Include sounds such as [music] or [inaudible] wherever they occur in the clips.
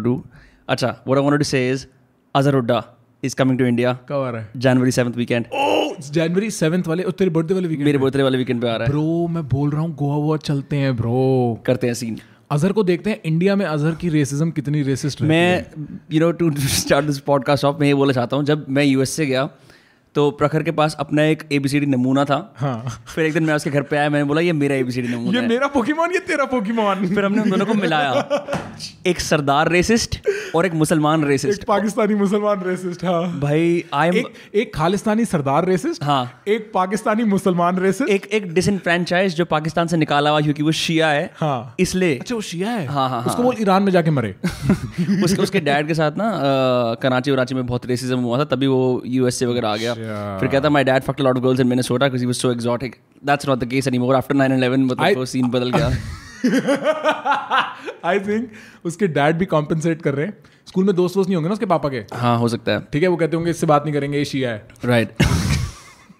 do. Acha, what I wanted to say is Azhar Udda is coming to India कब आ रहा है। January 7th weekend. ओह जनवरी 7th वाले और तेरे बर्थडे वाले वीकेंड मेरे बर्थडे वाले वीकेंड पे आ रहा है। ब्रो मैं बोल रहा हूँ गोवा वोवा चलते हैं ब्रो करते हैं सीन अजहर को देखते हैं इंडिया में अजहर की रेसिज्म कितनी रेसिस्ट मैं you know to start this podcast off मैं ये बोलना चाहता हूँ जब मैं यूएस से गया तो प्रखर के पास अपना एक एबीसीडी नमूना था। हाँ। फिर एक दिन मैं उसके घर पे आया मैंने बोला ये मेरा एबीसीडी नमूना ये है। मेरा पोकेमोन ये तेरा पोकेमोन फिर हमने उन दोनों को मिलाया। एक सरदार रेसिस्ट और एक मुसलमान रेसिस्ट एक पाकिस्तानी मुसलमान रेसिस्ट हाँ। भाई आई एम एक एक खालिस्तानी सरदार रेसिस्ट हाँ। एक पाकिस्तानी मुसलमान रेसिस्ट एक एक डिसइनफ्रेंचाइज जो पाकिस्तान से निकाला हुआ क्योंकि वो शिया है। हाँ। इसलिए अच्छा वो शिया है? हाँ, हाँ, उसको बोल ईरान में जाके मरे। [laughs] उसके उसके डैड के साथ ना कराची वराची में बहुत रेसिज्म हुआ था तभी वो यूएसए वगैरह आ गया। फिर कहता my dad fucked lot girls in Minnesota because he was so exotic that's not the case anymore after 9/11 मतलब I- वो सीन बदल गया। [laughs] आई थिंक उसके डैड भी कॉम्पनसेट कर रहे हैं। स्कूल में दोस्त दोस्त नहीं होंगे ना उसके पापा के? हाँ हो सकता है। ठीक है वो कहते होंगे इससे बात नहीं करेंगे ये शिया है। राइट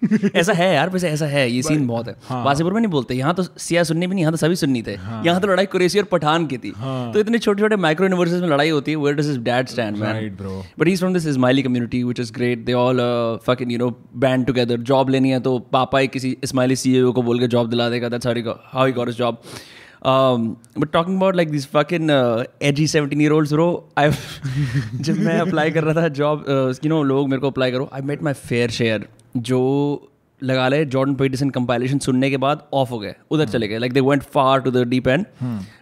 [laughs] ऐसा है यार वैसे ऐसा है ये सीन बहुत है। हाँ। वासीपुर में नहीं बोलते यहाँ तो सिया सुननी भी नहीं यहाँ तो सभी सुननी थे। हाँ। यहाँ तो लड़ाई कुरेशी और पठान की थी। हाँ। तो इतने छोटे छोटे माइक्रो यूनिवर्सिस में लड़ाई होती है does is dad stand man but is from this Ismaili community which is great they all fucking you know band together job लेनी है तो पापा ही किसी इसमाइली सी को बोल के जॉब दिला देगा। That's how he got job but talking about like this fuck in age seventeen year old row I जब मैं अप्लाई कर रहा था जॉब यू नो लोग मेरे को अप्लाई करो I met my fair share जो लगा ले जॉर्डन पीटरसन कंपाइलेशन सुनने के बाद ऑफ़ हो गए उधर चले गए। Like they went far to the deep and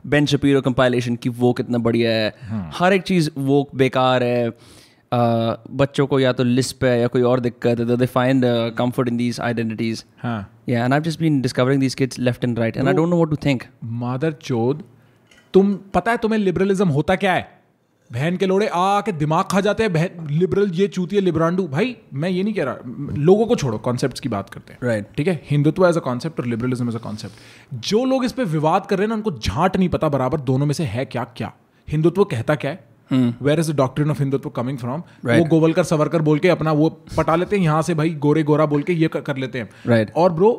Ben Shapiro compilation की वो कितना बढ़िया है। हर एक चीज़ वो बेकार है। बच्चों को या तो लिस्प है या कोई और दिक्कत है they find comfort in these identities हाँ। Yeah and I just been discovering these kids left and right and I don't know what to think मादर चोद तुम पता है तुम्हें लिबरलिज्म होता क्या है? बहन के लोड़े आके दिमाग खा जाते हैं बहन लिबरल ये चूती है लिबरांडू भाई मैं ये नहीं कह रहा लोगों को छोड़ो कॉन्सेप्ट की बात करते हैं। राइट ठीक है? हिंदुत्व एज अ कॉन्सेप्ट और लिबरलिज्म एज अ कॉन्सेप्ट जो लोग इस पर विवाद कर रहे हैं ना उनको झांट नहीं पता बराबर दोनों में से है क्या क्या। हिंदुत्व कहता क्या है? Where is the doctrine of Hindutva coming from वो. गोवलकर सवरकर बोल के अपना वो पटा लेते हैं यहाँ से भाई गोरे गोरा बोल के ये कर कर लेते हैं। Right. और ब्रो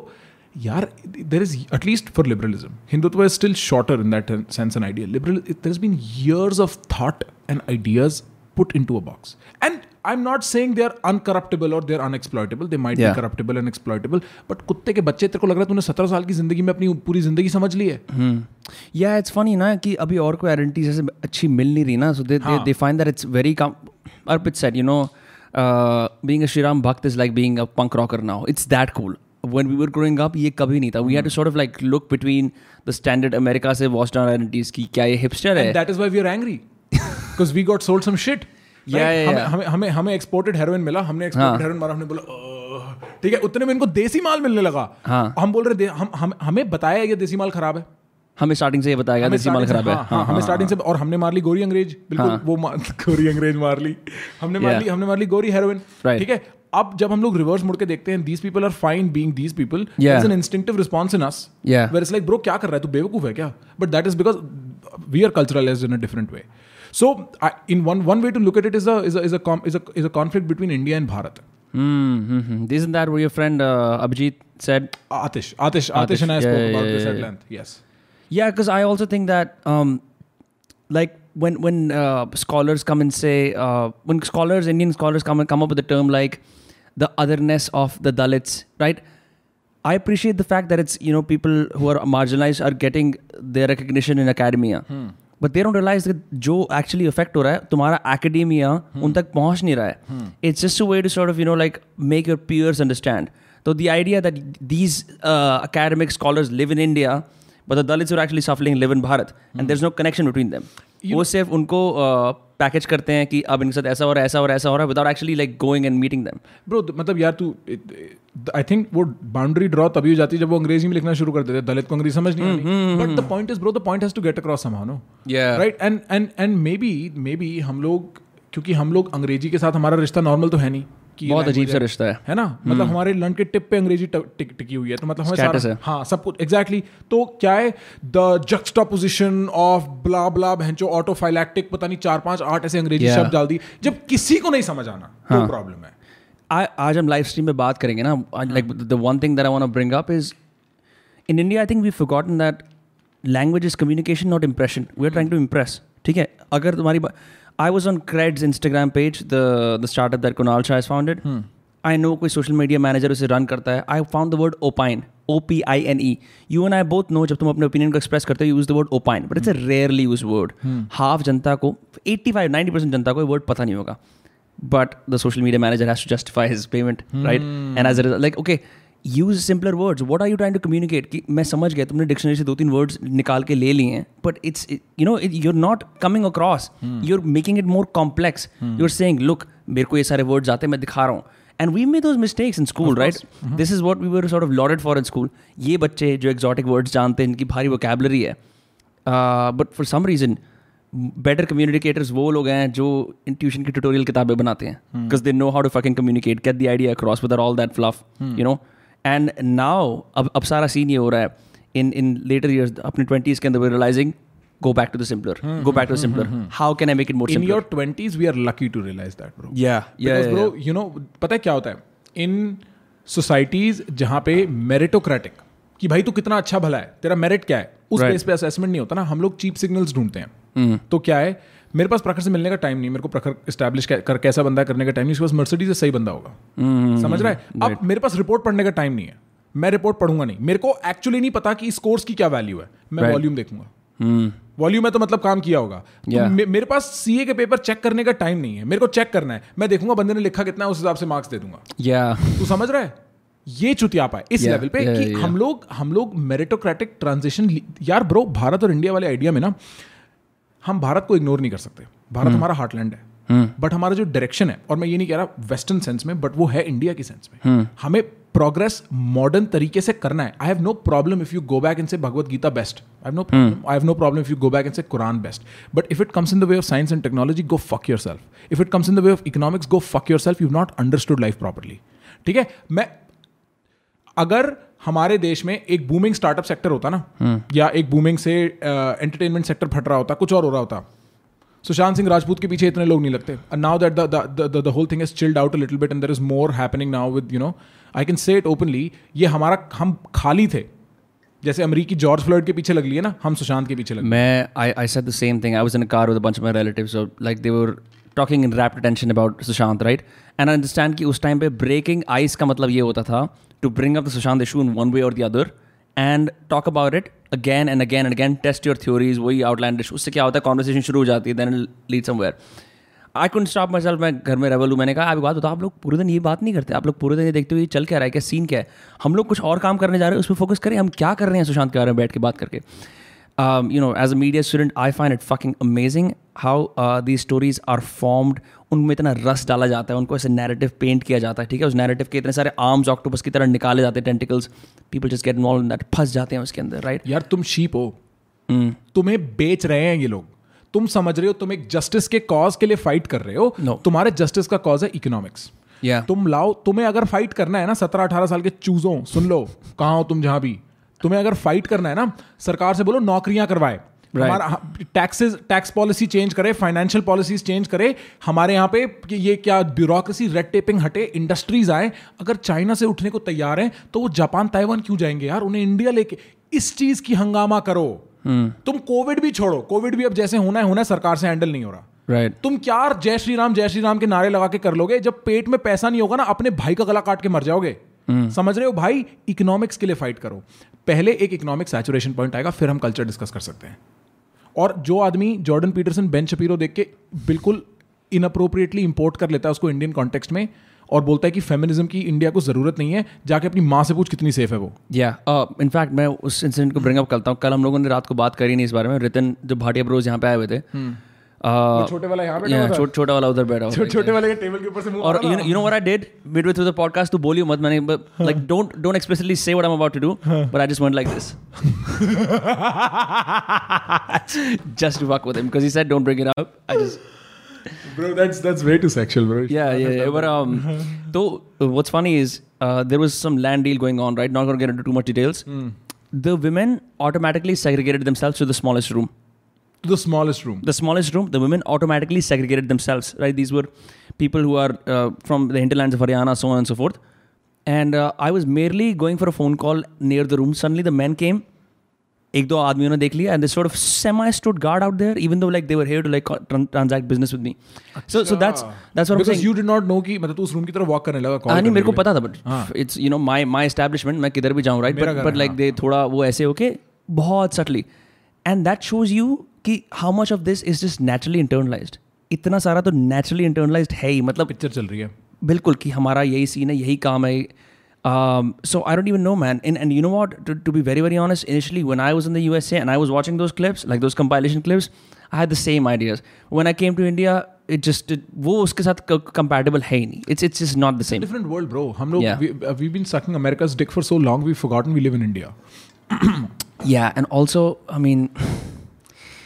यार there is at least for liberalism Hindutva is still shorter in that sense an idea liberal there is been years of thought and ideas put into a box and i'm not saying they are uncorruptible or they're unexploitable they might Yeah. be corruptible and exploitable but कुत्ते के बच्चे तेरे को लग रहा है तूने सत्रह साल की ज़िंदगी में अपनी पूरी ज़िंदगी समझ ली है या इट्स फनी ना कि अभी और कोई आइडेंटिटी जैसे अच्छी मिल नहीं रही ना सो दे हाँ. They find that it's very come Arpit said you know being a Shriram भक्त is like being a punk rocker now it's that cool when we were growing up ये कभी नहीं था we had to sort of like look between the standard America से watch down identities की क्या ये hipster है and that is why we are angry because we got sold some shit Yeah, Right? yeah, हमें हमें हमें exported heroin मिला हमने एक्सपोर्टेड हाँ. हेरोइन मारा हमने बोला ठीक है। उतने में इनको देसी माल मिलने लगा। हाँ. हम बोल रहे हम, हम हमें बताया ये देसी माल खराब है। हमें स्टार्टिंग से ये बताया गया देसी माल खराब है। हाँ, हाँ, हमें स्टार्टिंग से और हमने मार ली गोरी अंग्रेज़। बिल्कुल हाँ. वो [laughs] गोरी अंग्रेज़ मार ली। हमने मार ली हमने मार ली गोरी हेरोइन ठीक है? अब जब हम लोग रिवर्स मुड़ के देखते हैं these people are fine being these people Yeah. An instinctive response in us. Where it's like bro क्या कर रहा है? तू बेवकूफ़ है क्या? But that is because we are culturalize in a different way So, I, in one one way to look at it is a is a is a, com, is a, is a conflict between India and Bharat. Hmm, hmm. Mm-hmm. Isn't that what your friend uh, Abhijit said? Atish, Atish, Atish, Atish and I yeah, spoke yeah, about yeah, this at length. Yes. Yeah, because I also think that, um, like, when when uh, scholars come and say, uh, when scholars, Indian scholars come and come up with a term like the otherness of the Dalits, right? I appreciate the fact that it's you know people who are marginalized are getting their recognition in academia. Hmm. But they don't realize जो actually effect हो रहा है तुम्हारा academia हम्म। उन तक पहुँच नहीं रहा है। It's just a way to sort of you know like make your peers understand तो the idea that these academic scholars live in India but the Dalits are actually suffering live in Bharat and there is no connection between them वो सिर्फ़ उनको package करते हैं कि अब इनके साथ ऐसा हो रहा है ऐसा हो रहा है ऐसा हो रहा है without actually like going and meeting them bro मतलब यार तू आई थिंक वो बाउंड्री ड्रॉ तभी हो जाती है जब वो अंग्रेज़ी में लिखना शुरू कर देते दलित को अंग्रेज़ी समझ नहीं but the point is bro the point has to get across somehow no right and and and maybe maybe हम लोग क्योंकि हम लोग अंग्रेज़ी के साथ हमारा रिश्ता नॉर्मल तो है नहीं। कि बहुत अजीब सा रिश्ता है। है ना? मतलब हमारे लंड के टिप पे अंग्रेज़ी ट- टिक हुई है तो मतलब हमें सारा है। हाँ सब कुछ एग्जैक्टली तो क्या है? The juxtaposition of blah blah भैंचो autophylactic पता नहीं चार पाँच आठ ऐसे अंग्रेज़ी शब्द डाल दी जब किसी को नहीं समझ आना तो प्रॉब्लम है। I, आज हम लाइव स्ट्रीम में बात करेंगे ना। Like the one thing that I want to bring up is in India I think we forgotten that language is communication not impression. We're trying to impress ठीक है? अगर तुम्हारी I was on CRED's Instagram page the the startup that Kunal Shah has founded I know कोई social media manager उसे run करता है. I found the word opine O P I N E you and I both know जब तुम अपने opinion को express करते हो use the word opine but it's a rarely use word half जनता को एट्टी फाइव नाइन्टी परसेंट जनता को ये वर्ड पता नहीं होगा. But the social media manager has to justify his payment right? And as a result like okay use simpler words what are you trying to communicate? कि मैं समझ गया तुमने डिक्शनरी से दो तीन वर्ड्स निकाल के ले लिए हैं but it's you know you are not coming across you are making it more complex you are saying look मेरे को ये सारे वर्ड्स आते हैं मैं दिखा रहा हूँ. And we made those mistakes in school right this is what we were sort of loaded for in school ये बच्चे जो एक्जॉटिक वर्ड्स जानते हैं इनकी भारी वोकेबलरी है। But for some reason better communicators वो लोग हैं जो ट्यूशन की ट्यूटोरियल किताबें बनाते हैं। Because they know how to fucking communicate get the idea across with all that fluff you know and now अब अब सारा सीन ये हो रहा है इन इन लेटर ईयर्स अपने ट्वेंटीज के अंदर realising go back to the simpler hmm, go back to the simpler how can i make it more in simpler your 20s we are lucky to realize that bro yeah yeah, Because yeah, bro you know पता है क्या होता है इन societies जहाँ पे meritocratic कि भाई तू कितना अच्छा भला है तेरा मेरिट क्या है उस Right. बेस पे असेसमेंट नहीं होता ना हम लोग चीप सिग्नल्स ढूंढते हैं Hmm. तो क्या है मेरे पास प्रखर से मिलने का टाइम नहीं मेरे को प्रखर स्टैब्लिश कर कैसा बंदा करने का टाइम नहीं उसके पास मर्सिडीज से सही बंदा होगा। Hmm. समझ रहा है? अब मेरे पास रिपोर्ट पढ़ने का टाइम नहीं है। मैं रिपोर्ट पढ़ूँगा नहीं। मेरे को एक्चुअली नहीं पता कि इस कोर्स की क्या वैल्यू है। मैं वॉल्यूम देखूँगा. वॉल्यूम है तो मतलब काम किया होगा। तो Yeah. मे- मेरे पास सीए के पेपर चेक करने का टाइम नहीं है। मेरे को चेक करना है। मैं देखूँगा बंदे ने लिखा कितना है उस हिसाब से मार्क्स दे दूँगा। Yeah. तू समझ रहा है? ये चुतियापा है। इस Yeah, लेवल पे yeah, कि yeah, yeah. हम लोग हम लोग मेरिटोक्रेटिक ट्रांजिशन यार ब्रो भारत और इंडिया वाले आइडिया में ना हम भारत को इग्नोर नहीं कर सकते। भारत Hmm. हमारा हार्टलैंड है। बट हमारा जो डायरेक्शन है और मैं ये नहीं कह रहा वेस्टर्न सेंस में बट वो है इंडिया की सेंस में। Hmm. हमें प्रोग्रेस मॉडर्न तरीके से करना है। I have no problem if you go back in से Bhagavad Gita best I have no I have no problem if you go back in से Quran best but if it comes in the way of science and technology go fuck yourself if it comes in the way of economics go fuck yourself you not understood life properly ठीक है? मैं अगर हमारे देश में एक booming startup sector होता ना या एक बूमिंग से एंटरटेनमेंट सेक्टर फट रहा होता कुछ और हो रहा होता। सुशांत सिंह राजपूत के पीछे इतने लोग नहीं लगते। Now that the whole thing is chilled out little bit and there is more happening now with you know I can say it openly ये हमारा हम खाली थे। जैसे अमरीकी जॉर्ज फ्लॉयड के पीछे लग लिए ना हम सुशांत के पीछे लग मैं I said the same thing. I was in a car with a bunch of my relatives, so like they were talking in rapt attention about Sushant, right? And I understand कि उस टाइम पे breaking ice का मतलब ये होता था to bring up the Sushant issue in one way or the other and talk about it again and again and again, test your theories, वही outlandish. उससे क्या होता है conversation शुरू हो जाती है, then it'll lead somewhere. I can't stop myself मैं घर में रेवल हूँ मैंने कहा एक बात होता आप लोग पूरे दिन ये बात नहीं करते आप लोग पूरे दिन ये देखते हुए चल क्या रहा है क्या सीन क्या है हम लोग कुछ और काम करने जा रहे हैं उस पर फोकस करें हम क्या कर रहे हैं सुशांत के बारे में बैठ के बात करके you know as a media student I find it fucking amazing how the stories are formed उनमें इतना रस डाला जाता है उनको ऐसे नैरेटिव पेंट किया जाता है ठीक है? उस नैरेटिव के इतने सारे आर्म्स ऑक्टोपस की तरह निकाले जाते हैं tentacles people just get involve in that फंस जाते हैं उसके अंदर राइट right? यार तुम शीप हो। Mm. तुम्हें बेच रहे हैं ये लोग। तुम समझ रहे हो तुम एक जस्टिस के कॉज के लिए फाइट कर रहे हो। No. तुम्हारे जस्टिस का कॉज है इकोनॉमिक्स या तुम लाओ तुम्हें अगर फाइट करना है ना सत्रह अठारह साल के चूजों सुन लो कहाँ हो तुम जहाँ भी? तुम्हें अगर फाइट करना है ना सरकार से बोलो नौकरियाँ करवाए. टैक्सेस टैक्स पॉलिसी चेंज करे फाइनेंशियल पॉलिसीज़ चेंज करे हमारे यहाँ पे कि ये क्या ब्यूरोक्रेसी रेड टेपिंग हटे इंडस्ट्रीज़ आए अगर चाइना से उठने को तैयार हैं तो वो जापान ताइवान क्यों जाएँगे यार? उन्हें इंडिया लेके इस चीज़ की हंगामा करो। तुम कोविड भी छोड़ो कोविड भी अब जैसे होना है होना है सरकार से हैंडल नहीं हो रहा। राइट तुम क्या जय श्री राम जय श्री राम के नारे लगा के कर लोगे? जब पेट में पैसा नहीं होगा ना अपने भाई का गला काट के मर जाओगे। समझ रहे हो भाई? इकोनॉमिक्स के लिए फाइट करो। पहले एक इकोनॉमिक सैचुरेशन पॉइंट आएगा फिर हम कल्चर डिस्कस कर सकते हैं। और जो आदमी जॉर्डन पीटरसन बेन शपीरो देख के बिल्कुल इनअप्रोप्रिएटली इंपोर्ट कर लेता है उसको इंडियन कॉन्टेक्स्ट में और बोलता है कि फेमिनिज्म की इंडिया को ज़रूरत नहीं है जाके अपनी माँ से पूछ कितनी सेफ़ है वो। या इनफैक्ट मैं उस इंसिडेंट को ब्रिंग अप करता हूँ। कल हम लोगों ने रात को बात करी नहीं इस बारे में। रितन जो भाटिया ब्रोज यहाँ पे आए हुए थे वो छोटे वाला यहाँ बैठा छोटा छोटा वाला उधर बैठा छोटे छोटे वाले के टेबल के ऊपर से और you know what I did midway through the podcast तो बोलियो मत मैंने like don't don't explicitly say what I'm about to do but I just went like this just to fuck with him because he said don't bring it up I just bro that's that's way too sexual bro yeah yeah, yeah. but um though what's funny is uh, there was some land deal going on right not to get into too much details mm. the women automatically segregated themselves to the smallest room to the smallest room the smallest room, the women automatically segregated themselves, right? These were people who are uh, from the hinterlands of Haryana, so on and so forth. And uh, I was merely going for a phone call near the room. Suddenly, the men came एक दो आदमियों ने देख लिया and this sort of semi stood guard out there even though like they were here to like tran- transact business with me so so that's that's what I'm Because saying you did not know कि मतलब तू उस room की तरफ walk करने लगा हाँ call नहीं मेरे को करने पता था but it's you know my my establishment मैं किधर भी जाऊँ राइट मेरा बट घर बट है, लाइक हाँ। दे थोड़ा वो ऐसे होके बहुत subtly and that shows you कि how much of this is just naturally internalise इतना सारा तो नेचुरली इंटरनलाइज है ही मतलब पिक्चर चल रही है। बिल्कुल कि हमारा यही सीन है यही काम है। So I don't even know man in and you know what to be very very honest initially when I was in the U S and I was watching those clips like those compilation clips I had the same ideas when I came to India it just वो उसके साथ compatible है ही नहीं. It's it's is not the same different world bro हम लोग we been sucking America dick for so long we forgotten we live in India या and also I mean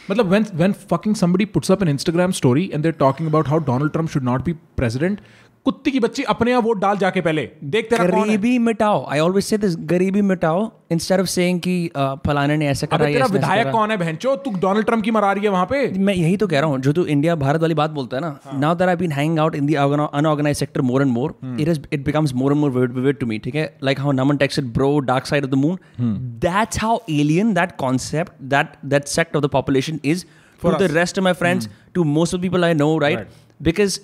matlab when when fucking somebody puts up an Instagram story and they're talking about how Donald Trump should not be president कुत्ती की बच्ची अपने यहाँ vote डाल जाके पहले। देख तेरा कौन गरीबी मिटाओ। आई ऑलवेज से दिस गरीबी मिटाओ इंस्टेड ऑफ़ सेइंग कि फलाने ने ऐसा करा तेरा विधायक कौन है बहनचो तू डोनाल्ड ट्रंप की मरा रही है वहाँ पे। मैं यही तो कह रहा हूँ जो तू इंडिया भारत वाली बात बोलता है ना now that I been hanging out in the unorganised sector more and more it is it becomes more and more vivid to me ठीक है? Like how Naman texted bro dark side of the moon that's how alien that concept that that sect of the population is to the rest of my friends to most of people I know right because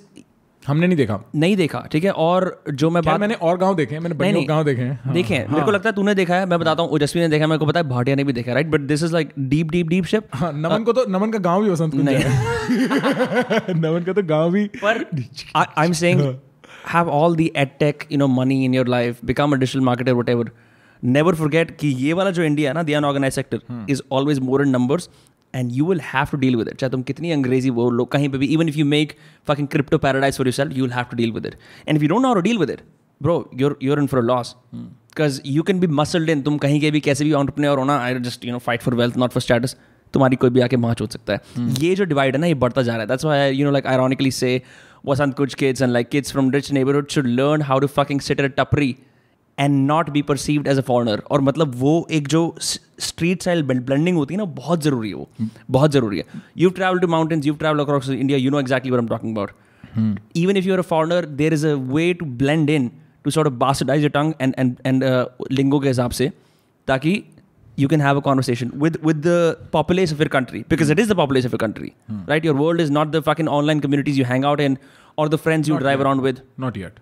हमने नहीं देखा। नहीं देखा ठीक है? और जो मैं बात मैंने और गाँव देखे मैंने नहीं नहीं गाँव देखे हैं। हाँ। देखे हैं। मेरे को लगता है तूने देखा है मैं बताता हूँ ओजस्वी ने देखा मेरे को पता है भाटिया ने भी देखा right but this is like deep deep deep ship हाँ नमन को तो नमन का गाँव भी वसंत कुंज है। [laughs] नमन का तो गाँव भी But I, I'm saying, have all the ed tech, you know, money in your life, become a digital marketer, whatever. Never forget कि ये वाला जो इंडिया है ना the unorganised sector is always more in numbers and you will have to deal with it चाहे तुम कितनी अंग्रेज़ी बोल लो कहीं पर भी even if you make fucking crypto paradise for yourself you will have to deal with it and you dot know deal with it bro your you're in for loss because you can be muscled in तुम कहीं के भी कैसे भी entrepreneur और होना I just you know fight for wealth not for status तुम्हारी कोई भी आके माँच हो सकता है। hmm. ये जो डिवाइड है ना ये बढ़ता जा रहा है। That why you know like ironically से वसंत कुछ kids and like kids from rich neighbourhood should learn how to fucking sit at टपरी। And not be perceived as a foreigner और मतलब वो एक जो स्ट्रीट स्टाइल ब्लेंडिंग होती है ना बहुत ज़रूरी है वो बहुत ज़रूरी है you travel to mountains you travel across India you know exactly where am talking about even if you are a foreigner there is a way to blend in to sort of bastardize your tongue and and and lingo के हिसाब से ताकि you can have a conversation with with the populace of your country because it is the populace of your country right your world is not the fucking online communities you hang out in or the friends you Not drive yet. around with Not yet.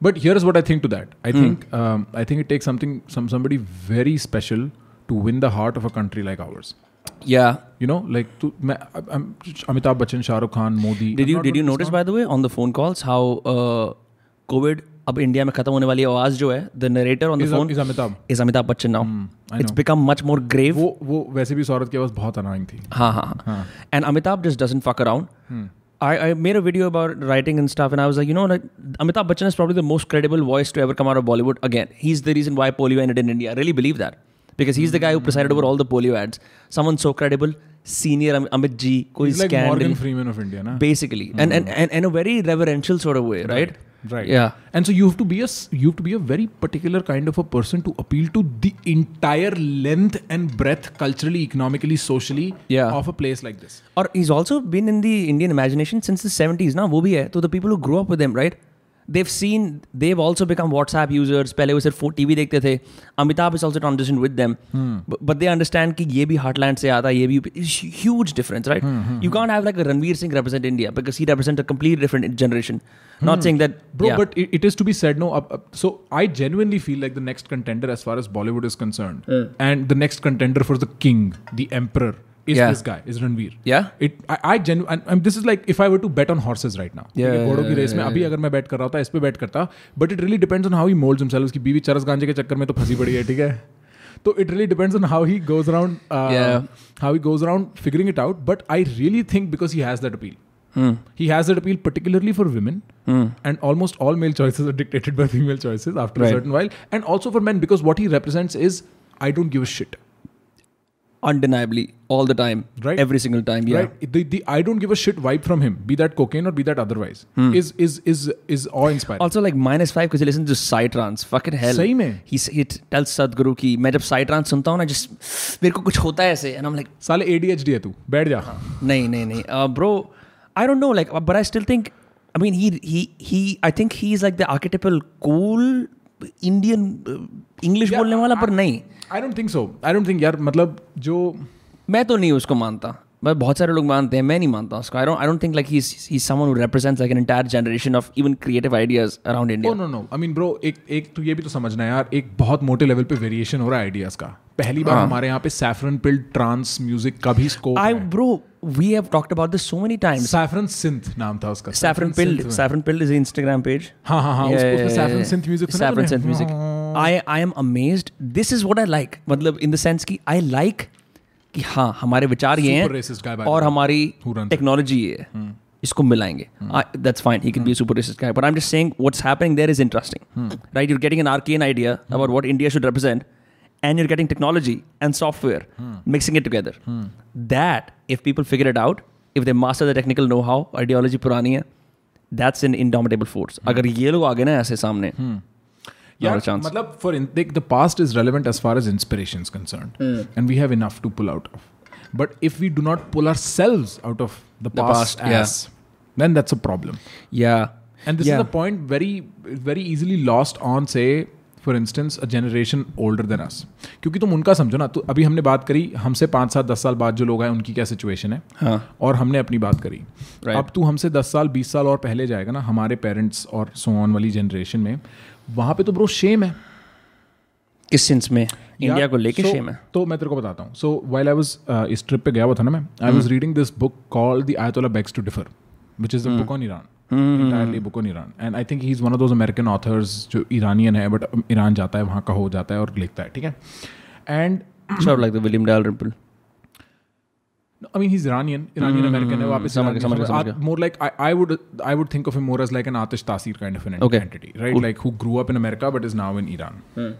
But here is what I think to that. I think um, I think it takes something some somebody very special to win the heart of a country like ours. yeah You know, like to, I'm, Amitabh Bachchan, Shah Rukh Khan, Modi. Did I'm you did you notice by the way on the phone calls how uh, COVID अब India में खत्म होने वाली आवाज़ जो है the narrator on the Is, phone is Amitabh? Is Amitabh Bachchan now it's. Become much more grave वो वो वैसे भी सौरत की आवाज़ बहुत अनाइंग थी हाँ हाँ हाँ and Amitabh just doesn't fuck around I, I made a video about writing and stuff, and I was like, you know, like Amitabh Bachchan is probably the most credible voice to ever come out of Bollywood. Again, he's the reason why polio ended in India. I really believe that because he's the guy who presided over all the polio ads. Someone so credible, senior Am- Amit Ji, Koi He's like. Morgan Freeman of India, na? Basically, mm-hmm. and, and hmm. and in a very reverential sort of way, right? right? Right. Yeah. And so you have to be a you have to be a very particular kind of a person to appeal to the entire length and breadth, culturally, economically, socially, yeah. of a place like this. Or he's also been in the Indian imagination since the 70s, now. Wo bhi hai. So the people who grew up with him, right? They've seen, they've also become WhatsApp users. पहले वो सिर्फ TV देखते थे. Amitabh is also transitioned with them, but, but they understand कि ये भी heartland से आता, ये भी it's huge difference, right? You can't have like a Ranveer Singh represent India because he represents a completely different generation. Not saying that, Bro, yeah. but it, it is to be said, no. Up, up, so I genuinely feel like the next contender, as far as Bollywood is concerned, and the next contender for the king, the emperor, is Yeah. this guy, is Ranveer. yeah, It, I, I genu- and, and this is like if I were to bet on horses right now. Yeah, ठीक है, yeah, घोड़ों की yeah, race में अभी अगर मैं bet कर रहा होता इस पे बैट करता but it really depends on how he moulds himself उसकी बीवी चरस गांजे के चक्कर में तो फंसी पड़ी है ठीक है तो it really depends on how he goes around Yeah. How he goes around figuring it out but I really think because he has that appeal he has that appeal particularly for women and almost all male choices [laughs] are dictated by female choices after Right. a certain while and also for men because what he represents is i don't give a shit Undeniably, all the time, Right. Every single time, yeah. right the, the i don't give a shit vibe from him be that cocaine or be that otherwise hmm. is is is is awe inspiring Also, like minus five because he listens to Psytrance. Fucking hell. सही में? He, he tells Sadhguru कि मैं जब Psytrance सुनता हूँ ना just मेरे को कुछ होता है ऐसे and I'm like साले ADHD है तू बैठ जा नहीं नहीं नहीं uh, bro I don't know like but I still think I mean he he he I think he's like the archetypal cool Indian English बोलने वाला पर नहीं I don't think so I don't think यार मतलब जो मैं तो नहीं उसको मानता। बट बहुत सारे लोग मानते हैं मैं नहीं मानता उसको। I don't I don't think like he he someone who represents like an entire generation of even creative ideas around India no no I mean bro एक एक तो ये भी तो समझना है यार एक बहुत मोटे लेवल पे वेरिएशन हो रहा है आइडियाज़ का। पहली बार हमारे यहाँ पे सैफरन पिल्ड ट्रांस म्यूज़िक का भी scope I bro we have talked about this so many times saffron synth नाम था उसका। Saffron Pill, Saffron Pill is the Instagram page. हाँ हाँ हाँ उसको yeah, उसमें yeah, saffron synth music I I am amaze this is what I like मतलब in the sense की आई लाइक कि हाँ हमारे विचार ये हैं और हमारी टेक्नोलॉजी ये इसको मिलाएँगे। That's fine he can be super racist guy but I am just saying what's happening there is interesting right you are getting an arcane idea about what India should represent and you're getting technology and software mixing it together that if people figure it out if they master the technical know how ideology पुरानी है that's in indomitable force अगर ये लोग आगे ना ऐसे सामने. Yeah, chance मतलब for in, the, past is relevant as far as inspiration is concerned, mm. and we have enough to pull out of. But if we do not pull ourselves out of the, The past, past, yeah. then that's a problem. yeah And this yeah. is a point very very easily lost on say for instance a generation older than us क्योंकि तुम उनका समझो ना तो अभी हमने बात करी हमसे पाँच सात दस साल बाद जो लोग हैं उनकी क्या सिचुएशन है हाँ और हमने अपनी बात करी Right. अब तू हमसे दस साल बीस साल और पहले जाएगा ना हमारे पेरेंट्स और सो ऑन वाली जनरेशन में वहाँ पे तो ब्रो शेम है। किस सेंस में? इंडिया को लेके so- शेम है। तो मैं तेरे को बताता हूँ। So while I was this trip पे गया हुआ था ना मैं I was reading this book called the Ayatollah begs to differ which is the book on Iran entirely book on Iran. And I think he's one of those American authors जो Iranian है but Iran जाता है वहाँ का हो जाता है और लिखता है ठीक है? And of like the William Dalrymple I mean, he's Iranian, Iranian American. Mm-hmm. More like I, I would I would think of him more as like an Atish Tasir kind of an okay. entity, right? Cool. Like who grew up in America but is now in Iran. Mm.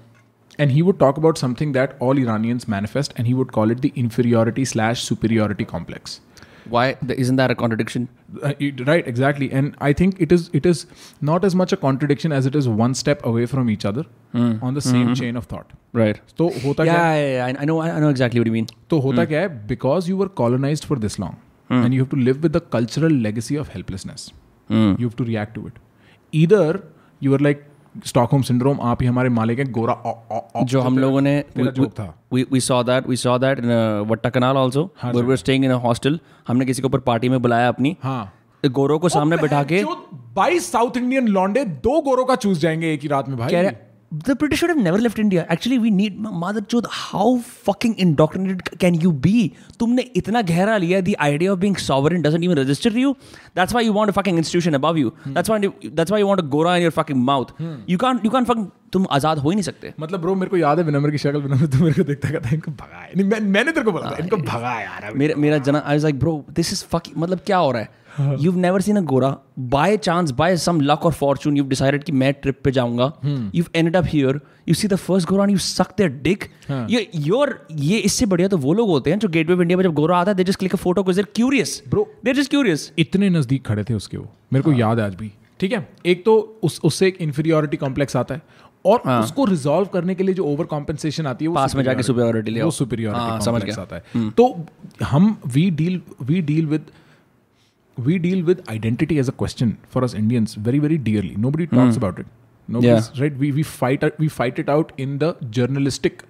And he would talk about something that all Iranians manifest, and he would call it the inferiority slash superiority complex why? Isn't that a contradiction? Uh, right exactly. And i think it is it is not as much a contradiction as it is one step away from each other mm. on the same mm-hmm. chain of thought. Right. So hota yeah, kya, yeah, yeah. I know i know exactly what you mean. So hota mm. kya because you were colonized for this long mm. and you have to live with the cultural legacy of helplessness. Hmm. You have to react to it. Either you were like Stockholm syndrome आप ही हमारे मालिक हैं गोरा औ, औ, औ, जो हम लोगों ने we saw that we saw that that we saw staying in uh, हाँ hostel. हमने किसी के ऊपर पार्टी में बुलाया अपनी। हाँ। गोरो को सामने बैठा के बाईस 22 साउथ इंडियन लॉन्डे दो गोरो का चूस जाएँगे एक ही रात में भाई। कह रहे the British should have never left India. Actually, we need mother chod. How fucking indoctrinated can you be? तुमने इतना गहरा लिया the idea of being sovereign doesn't even register to you. That's why you want a fucking institution above you. Hmm. That's why you, that's why you want a gora in your fucking mouth. Hmm. You can't you can't fucking तुम आज़ाद हो ही नहीं सकते. मतलब bro मेरे को याद है विनम्र की शक्ल विनम्र तू मेरे को देखता कहता है इनको भगाए नहीं मैं, मैंने तेरे को बोला था इनको भगा यार मेरा मेरा जना I was like bro this is fucking मतलब क्या हो रहा है यू नेवर सीन अ गोरा by chance by some luck और फॉर्चून यू डिसाइडेड कि मैं ट्रिप पे जाऊँगा। You ended up here you see the first गोरा यू सक देयर डिक ये योर ये इससे बढ़िया तो वो लोग होते हैं जो गेटवे ऑफ़ इंडिया में जब गोरा आता है they just click a photo because they're curious Bro. They just curious इतने नज़दीक खड़े थे उसके वो। मेरे को याद है आज भी। ठीक है? एक तो उस उससे एक इन्फीरियोरिटी कॉम्प्लेक्स आता है। और हाँ. उसको रिजॉल्व करने के लिए जो ओवर कॉम्पेंसेशन आती है वो पास में जाके superiority ले वो। सुपीरियोरिटी हाँ, समझ गया। आता है। तो हम we deal we deal with we deal with identity as a question for us Indians very very dearly. Nobody talks mm. about it. Nobody's, yeah. Right. We we fight we fight it out in the journalistic.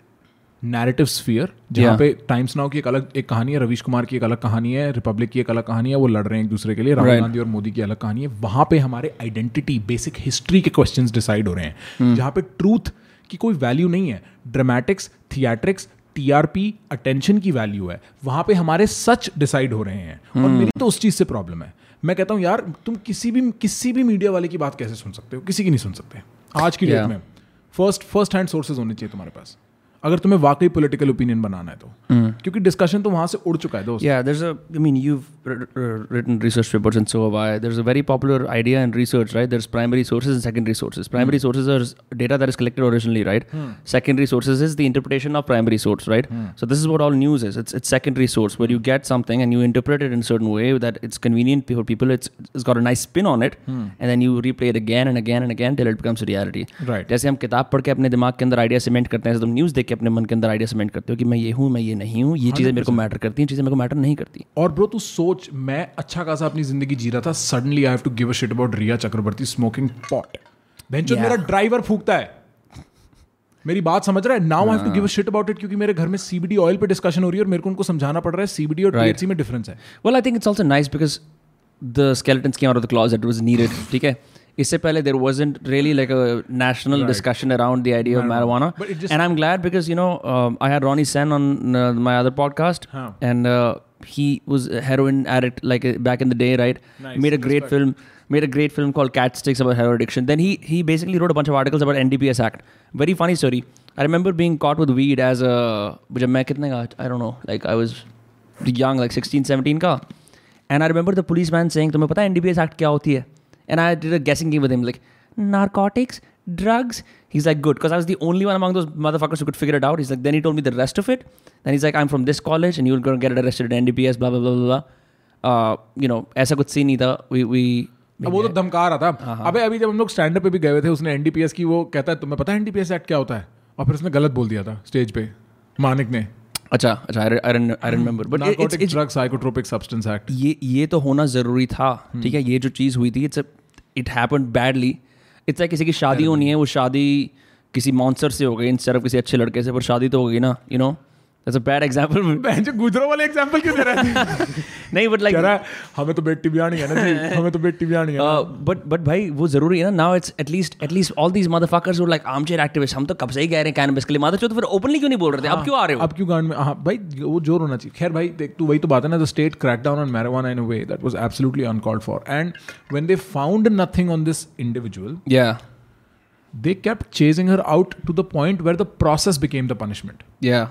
Narrative sphere जहाँ पे Times Now की एक अलग एक कहानी है रविश कुमार की एक अलग कहानी है रिपब्लिक की एक अलग कहानी है वो लड़ रहे हैं एक दूसरे के लिए राहुल right. गांधी और मोदी की अलग कहानी है वहाँ पे हमारे आइडेंटिटी बेसिक हिस्ट्री के क्वेश्चन डिसाइड हो रहे हैं hmm. जहाँ पे ट्रूथ की कोई वैल्यू नहीं है ड्रामेटिक्स थियेट्रिक्स टीआरपी अटेंशन की वैल्यू है। वहाँ पे हमारे सच डिसाइड हो रहे हैं। और मेरी तो उस चीज़ से प्रॉब्लम है। मैं कहता हूँ यार तुम किसी भी किसी भी मीडिया वाले की बात कैसे सुन सकते हो? किसी की नहीं सुन सकते। आज की डेट Yeah. में। फ़र्स्ट फ़र्स्ट हैंड सोर्सेज होने चाहिए तुम्हारे पास। अगर तुम्हें वाकई पॉलिटिकल ओपिनियन बनाना है तो। क्योंकि डिस्कशन तो वहाँ से उड़ चुका है दोस्त। या there is a I mean you written research papers and so have I there is a very popular idea in research right there is primary sources and secondary sources primary sources are data that is collected originally right secondary sources is the interpretation of primary source right so this is what all news is it's it's secondary source where you get something and you interpret it in certain way that it's convenient for people it's it's got a nice spin on it and then you replay it again and again and again till it becomes reality right जैसे हम किताब पढ़ के अपने दिमाग के अंदर idea cement करते हैं तुम न्यूज़ देख अपने मन के अंदर आइडिया सीमेंट करते हो कि मैं ये हूँ मैं ये नहीं हूँ ये चीज़ें मेरे को मैटर करती हैं चीज़ें मेरे को मैटर नहीं करती और ब्रो तू सोच मैं अच्छा खासा अपनी ज़िंदगी जी रहा था suddenly I have to give a shit about Rhea Chakraborty smoking pot बेंचो Yeah. मेरा ड्राइवर फूकता है मेरी बात समझ रहा है now I have to give a shit about it क्योंकि मेरे घर में सीबीडी ऑयल पे डिस्कशन हो रही है और मेरे को उनको समझाना पड़ रहा है सीबीडी और Right. में डिफरेंस है I think it's also nice because the skeletons came out of the closet. It was needed. ठीक है इससे पहले there wasn't really like a national Right. discussion around the idea of marijuana. But it just- and I'm glad because you know um, I had Ronnie Sen on uh, my other podcast, Huh. and uh, he was a heroin addict like uh, back in the day, right? Nice. Made a great film. Made a great film called Cat Sticks about heroin addiction. Then he he basically wrote a bunch of articles about NDPS Act. Very funny story. I remember being caught with weed as a जब मैं कितने का I don't know like I was young like 16 17 का and I remember the policeman saying तुम्हें पता है NDPS Act क्या होती है and I did a guessing game with him like narcotics drugs he's like good because I was the only one among those motherfuckers who could figure it out he's like then he told me the rest of it then he's like I'm from this college and you're gonna get arrested at NDPS blah blah blah blah uh, you know ऐसा कुछ scene नहीं था we we वो तो धमका रहा था हाँ, अबे अभी जब हम लोग स्टैंड अप पे भी गए थे उसने एनडीपीएस की वो कहता है तुम्हें पता है एनडीपीएस एक्ट क्या होता है और फिर उसने गलत बोल दिया था स्टेज पे मानिक ने अच्छा अच्छा I remember but narcotic drug psychotropic substance act ये ये तो होना ज़रूरी था हम्म। ठीक है? ये जो चीज़ हुई थी it's it happen badly it's like किसी की शादी होनी है वो शादी किसी मॉन्सर से हो गई इन सिर्फ़ किसी अच्छे लड़के से पर शादी तो हो गई ना you know that's a bad example बहन जो गुजरो वाले एग्जांपल क्यों दे [laughs] रहा है? नहीं बट लाइक रहा हमें तो बेटी ब्यानी है ना जी [laughs] हमें तो बेटी ब्यानी है बट बट भाई वो ज़रूरी है ना now it's atleast atleast all these motherfuckers वो लाइक आर्मचेयर एक्टिविस्ट हम तो कब से ही कह रहे हैं कैनबिस के लिए माता तो फिर ओपनली क्यों नहीं बोल रहे थे? अब क्यों आ रहे हो? अब क्यों गांड में हाँ भाई वो ज़ोर होना चाहिए। खैर भाई देख तू वही तो बात है ना the state crack down on marijuana in a way that was absolutely uncalled for. And when they found nothing on this individual या they kept chasing her out to the point where the process became the punishment. या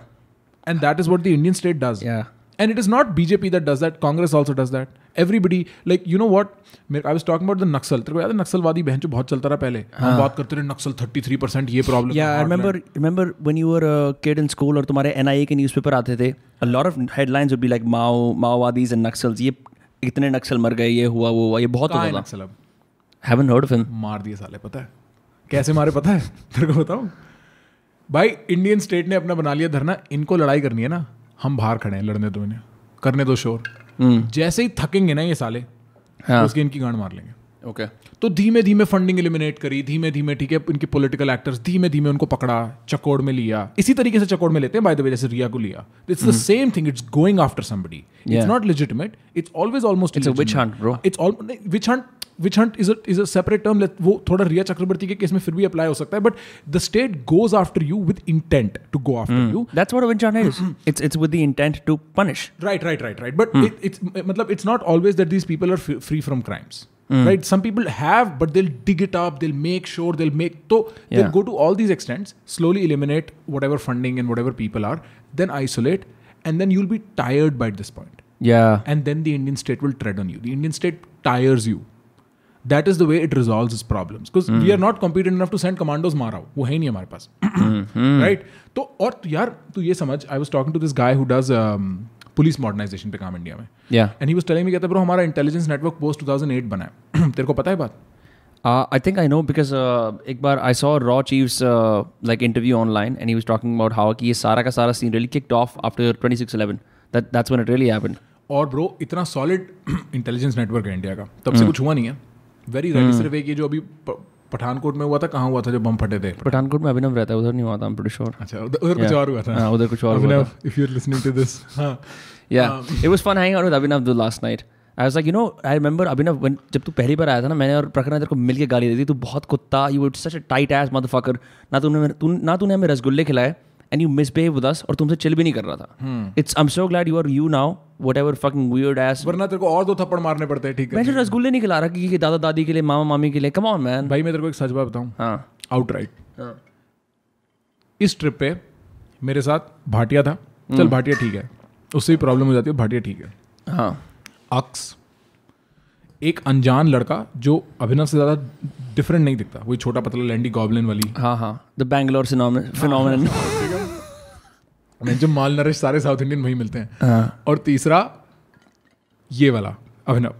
and that is what the indian state does या and it is not bjp that does that congress also does that everybody like you know what मेरे- I was talking about the Naxal तेरे को याद है नक्सलवादी बहन जो बहुत चलता रहा पहले हम बात करते रहे नक्सल 33 परसेंट ये problem Yeah, I remember remember when you were a kid in school और तुम्हारे NIA के न्यूज़पेपर आते थे a lot of headlines would be like Mao माओवादीज and Naxals ये इतने नक्सल मर गए ये हुआ वो हुआ ये बहुत है होता था नक्सल अब haven't heard of him मार दिए साले पता है कैसे मारे पता है तेरे को बताऊँ भाई इंडियन स्टेट ने अपना बना लिया धरना इनको लड़ाई करनी है ना। हम बाहर खड़े हैं लड़ने दो इन्हें करने दो शोर। Hmm. जैसे ही थकेंगे ना ये साले हाँ। उसके इनकी गांड मार लेंगे। Okay तो धीमे धीमे फंडिंग एलिमिनेट करी धीमे धीमे ठीक है इनके पॉलिटिकल एक्टर्स धीमे धीमे उनको पकड़ा चकोड़ में लिया। इसी तरीके से चकोड़ में लेते हैं बाय द वे जैसे रिया को लिया। It's the same thing it's going after somebody it's not legitimate it's always almost a witch hunt, bro. It's all witch hunt Witch hunt is is a separate term वो थोड़ा रिया चक्रवर्ती के case में फिर भी apply हो सकता है but the state goes after you with intent to go after you that's what a witch hunt is it's it's with the intent to punish Right, right, right, right. But it, it's matlab, it's not always that these people are f- free from crimes. Right? Some people have, but they'll dig it up. They'll make sure they'll make. So they'll Yeah. go to all these extents, slowly eliminate whatever funding and whatever people are, then isolate, and then you'll be tired by this point. yeah And then the Indian state will tread on you. The Indian state tires you. that is the way it resolve is problem we are not competent enough to send commandos मारा वो है नहीं हमारे पास। Right तो और यार तू ये समझ I was talking to this guy does police modernization पे काम इंडिया में। एंड ही वॉज़ टेलिंग कहता ब्रो हमारा intelligence network post two thousand eight तेरे को पता है बात? आई थिंक आई नो बिकॉज़ एक बार I saw raw चीव्स like interview online and he was talking about how कि ये सारा का सारा scene really kicked of after twenty six that's one it really happen और ब्रो इतना सॉलिड इंटेलिजेंस नेटवर्क है India का। तब से कुछ हुआ नहीं है। वेरी रेडी सिर्फ़ एक ये जो अभी पठानकोट में हुआ था कहाँ हुआ था जब बम फटे थे? पठानकोट में अभिनव रहता है उधर नहीं हुआ था I'm अच्छा उधर उधर कुछ और हुआ था। हाँ, उधर कुछ और हुआ था. If you are listening to this हाँ। Yeah, it was fun hanging out with Abhinav the last night. I was like, you know, I remember Abhinav जब तू पहली बार आया था ना मैंने और प्रखर ने तेरे को मिल के गाली दी थी तू बहुत कुत्ता you were such a tight ass motherfucker ना तूने ना तूने हमें रसगुल्ले खिलाए and you misbehave with us और तुमसे चिल भी नहीं कर रहा था। It's I'm so glad you are you now whatever fucking weird ass वरना तेरे को और दो थप्पड़ मारने पड़ते हैं ठीक है। मैं रसगुल्ले नहीं खिला रहा कि कि दादा दादी के लिए मामा मामी के लिए। कम ऑन मैन भाई मैं तेरे को एक सच बात बताऊँ। हाँ। आउट राइट इस ट्रिप पे मेरे साथ भाटिया था। चल भाटिया ठीक है। उससे भी प्रॉब्लम हो जाती है भाटिया ठीक है। हाँ। अक्स एक अनजान लड़का जो अभिनव से ज़्यादा डिफरेंट नहीं दिखता। वही छोटा पतला लैंडी गॉबलिन वाली। हाँ हाँ। द बैंगलोर फिनोमिनन मैं जो माल नरिश सारे साउथ इंडियन वही मिलते हैं। हाँ। और तीसरा ये वाला अभिनव।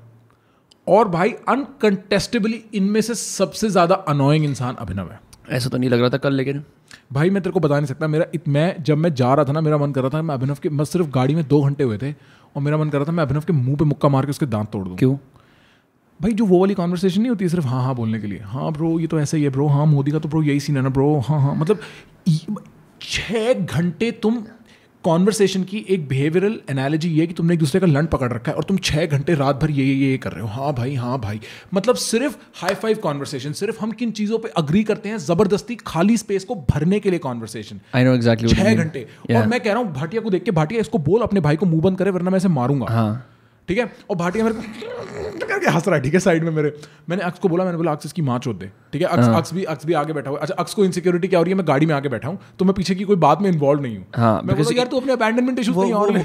और भाई अनकंटेस्टेबली इनमें से सबसे ज़्यादा अनोइंग इंसान अभिनव है। ऐसा तो नहीं लग रहा था कल लेकिन। भाई मैं तेरे को बता नहीं सकता मेरा इत, मैं जब मैं जा रहा था ना मेरा मन कर रहा था मैं अभिनव के मैं सिर्फ़ गाड़ी में दो घंटे हुए थे और मेरा मन कर रहा था मैं अभिनव के मुँह पे मुक्का मार के उसके दांत तोड़ दूँ। क्यों? भाई जो वो वाली कॉन्वर्सेशन नहीं होती सिर्फ़ हाँ हाँ बोलने के लिए। हाँ ब्रो ये तो ऐसा ही है ब्रो हाँ मोदी का तो ब्रो यही सीन है ना ब्रो हाँ हाँ मतलब छः घंटे तुम कॉन्वर्सेशन की एक बिहेवियरल एनालॉजी ये है कि तुमने एक दूसरे का लंड पकड़ रखा है और तुम छः घंटे रात भर ये ये ये कर रहे हो। हाँ भाई हाँ भाई। मतलब सिर्फ़ हाई फाइव कॉन्वर्सेशन सिर्फ़ हम किन चीज़ों पे अग्री करते हैं ज़बरदस्ती खाली स्पेस को भरने के लिए कॉन्वर्सेशन आई नो you छह घंटे। और मैं कह रहा हूँ भाटिया को देख के भाटिया इसको बोल अपने भाई को मुँह बंद करे वरना मैं इसे मारूँगा। हाँ। ठीक है? और भाटिया मेरे को करके हंस रहा है ठीक है साइड में मेरे। मैंने अक्स को बोला मैंने बोला अक्स इसकी माँ चोद दे। ठीक है? अक्स अक्स भी अक्स भी आगे बैठा हुआ है। अच्छा अक्स को इनसिक्योरिटी क्या हो रही है? मैं गाड़ी में आगे बैठा हूँ तो मैं पीछे की कोई बात में इन्वॉल्व नहीं हूँ। हाँ, मैं बोला यार तू अपने अबैंडनमेंट इशू वो और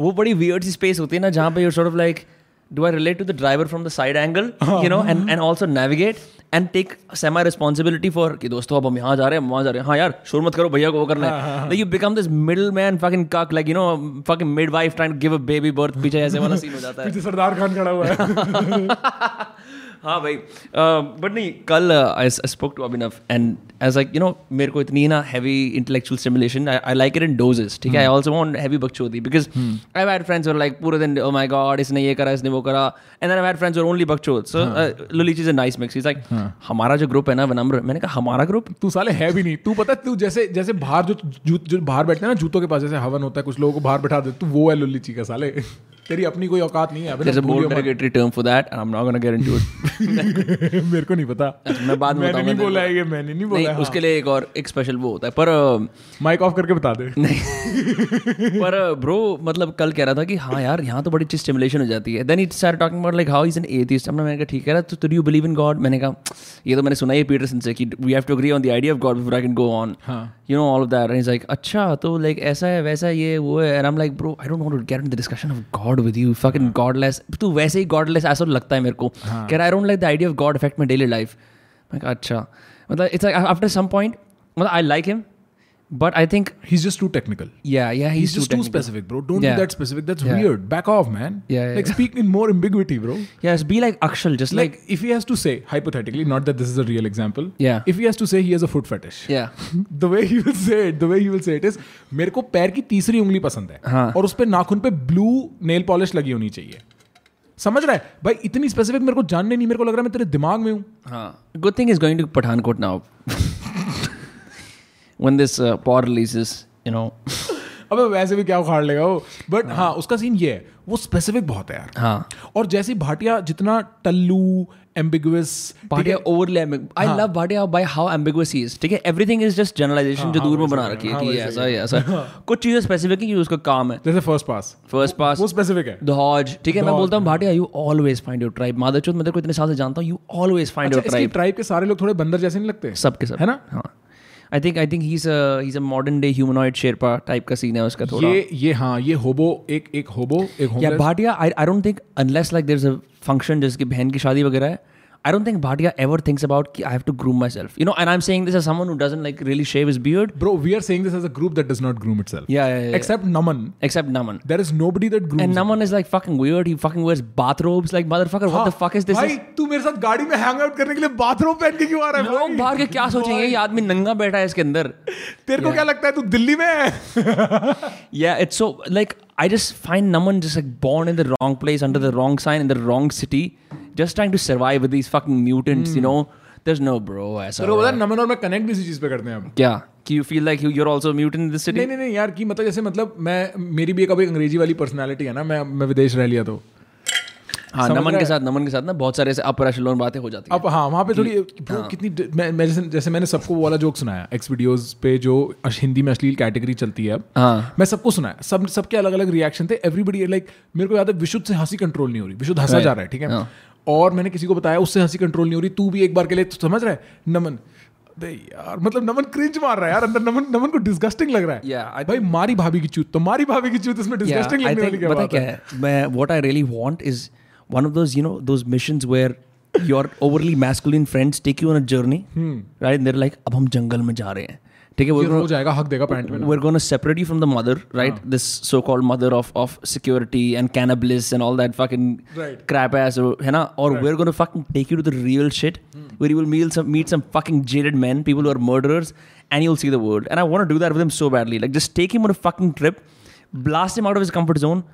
वो [laughs] बड़ी वियर्ड सी स्पेस होती है ना जहाँ पे you're sort like like do I relate to the driver from the side angle you know and and also navigate and take semi responsibility for कि दोस्तों अब हम यहाँ जा रहे हैं हम वहाँ जा रहे हैं हाँ यार शोर मत करो भैया को वो करना है like you become this middleman fucking cuck like you know fucking midwife trying to give a baby birth पीछे ऐसे वाला सीन हो जाता है पीछे सरदार खान खड़ा हुआ है हाँ भाई बट नहीं कल I spoke to Abhinav and as like you know मेरे को इतनी ना heavy intellectual stimulation I like it in doses ठीक है? आई आल्सो वांट हैवी बकचोदी because I had friends were like पूरे दिन ओ माय गॉड इसने ये करा इसने वो करा. And then I had friends were only बकचोद. So लुलीच is a nice mix is like हमारा जो ग्रुप है ना विनम्र मैंने कहा हमारा ग्रुप तू साले है भी नहीं. तू पता तू जैसे जैसे बाहर जो जो बाहर बैठते हैं ना जूतों के पास जैसे हवन होता है कुछ लोगों को बाहर बैठा दे तू वो है लुल्ली का साले. तेरी अपनी कोई औकात नहीं है अबे there's a ना more भूलियो मत। derogatory term for that and I'm not gonna get into it. [laughs] मेरे को नहीं पता। मैं बाद में मैंने नहीं बोला है ये मैंने नहीं बोला है उसके लिए एक और एक स्पेशल वो होता है पर माइक ऑफ़ करके बता दे। नहीं। पर ब्रो मतलब कल कह रहा था कि हाँ यार यहाँ तो बड़ी अच्छी स्टिमुलेशन हो जाती है। Then it start talking about like how is an atheist हमने मैंने कहा ठीक है तो do you believe in God मैंने कहा ये तो मैंने सुना ही पीटरसन से कि we have to agree on the idea of God before I can go on हाँ। You know all of that is like अच्छा तो लाइक ऐसा है वैसा ये वो है. And I am like bro I don't want to get in the discussion of God with you fucking godless तू वैसे ही गॉडलेस ऐसा लगता है मेरे को। कह रहा I don't like the idea of God effect my daily life मैं अच्छा. मतलब इट्स आफ्टर सम पॉइंट मतलब I like him but I think he's just too technical yeah yeah he's, he's, too just too too specific bro don't Yeah. be that specific that's Yeah. weird back off man Yeah, yeah, like yeah. speak in more ambiguity bro Yes, be like Akshal, just like, like if he has to say hypothetically not that this is a real example Yeah. if he has to say he has a foot fetish yeah, the way he will say it the way he will say it is मेरे को पैर की तीसरी उंगली पसंद है हाँ. और उस पे नाखून पे ब्लू नेल पॉलिश लगी होनी चाहिए समझ रहा है भाई इतनी स्पेसिफिक मेरे को जानने नहीं मेरे को लग रहा है मैं तेरे दिमाग में हूँ huh. Good thing is going to Pathankot now. When this uh, pod releases, you know. [laughs] अबे वैसे भी क्या उखाड़ लेगा वो? बट हाँ। उसका सीन ये है वो स्पेसिफिक बहुत है यार। हाँ. और जैसे भाटिया जितना टल्लू ambiguous Bhatia overly ambig- I हाँ. love Bhatia by how ambiguous he ठीक है? Everything is just generalization जो दूर में बना रखी है हाँ, कि ऐसा ही ऐसा कुछ चीज़ें स्पेसिफिक है कि उसका काम है। जैसे फ़र्स्ट पास फ़र्स्ट पास वो स्पेसिफिक है। दॉज ठीक है? मैं बोलता हूँ Bhatia you always find your tribe मादरचोद मैं तेरे को इतने साल से जानता हूँ you always find your tribe tribe के सारे लोग थोड़े बंदर जैसे नहीं लगते? सबके सब। है ना? हाँ। I think I think he is is a modern day humanoid Sherpa type का सीन है उसका थोड़ा। ये ये हाँ ये होबो एक एक होबो एक या Bhatia I I don't think unless like there is a function जैसे कि बहन की शादी वगैरह है I don't think Bhatia ever thinks about कि I have to groom myself. You know, and I'm saying this as someone who doesn't like really shave his beard. Bro, we are saying this as a group that does not groom itself. Yeah, yeah, yeah. Except Naman. Except Naman. There is nobody that grooms. And Naman is like fucking weird. He fucking wears bathrobes. Like motherfucker, what the fuck is this? भाई तू मेरे साथ गाड़ी में hang out करने के लिए bathroom पहन के क्यों आ रहा है लोग भाई? बाहर के क्या सोचेंगे ये आदमी नंगा बैठा है इसके अंदर तेरे को क्या लगता है तू दिल्ली में है yeah it's so like [laughs] i just find naman just like born in the wrong place under the wrong sign in the wrong city just trying to survive with these fucking mutants you know? There's no bro ऐसा को पता है नमन और मैं connect भी इसी चीज़ पे करते हैं अब। क्या? कि you feel like you, you're also a mutant in this city? नहीं नहीं नहीं यार की मतलब जैसे मतलब मैं मेरी भी एक अब एक अंग्रेज़ी वाली पर्सनालिटी है ना मैं मैं विदेश रह लिया तो। हाँ समझ नमन रहा के है? साथ नमन के साथ ना बहुत सारे ऐसे अपर एशेलोन बातें हो जाती हैं। अब हाँ वहाँ पे थोड़ी bro, कितनी मैं, मैं जैसे जैसे मैंने सबको वो वाला जोक सुनाया एक्स वीडियोस पे जो अश- हिंदी में अश्लील कैटेगरी चलती है अब। हाँ। मैं सबको सुनाया सब सबके अलग अलग रिएक्शन थे एवरीबडी लाइक मेरे को याद है विशुद्ध से हँसी कंट्रोल नहीं हो रही विशुद्ध हंसा जा रहा है ठीक है? हाँ. और मैंने किसी को बताया उससे हँसी कंट्रोल नहीं हो रही तू भी एक बार के लिए तो समझ रहा है? नमन। अबे यार मतलब नमन क्रिंज मार रहा है यार अंदर नमन नमन को डिस्गस्टिंग लग रहा है। Yeah, I भाई मारी भाभी की चूत तो मारी भाभी की चूत इसमें डिस्गस्टिंग I लगने वाली क्या बात क्या है? मैं I really want is one of those you know those missions where your overly masculine friends take you on a journey right? And they're like अब हम जंगल में जा रहे हैं. ठीक है ये we're gonna- हो जाएगा हक देगा पैंट में ना। we're going to separate you from the mother, right? This so-called mother of of security and cannabis and all that fucking Right. crap ass, है ना? Or we're going to fucking take you to the real shit, where you will meet some meet some fucking jaded men, people who are murderers, and you'll see the world. And I want to do that with him so badly. Like just take him on a fucking trip, blast him out of his comfort zone,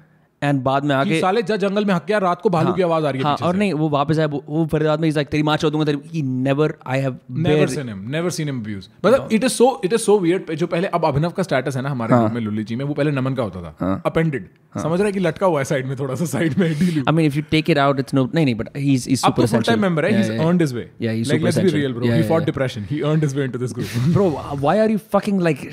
and बाद में आगे साले जा जंगल में हक्या रात को भालू हाँ, की आवाज़ आ रही है हाँ, और नहीं वो वापस आए वो फरीदाबाद में इज़ लाइक तेरी माँ छोड़ दूँगा तेरी never I have never seen him never seen him abuse मतलब it is so it is so weird जो पहले अब अभिनव का स्टेटस है ना हमारे हाँ। घर में लुल्ली जी में वो पहले नमन का होता था। अपेंडेड समझ रहा है कि लटका हुआ है साइड में थोड़ा सा साइड में I mean if you take it out it's no नहीं नहीं but he is super saint time member है he is earned his way या he super saint real bro he fought depression he earned his way into this group bro why are you fucking like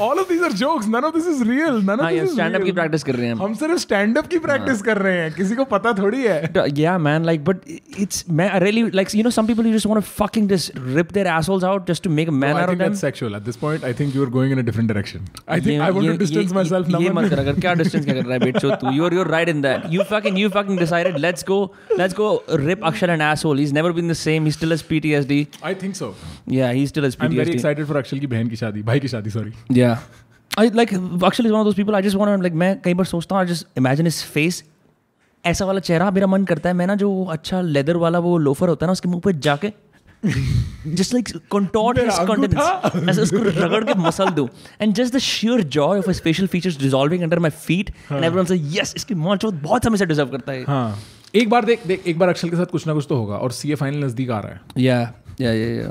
all of these are jokes none of this is real none of this is stand up की practice कर रहे हैं हम सिर्फ़ stand up की practice कर रहे हैं किसी को पता थोड़ी है। Yeah man like but it's man really like you know some people you just want to fucking this rip their assholes out just to make a man out of them sexual at this point I think you are going in a different direction I think I want to distance myself now ये मत कर अगर क्या distance क्या कर रहा है बिट तू you are you are right in that you fucking you fucking decided let's go let's go rip Akshar and asshole he is never been the same he still has PTSD I think so yeah he still has PTSD I am very excited for Akshar की बहन की शादी भाई की शादी sorry या कई बार सोचता हूँ जस्ट इमेजिन इस फेस ऐसा वाला चेहरा मेरा मन करता है मैं ना जो अच्छा लेदर वाला वो लोफर होता है ना उसके मुँह पे जाके just like contort his countenance उसको रगड़ के मसल दूँ. And just the sheer joy of a special features dissolving under my feet and everyone से यस इसकी मच बहुत समय से डिजर्व करता है हाँ। एक बार देख देख एक बार अक्षल के साथ कुछ ना कुछ तो होगा और सीए फाइनल नज़दीक आ रहा है। या या या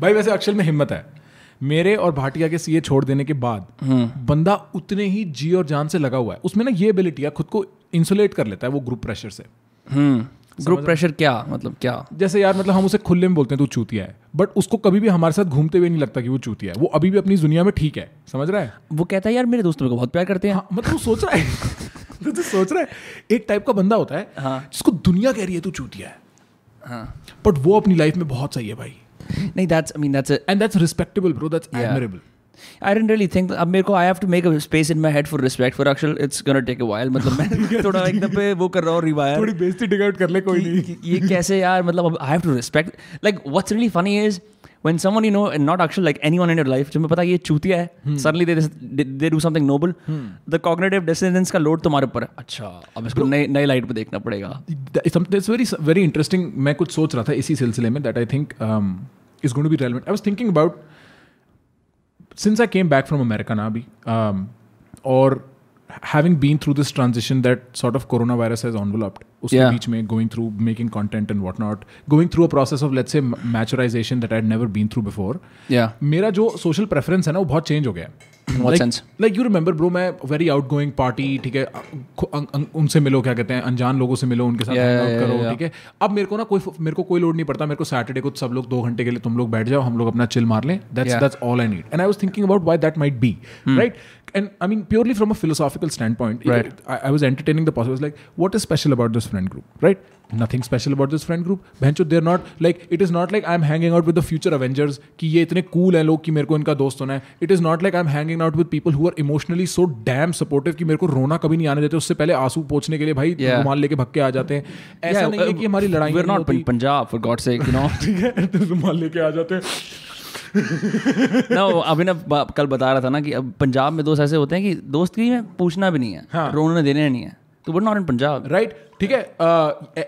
भाई वैसे अक्षल में हिम्मत है। मेरे और भाटिया के सीए छोड़ देने के बाद बंदा उतने ही जी और जान से लगा हुआ है। उसमें ना ये एबिलिटी है खुद को इंसुलेट कर लेता है वो ग्रुप प्रेशर से। हम्म। ग्रुप प्रेशर क्या? मतलब क्या? जैसे यार मतलब हम उसे खुले में बोलते हैं तू चूतिया है। बट उसको कभी भी हमारे साथ घूमते हुए नहीं लगता कि वो चूतिया है। वो अभी भी अपनी दुनिया में ठीक है। समझ रहा है? वो कहता है यार मेरे दोस्त मेरे को बहुत प्यार करते हैं। हाँ मतलब वो सोच रहा है। [laughs] तू सोच रहा है। एक टाइप का बंदा होता है हाँ। जिसको दुनिया कह रही है तू चूतिया है। हाँ। बट वो अपनी लाइफ में बहुत सही है भाई। नहीं that's I mean that's and that's respectable bro that's admirable I didn't really think अब मेरे को I have to make a space in my head for respect for Akshal. It's gonna take a while. मतलब मैं थोड़ा एकदम पे वो कर रहा हूँ रिवायर थोड़ी बेइज्जती टिकट कर ले कोई नहीं ये कैसे यार मतलब I have to respect. Like what's really funny is when someone you know and not Akshal like anyone in your life मैं पता है ये चूतिया है suddenly they they do something noble. hmm. The cognitive dissonance का load तुम्हारे ऊपर है. अच्छा अब इसको नई नई लाइट पे देखना पड़ेगा. इट्स वेरी वेरी इंटरेस्टिंग मैं कुछ सोच रहा था इसी सिलसिले में that I think is going to be relevant. I was thinking about since I came back from America, Nabi, um, or having been through this transition that sort of coronavirus has enveloped, उसके Yeah. बीच में through making content and whatnot going through a process of let's say maturization that I had never been through before Yeah. मेरा जो social preference है ना वो बहुत change हो गया? लाइक यू रिमेंबर ब्रो मैं वेरी आउट गोइंग पार्टी ठीक है अं- अं- उनसे मिलो क्या कहते हैं अनजान लोगों से मिलो उनके साथ Yeah, yeah, करो ठीक yeah. है अब मेरे को ना कोई मेरे को कोई लोड नहीं पड़ता मेरे को सैटरडे को सब लोग दो घंटे के लिए तुम लोग बैठ जाओ हम लोग अपना चिल मार लें that's that's all I need and I was thinking about why that might be right and I mean purely from a philosophical standpoint Right. I, I was entertaining the possibility like what is special about this friend group right nothing special about this friend group bencho they're not like it is not like i'm hanging out with the future avengers कि ये इतने cool हैं लोग कि मेरे को इनका दोस्त होना है it is not like i'm hanging out with people who are emotionally so damn supportive कि मेरे को रोना कभी नहीं आने देते उससे पहले आँसू पोछने के लिए भाई Yeah. रुमाल लेके भक्के आ जाते हैं ऐसा Yeah, नहीं है uh, कि हमारी लड़ाई We're not Punjab for God's sake, you know. है रुमाल लेके आ जाते हैं [laughs] ना अभिनव कल बता रहा था ना कि अब पंजाब में दोस्त ऐसे होते हैं कि दोस्त की में पूछना भी नहीं है हाँ। रोने देने नहीं है। तो but not in Punjab. Right ठीक है अ,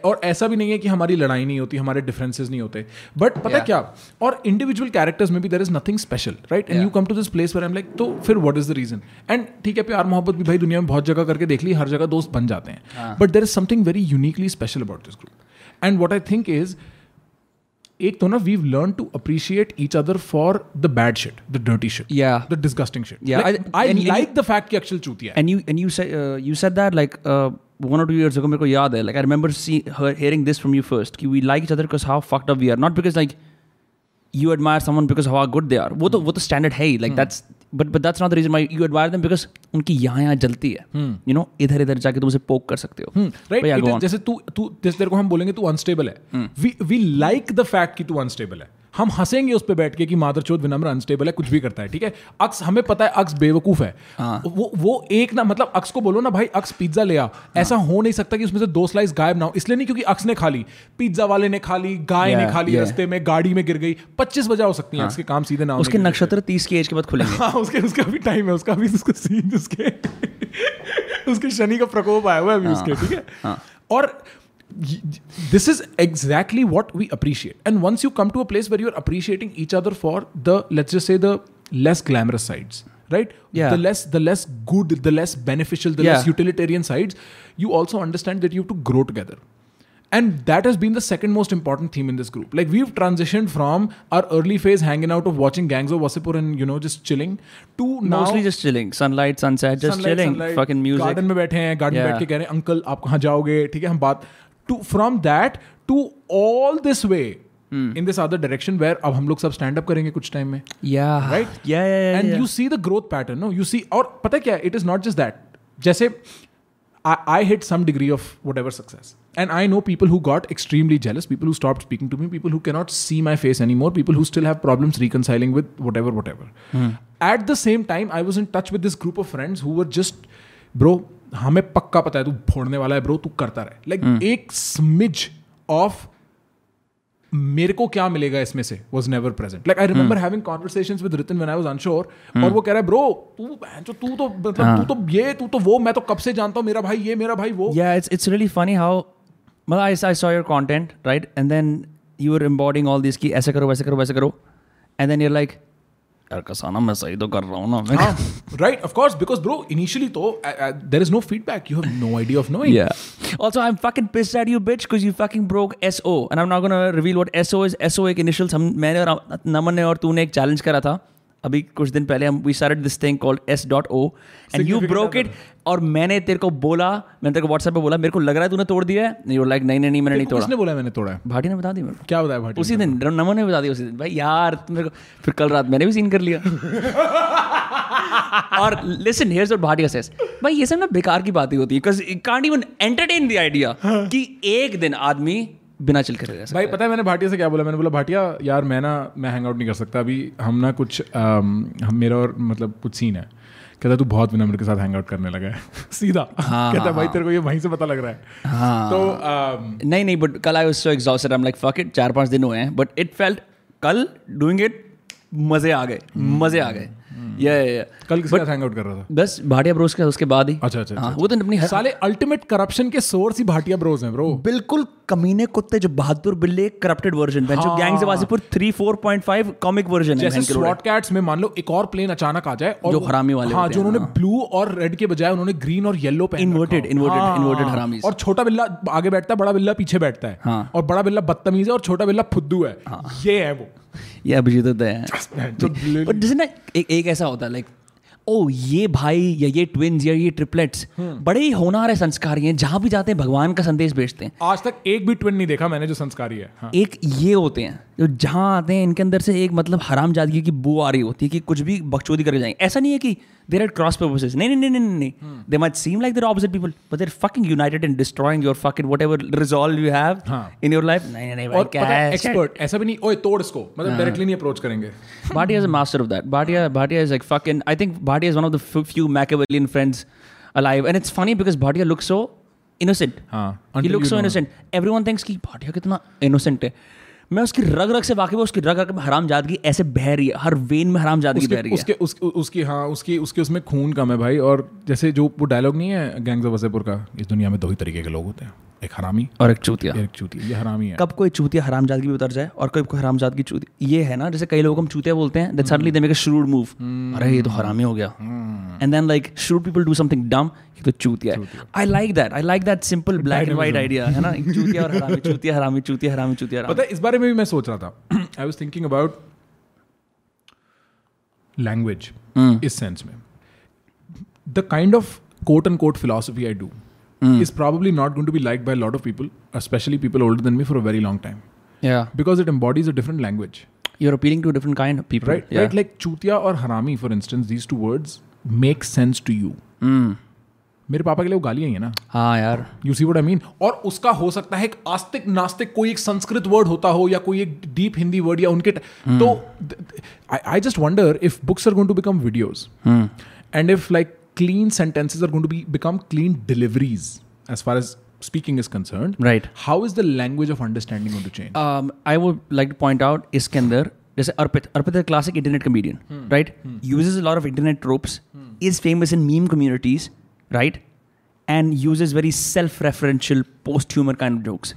और ऐसा भी नहीं है कि हमारी लड़ाई नहीं होती हमारे डिफरेंसेस नहीं होते। बट पता Yeah. क्या और इंडिविजुअल कैरेक्टर्स में भी there is nothing special right and you come to this place पर एम लाइक तो फिर what is the reason and ठीक है प्यार मोहब्बत भी भाई दुनिया में बहुत जगह करके देख ली हर जगह दोस्त बन जाते हाँ। But there is something very uniquely special about this group and what I think is एक तो ना we learn to appreciate each other for the bad shit the dirty shit Yeah. The disgusting shit Yeah, I I- and- and like the fact कि अक्षल चूतिया है and you and you said uh, you said that like uh, one or two years ago मेरे को याद है like I remember see her hearing this from you first कि we like each other because how fucked up we are not because like you admire someone because how good they are वो तो वो तो standard है ही like that's but but that's not the reason my you admire them because उनकी यहाँ यहाँ जलती है। यू नो इधर इधर जाके तुम उसे पोक कर सकते हो। Right go on. जैसे तू तू जिस देर को हम बोलेंगे तू अनस्टेबल है। We we like the fact कि तू अनस्टेबल है। हम हंसेंगे उस पर बैठ के कि मादर चौथ विनम्र अनस्टेबल है कुछ भी करता है ठीक है? अक्स हमें पता है अक्स बेवकूफ़ है। हाँ। वो वो एक ना मतलब अक्स को बोलो ना भाई अक्स पिज्जा ले आ। ऐसा हो नहीं सकता कि उसमें से दो स्लाइस गायब ना हो। इसलिए नहीं क्योंकि अक्स ने खा ली पिज्जा वाले ने खा ली गाय ने खा ली yeah. रास्ते में गाड़ी में गिर गई। पच्चीस बजा हो सकती है अक्स के काम सीधे ना उसके। नक्षत्र तीस की एज के बाद खुलेंगे। हाँ उसके उसका भी टाइम है उसका भी उसका सीन उसके उसके शनि का प्रकोप आया हुआ है अभी उसके ठीक है। और this is exactly what we appreciate and once you come to a place where you're appreciating each other for the let's just say the less glamorous sides right Yeah. the less the less good the less beneficial the less Yeah. utilitarian sides you also understand that you have to grow together and that has been the second most important theme in this group like we've transitioned from our early phase hanging out of watching gangs of Wasseypur and you know just chilling to now Mostly just chilling. Sunlight, sunset, just sunlight, chilling. sunlight, Fucking music. Garden में बैठे हैं garden में Yeah. बैठ के कह रहे हैं uncle आप कहाँ जाओगे ठीक है हम बात to from that to all this way in this other direction where अब हम लोग सब स्टैंड अप करेंगे कुछ टाइम में। Right and you see the growth pattern no you see और पता क्या? It is not just that जैसे I hit some degree of whatever success and I know people who got extremely jealous people who stop speaking to me people who cannot see my face anymore people who still have problem reconciling with whatever whatever at the same time I was in touch with this group of friends who were just bro हमें पक्का पता है तू फोड़ने वाला है bro तू करता रहे। लाइक like, एक स्मिज ऑफ़ मेरे को क्या मिलेगा इसमें से was never present like I remember having conversation with Ritan when I was unsure और वो कह रहा है ब्रो तू जो तू तो मतलब तू तो ये तू तो वो मैं तो कब से जानता हूँ मेरा भाई ये मेरा भाई वो। Yeah, it's it's really funny how well I, I saw your content, right? And then you were embodying all these की ऐसे करो वैसे करो वैसे करो। And then you're like Kasana मैं सही तो कर रहा हूँ ना मैं right of course because bro initially तो there is no feedback you have no idea of knowing yeah also I am fucking pissed at you bitch because you fucking broke S O and I am not gonna reveal what S O is S O एक initial मैंने और नमन ने और तूने एक challenge करा था। अभी कुछ दिन पहले हम we started this thing called S.O and you Significant broke it और मैंने तेरे को बोला मैंने तेरे को WhatsApp पे बोला मेरे को लग रहा है तूने तोड़ दिया है you're like नहीं नहीं मैंने नहीं तोड़ा। किसने बोला मैंने तोड़ा है? भाटी ने बता दी मेरे क्या बताया भाटी उसी दिन नमन ने बता दिया उसी दिन। भाई यार मेरे को फिर कल रात मैंने भी सीन कर लिया। [laughs] और listen here's what Bhatia says भाई ये सब ना बेकार की बातें होती है because can't even entertain the idea कि एक दिन आदमी बिना चिल करे रह सकता भाई पता है मैंने भाटिया से क्या बोला? मैंने बोला भाटिया यार मैं ना मैं हैंग आउट नहीं कर सकता। अभी हम ना कुछ हम मेरा और मतलब कुछ सीन है। कहता तू बहुत विनम्र के साथ हैंग आउट करने लगा है। [laughs] सीधा। हाँ, कहता है। भाई तेरे को ये वहीं से पता लग रहा है। हाँ। तो अम, नहीं नहीं बट कल I was so exhausted I am like fuck it चार पाँच दिन हुए हैं। बट इट फेल्ट कल डूइंग इट मज़े आ गए मज़े आ गए। या या कल किसके हैंग आउट कर रहा था? बस भाटिया ब्रोस के उसके बाद ही। अच्छा अच्छा हाँ वो तो अपनी साले अल्टीमेट करप्शन के सोर्स ही भाटिया ब्रोज हैं ब्रो बिल्कुल कमीने कुत्ते जो बहादुर बिल्ले करप्टेड वर्जन है। जो गैंग्स वासीपुर 3 4.5 कॉमिक वर्जन है जैसे बहन के लोड़े। स्वॉट कैट्स में मान लो एक और प्लेन अचानक आ जाए और जो हरामी वाले हाँ जो उन्होंने ब्लू और रेड के बजाय उन्होंने ग्रीन और येलो पहन Inverted, रखा हो। inverted, हाँ, inverted हाँ। हरामीज। और छोटा बिल्ला आगे बैठता है बड़ा बिल्ला पीछे बैठता है। हाँ। और बड़ा बिल्ला बदतमीज है और छोटा बिल्ला फुद्दू है। ये है वो। ये अभिजीत होता है। बट जैसे ना एक एक ऐसा होता है लाइक ओ ये भाई या ये ट्विन्स या ये ट्रिपलेट्स हम्म। बड़े ही होनहार है संस्कारी हैं जहाँ भी जाते हैं भगवान का संदेश भेजते हैं आज तक एक भी ट्विन नहीं देखा मैंने जो संस्कारी है हाँ। एक ये होते हैं जो जहाँ आते हैं इनके अंदर से एक मतलब हराम जादगी की बू आ रही होती है कि कुछ भी बकचोदी कर जाएँगे ऐसा नहीं है कि देर एट क्रॉस पर्पसेस नहीं नहीं नहीं नहीं they might seem like they're opposite people but they're fucking united in destroying your fucking whatever resolve you have हाँ। इन योर लाइफ नहीं नहीं भाई क्या है है एक्सपर्ट ऐसा भी नहीं ओए तोड़ इसको मतलब डायरेक्टली नहीं अप्रोच करेंगे Bhatia is a master of that. Bhatia, Bhatia is like fucking. I think Bhatia is one of the f- few Machiavellian friends alive, and it's funny because Bhatia looks so innocent. हाँ he until looks you so know. innocent. Everyone thinks कि Bhatia कितना innocent है. मैं उसकी रग रग से वाकिफ हूँ उसकी रग रग में हराम जादगी ऐसे बह रही है हर वेन में हराम जादगी बह उसके रही है उसके उसके उसकी हाँ उसकी उसके उसमें खून कम है भाई और जैसे जो वो डायलॉग नहीं है गैंग्स ऑफ़ वसेपुर का इस दुनिया में दो ही तरीके के लोग होते हैं एक हरामी। और एक चूतिया। एक चूती ये हरामी है। कब कोई चूतिया हराम जादगी भी उतर जाए और कब कोई हराम जादगी चूती ये है ना जैसे कई लोग हम चूतिया बोलते हैं that suddenly they make a shrewd move अरे ये तो हरामी हो गया। And then like shrewd people do something dumb ये तो चूतिया है। I like that I like that simple black and white idea है ना? चूतिया और हरामी चूतिया हरामी चूतिया हरामी चूतिया पता है इस बारे में भी मैं सोच रहा था। I was thinking about language इस सेंस में। The kind of quote and quote philosophy I do is probably not going to be liked by a lot of people, especially people older than me, for a very long time yeah because it embodies a different language. you're appealing to a different kind of people Right? yeah. Right? Like chutia or harami, for instance, these two words make sense to you. mm. मेरे पापा के लिए वो गालियाँ ही है ना हाँ यार you see what I mean और उसका हो सकता है एक आस्तिक नास्तिक कोई एक संस्कृत वर्ड होता हो या कोई एक डीप हिंदी वर्ड या उनके तो I just wonder if books are going to become videos and if like clean sentences are going to be become clean deliveries as far as speaking is concerned right how is the language of understanding going to change um, I would like to point out इसके अंदर जैसे अर्पित अर्पित is a classic internet comedian right uses a lot of internet tropes is famous in meme communities right and uses very self-referential post-humor kind of jokes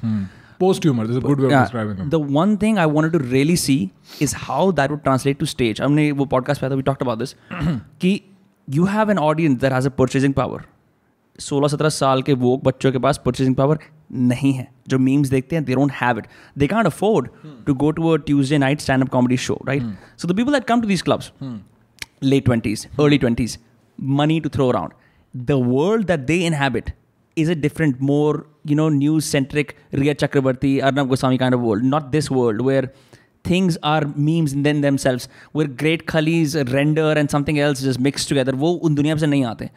post humor. This is a good way of Yeah. describing him. The one thing I wanted to really see is how that would translate to stage. हमने वो podcast पे था, we talked about this [clears throat] कि you have an audience that has a purchasing power सोलह सत्रह साल के वो बच्चों के पास परचेजिंग पावर नहीं है। जो मीम्स देखते हैं they don't have it they can't afford to go to a Tuesday night stand up comedy show right so the people that come to these clubs late twenties early twenties money to throw around the world that they inhabit is a different more you know news centric Rhea Chakraborty Arnab Goswami kind of world not this world where things are memes in them themselves where great khalis render and something else just mixed together वो उन दुनिया से नहीं आते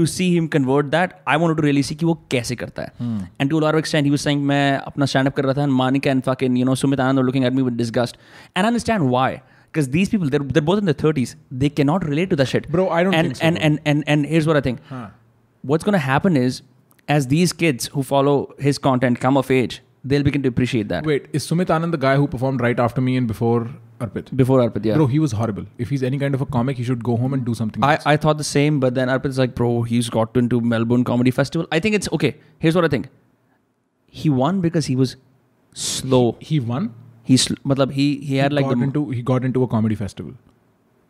to see him convert that I wanted to really see कि वो कैसे करता है and to a lot of extent he was saying मैं अपना stand up कर रहा था and Manika and fucking you know Sumit Anand were looking at me with disgust and I understand why because these people they're, they're both in their 30s they cannot relate to that shit Bro, I don't and, think so, and, bro. and and and here's what I think Huh. what's going to happen is as these kids who follow his content come of age they'll begin to appreciate that Wait, is Sumit Anand the guy who performed right after me and before Arpit? before Arpit yeah Bro, he was horrible. If he's any kind of a comic, he should go home and do something. I, else. I thought the same, but then Arpit's like, bro, he's got into Melbourne Comedy Festival. I think it's okay. Here's what I think. He won because he was slow. he won. He, sl- matlab, he he had he like got the into he got into a comedy festival.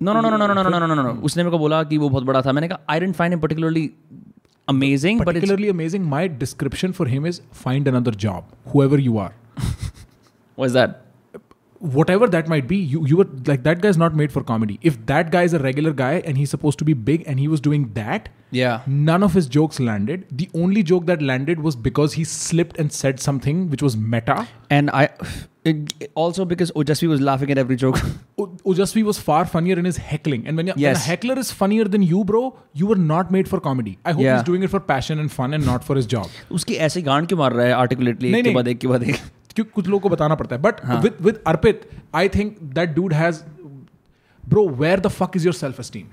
no no no no no no no no no no no no. उसने मेरे को बोला कि वो बहुत बड़ा था. मैंने कहा I didn't find him particularly amazing, but Particularly amazing. My description for him is find another job, whoever you are. [laughs] what's that? Whatever that might be, you you were like that guy's not made for comedy. If that guy is a regular guy and he's supposed to be big and he was doing that, Yeah. none of his jokes landed. The only joke that landed was because he slipped and said something which was meta. And I it, also because Ojasvi was laughing at every joke. [laughs] O- Ojasvi was far funnier in his heckling. And when, you when a Yes. heckler is funnier than you, bro, you were not made for comedy. I hope Yeah. he's doing it for passion and fun and not for his job. उसकी ऐसे गांड क्यों मार रहा है articulately नहीं, एक के नहीं। बाद एक के बाद एक क्योंकि कुछ लोगों को बताना पड़ता है बट हाँ. With with Arpit I think that dude has bro where the fuck is your self esteem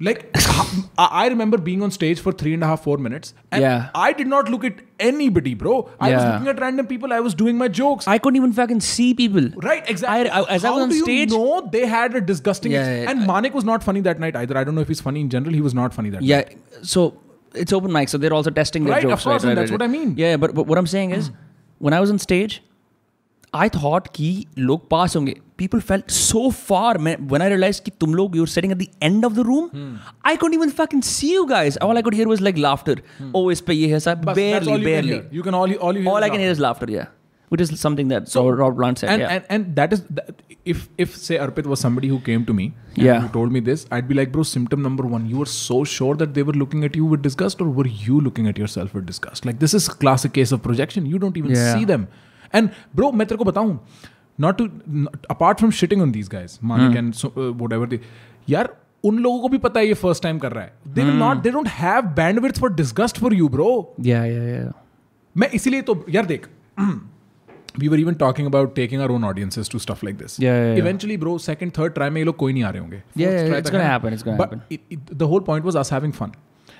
like I [laughs] I remember being on stage for three and a half, four minutes, and Yeah. I did not look at anybody, bro. I was Yeah. looking at random people. I was doing my jokes. I couldn't even fucking see people. Right, exactly. I- I- as I How was on do stage- you know they had a disgusting. Yeah, ex- yeah, and Manik was not funny that night either. I don't know if he's funny in general. He was not funny that night. Yeah, so it's open mic, so they're also testing their Right, of jokes. course, right, and right, that's right. what I mean. Yeah, but, but what I'm saying is, When I was on stage I thought कि लोग pass होंगे। People fail so far man I realise कि तुम लोग you're sitting at the end of the room I can't even fucking see you guys all I could hear was like laughter oh इस पर ये है sir barely barely या which is something that so, Robert Plant said. and, yeah. and and that is that, if if say Arpit was somebody who came to me and Yeah. who told me this, I'd be like, bro, symptom number one, you were so sure that they were looking at you with disgust, or were you looking at yourself with disgust? Like this is classic case of projection. You don't even Yeah. see them. And bro, मैं तेरे को बताऊं, not to not, apart from shitting on these guys, Manik and so, uh, whatever they, यार उन लोगों को भी पता है ये फर्स्ट टाइम कर रहा है they will not they don't have bandwidth for disgust for you bro yeah, yeah, yeah. मैं इसीलिए तो यार देख we were even talking about taking our own audiences to stuff like this. Yeah. Eventually, bro, second, third try, may koi nahi aa rahe honge. Yeah, it's going to happen. It's going to happen. It, the whole point was us having fun.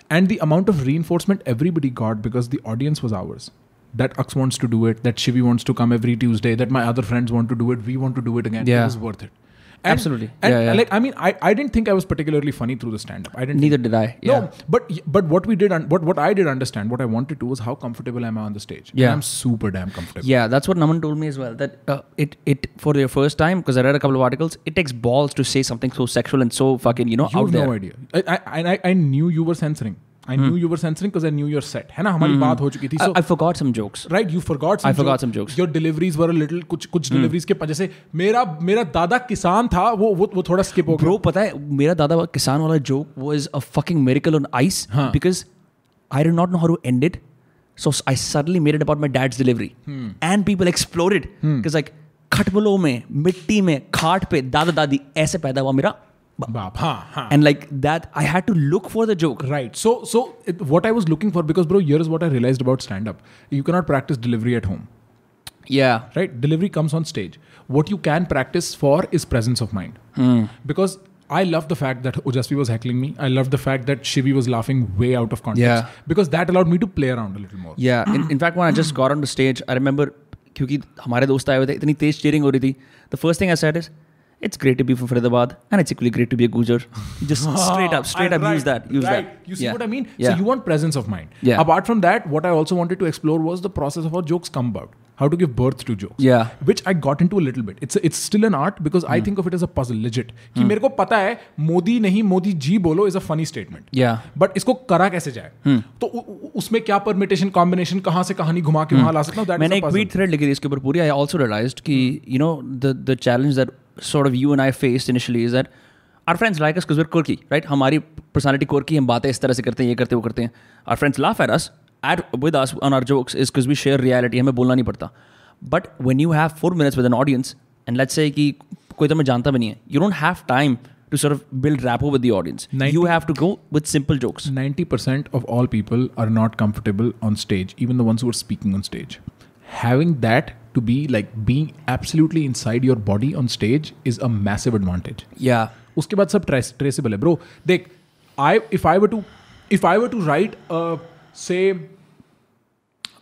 And the amount of reinforcement everybody got because the audience was ours. That Ux wants to do it, that Shivi wants to come every Tuesday, that my other friends want to do it, we want to do it again. Yeah. It was worth it. And, Absolutely. And Yeah, yeah. like I mean, I, I didn't think I was particularly funny through the stand up. I didn't. Neither think- did I. Yeah. no, but but what we did, un- what what I did understand, what I wanted to was how comfortable am I on the stage? And Yeah. I'm super damn comfortable. Yeah, that's what Naman told me as well. That uh, it it for your first time because I read a couple of articles. It takes balls to say something so sexual and so fucking you know You out have there. no idea. I, I, and I, I knew you were censoring. I knew you were censoring because I knew your set है ना? हमारी hmm. बात हो चुकी थी। So I forgot some jokes right you forgot I forgot some jokes your deliveries were little कुछ कुछ deliveries hmm. के जैसे मेरा मेरा दादा किसान था वो वो, वो थोड़ा स्किप हो गया। ब्रो पता है मेरा दादा किसान वाला joke was a fucking miracle on ice because I do not know how to end it so I suddenly made it about my dad's delivery and people explore it like खटमलों में मिट्टी में खाट पे दादा दादी ऐसे पैदा हुआ मेरा। बाप हाँ हाँ. and like that I had to look for the joke. Right. So so it, what I was looking for because bro, here is what I realized about stand up. You cannot practice delivery at home. Yeah. right delivery comes on stage what you can practice for is presence of mind Hmm. because i love the fact that ojasvi was heckling me i love the fact that shivi was laughing way out of context Yeah. because that allowed me to play around a little more Yeah. In, in fact, when I just got on the stage, I remember क्योंकि हमारे दोस्त आए हुए थे इतनी तेज cheering हो रही थी the first thing I said is it's great to be from Faridabad and it's equally great to be a Gujar. Just [laughs] straight up, straight up right, use that. Use right. that. You see Yeah. what I mean? Yeah. So you want presence of mind. Yeah. Apart from that, what I also wanted to explore was the process of how jokes come about. How to give birth to jokes. Yeah. Hmm. Which I got into a little bit. It's it's still an art because I think of it as a puzzle, legit. कि मेरे को पता है मोदी नहीं मोदी जी बोलो is a funny statement Yeah. But इसको करा कैसे जाए Hmm. तो उ- उ- उसमें क्या परमिटेशन कॉम्बिनेशन कहाँ से कहानी घुमा के वहां ला सकता हूँ That is मैंने a एक puzzle. ट्वीट थ्रेड लिखी थी इसके ऊपर पूरी I also realised that you know the the challenge that of you and I faced initially is that our friends like us because we are quirky right हमारी personality quirky हम बातें इस तरह से करते हैं ये करते वो करते हैं our friends laugh at us at with us on our jokes is because we share reality हमें बोलना नहीं पड़ता but when you have four minutes with an audience and let's say कि कोई तो मैं जानता भी नहीं है you don't have time to sort of build rapport with the audience. Ninety- You have to go with simple jokes. 90% of all people are not comfortable on stage, even the ones who are speaking on stage. Having that to be like being absolutely inside your body on stage is a massive advantage. Yeah. उसके बाद सब traceable है bro. देख if i were to if i were to write a से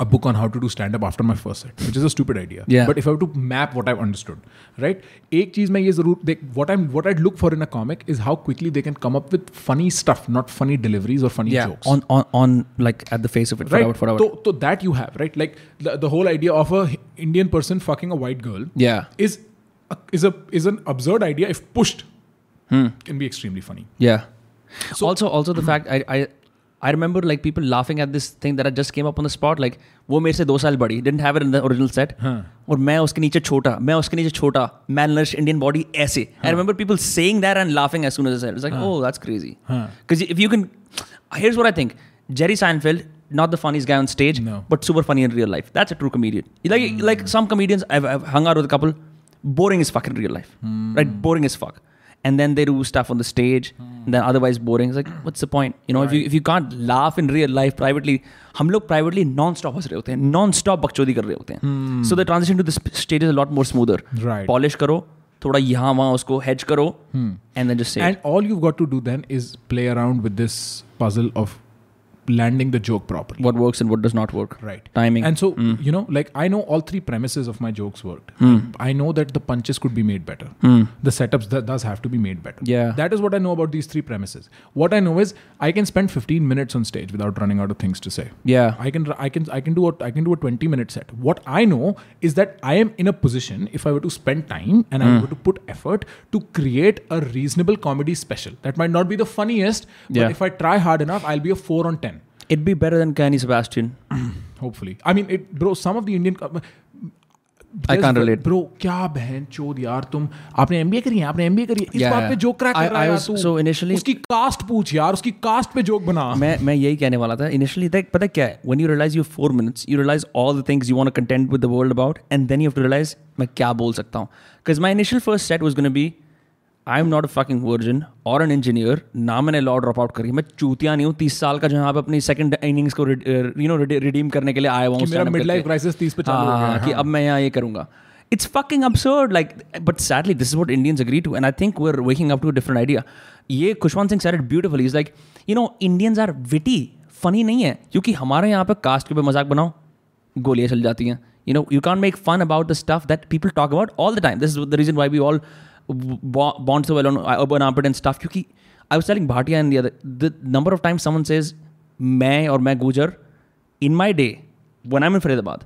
a book on how to do stand up after my first set which is a stupid idea Yeah. but if i were to map what i've understood right एक चीज मैं ये जरूर देख what i'm what i'd look for in a comic is how quickly they can come up with funny stuff not funny deliveries or funny Yeah. jokes On, on, on, like, at the face of it. right Forever, forever. So, so that you have right like the, the whole idea of a indian person fucking a white girl Yeah. is a, is a is an absurd idea if pushed Hmm. can be extremely funny Yeah. also, also the fact I, I, I remember like people laughing at this thing that I just came up on the spot. Like वो मेरे से दो साल बड़ी didn't have it in the original set. और मैं उसके नीचे छोटा मैं उसके नीचे छोटा malnourished Indian body ऐसे. I remember people saying that and laughing as soon as I said. it. It's like oh that's crazy. Because if you can, here's what I think. Jerry Seinfeld. Not the funniest guy on stage, No. but super funny in real life. That's a true comedian. Like, like some comedians, I've, I've hung out with a couple, boring as fuck in real life. Right? Boring as fuck And then they do stuff on the stage and then otherwise boring it's like what's the point you know if you if you can't laugh in real life privately हम लोग privately non-stop हंस रहे होते हैं non-stop बकचोदी कर रहे होते हैं so the transition to this stage is a lot more smoother Right. polish करो थोड़ा यहाँ वहाँ उसको hedge करो and then just say and all you've got to do then is play around with this puzzle of landing the joke properly. What works and what does not work. Right. Timing. And so mm. you know like i know all three premises of my jokes worked. Hmm. I know that the punches could be made better. Hmm. The setups that does have to be made better. Yeah. that is what i know about these three premises. What i know is i can spend 15 minutes on stage without running out of things to say. Yeah. I can I can I can do a I can do a 20 minute set. What I know is that I am in a position if I were to spend time and I hmm. were to put effort to create a reasonable comedy special. That might not be the funniest, but Yeah. if I try hard enough, I'll be a 4 on 10. It'd be better than Kenny Sebastian. [clears throat] Hopefully. I mean it bro some of the Indian I can't relate. Bro, क्या बहन चोद यार तुम आपने MBA करी है आपने MBA करी है इस Yeah, बात yeah. पे जोक क्रैक कर रहा है तू so initially- उसकी कास्ट पूछ यार उसकी कास्ट पे जोक बना मैं मैं यही कहने वाला था इनिशियली देख पता क्या है? When you realise you four minutes you realise all the things you want to content with the world about and then you have to realise मैं क्या बोल सकता हूँ। Because my initial first set was gonna be I am not a fucking virgin और an engineer ना मैंने law drop out करी। मैं चूतिया नहीं हूँ। तीस साल का जो आप अपनी सेकंड इनिंग्स को यू नो रिडीम करने के लिए आया हुआ हूँ मिड लाइफ क्राइसिस तीस पे चालू हाँ, हाँ, हाँ कि अब मैं यहाँ ये करूँगा। It's fucking absurd like but sadly this is what Indians agree to and I think we are waking up to different idea ये Khushwant Singh sir it beautiful is like you know Indians are witty funny नहीं है क्योंकि हमारे यहाँ पर cast के पे मज़ाक बनाओ गोलियाँ चल जाती हैं। You know you can make fun about the stuff that people talk about all the time this is the reason why we all bonds and stuff क्योंकि I was selling Bhatia in the the number of time someone says मैं और मैं Gujjar in my day one I mean Faridabad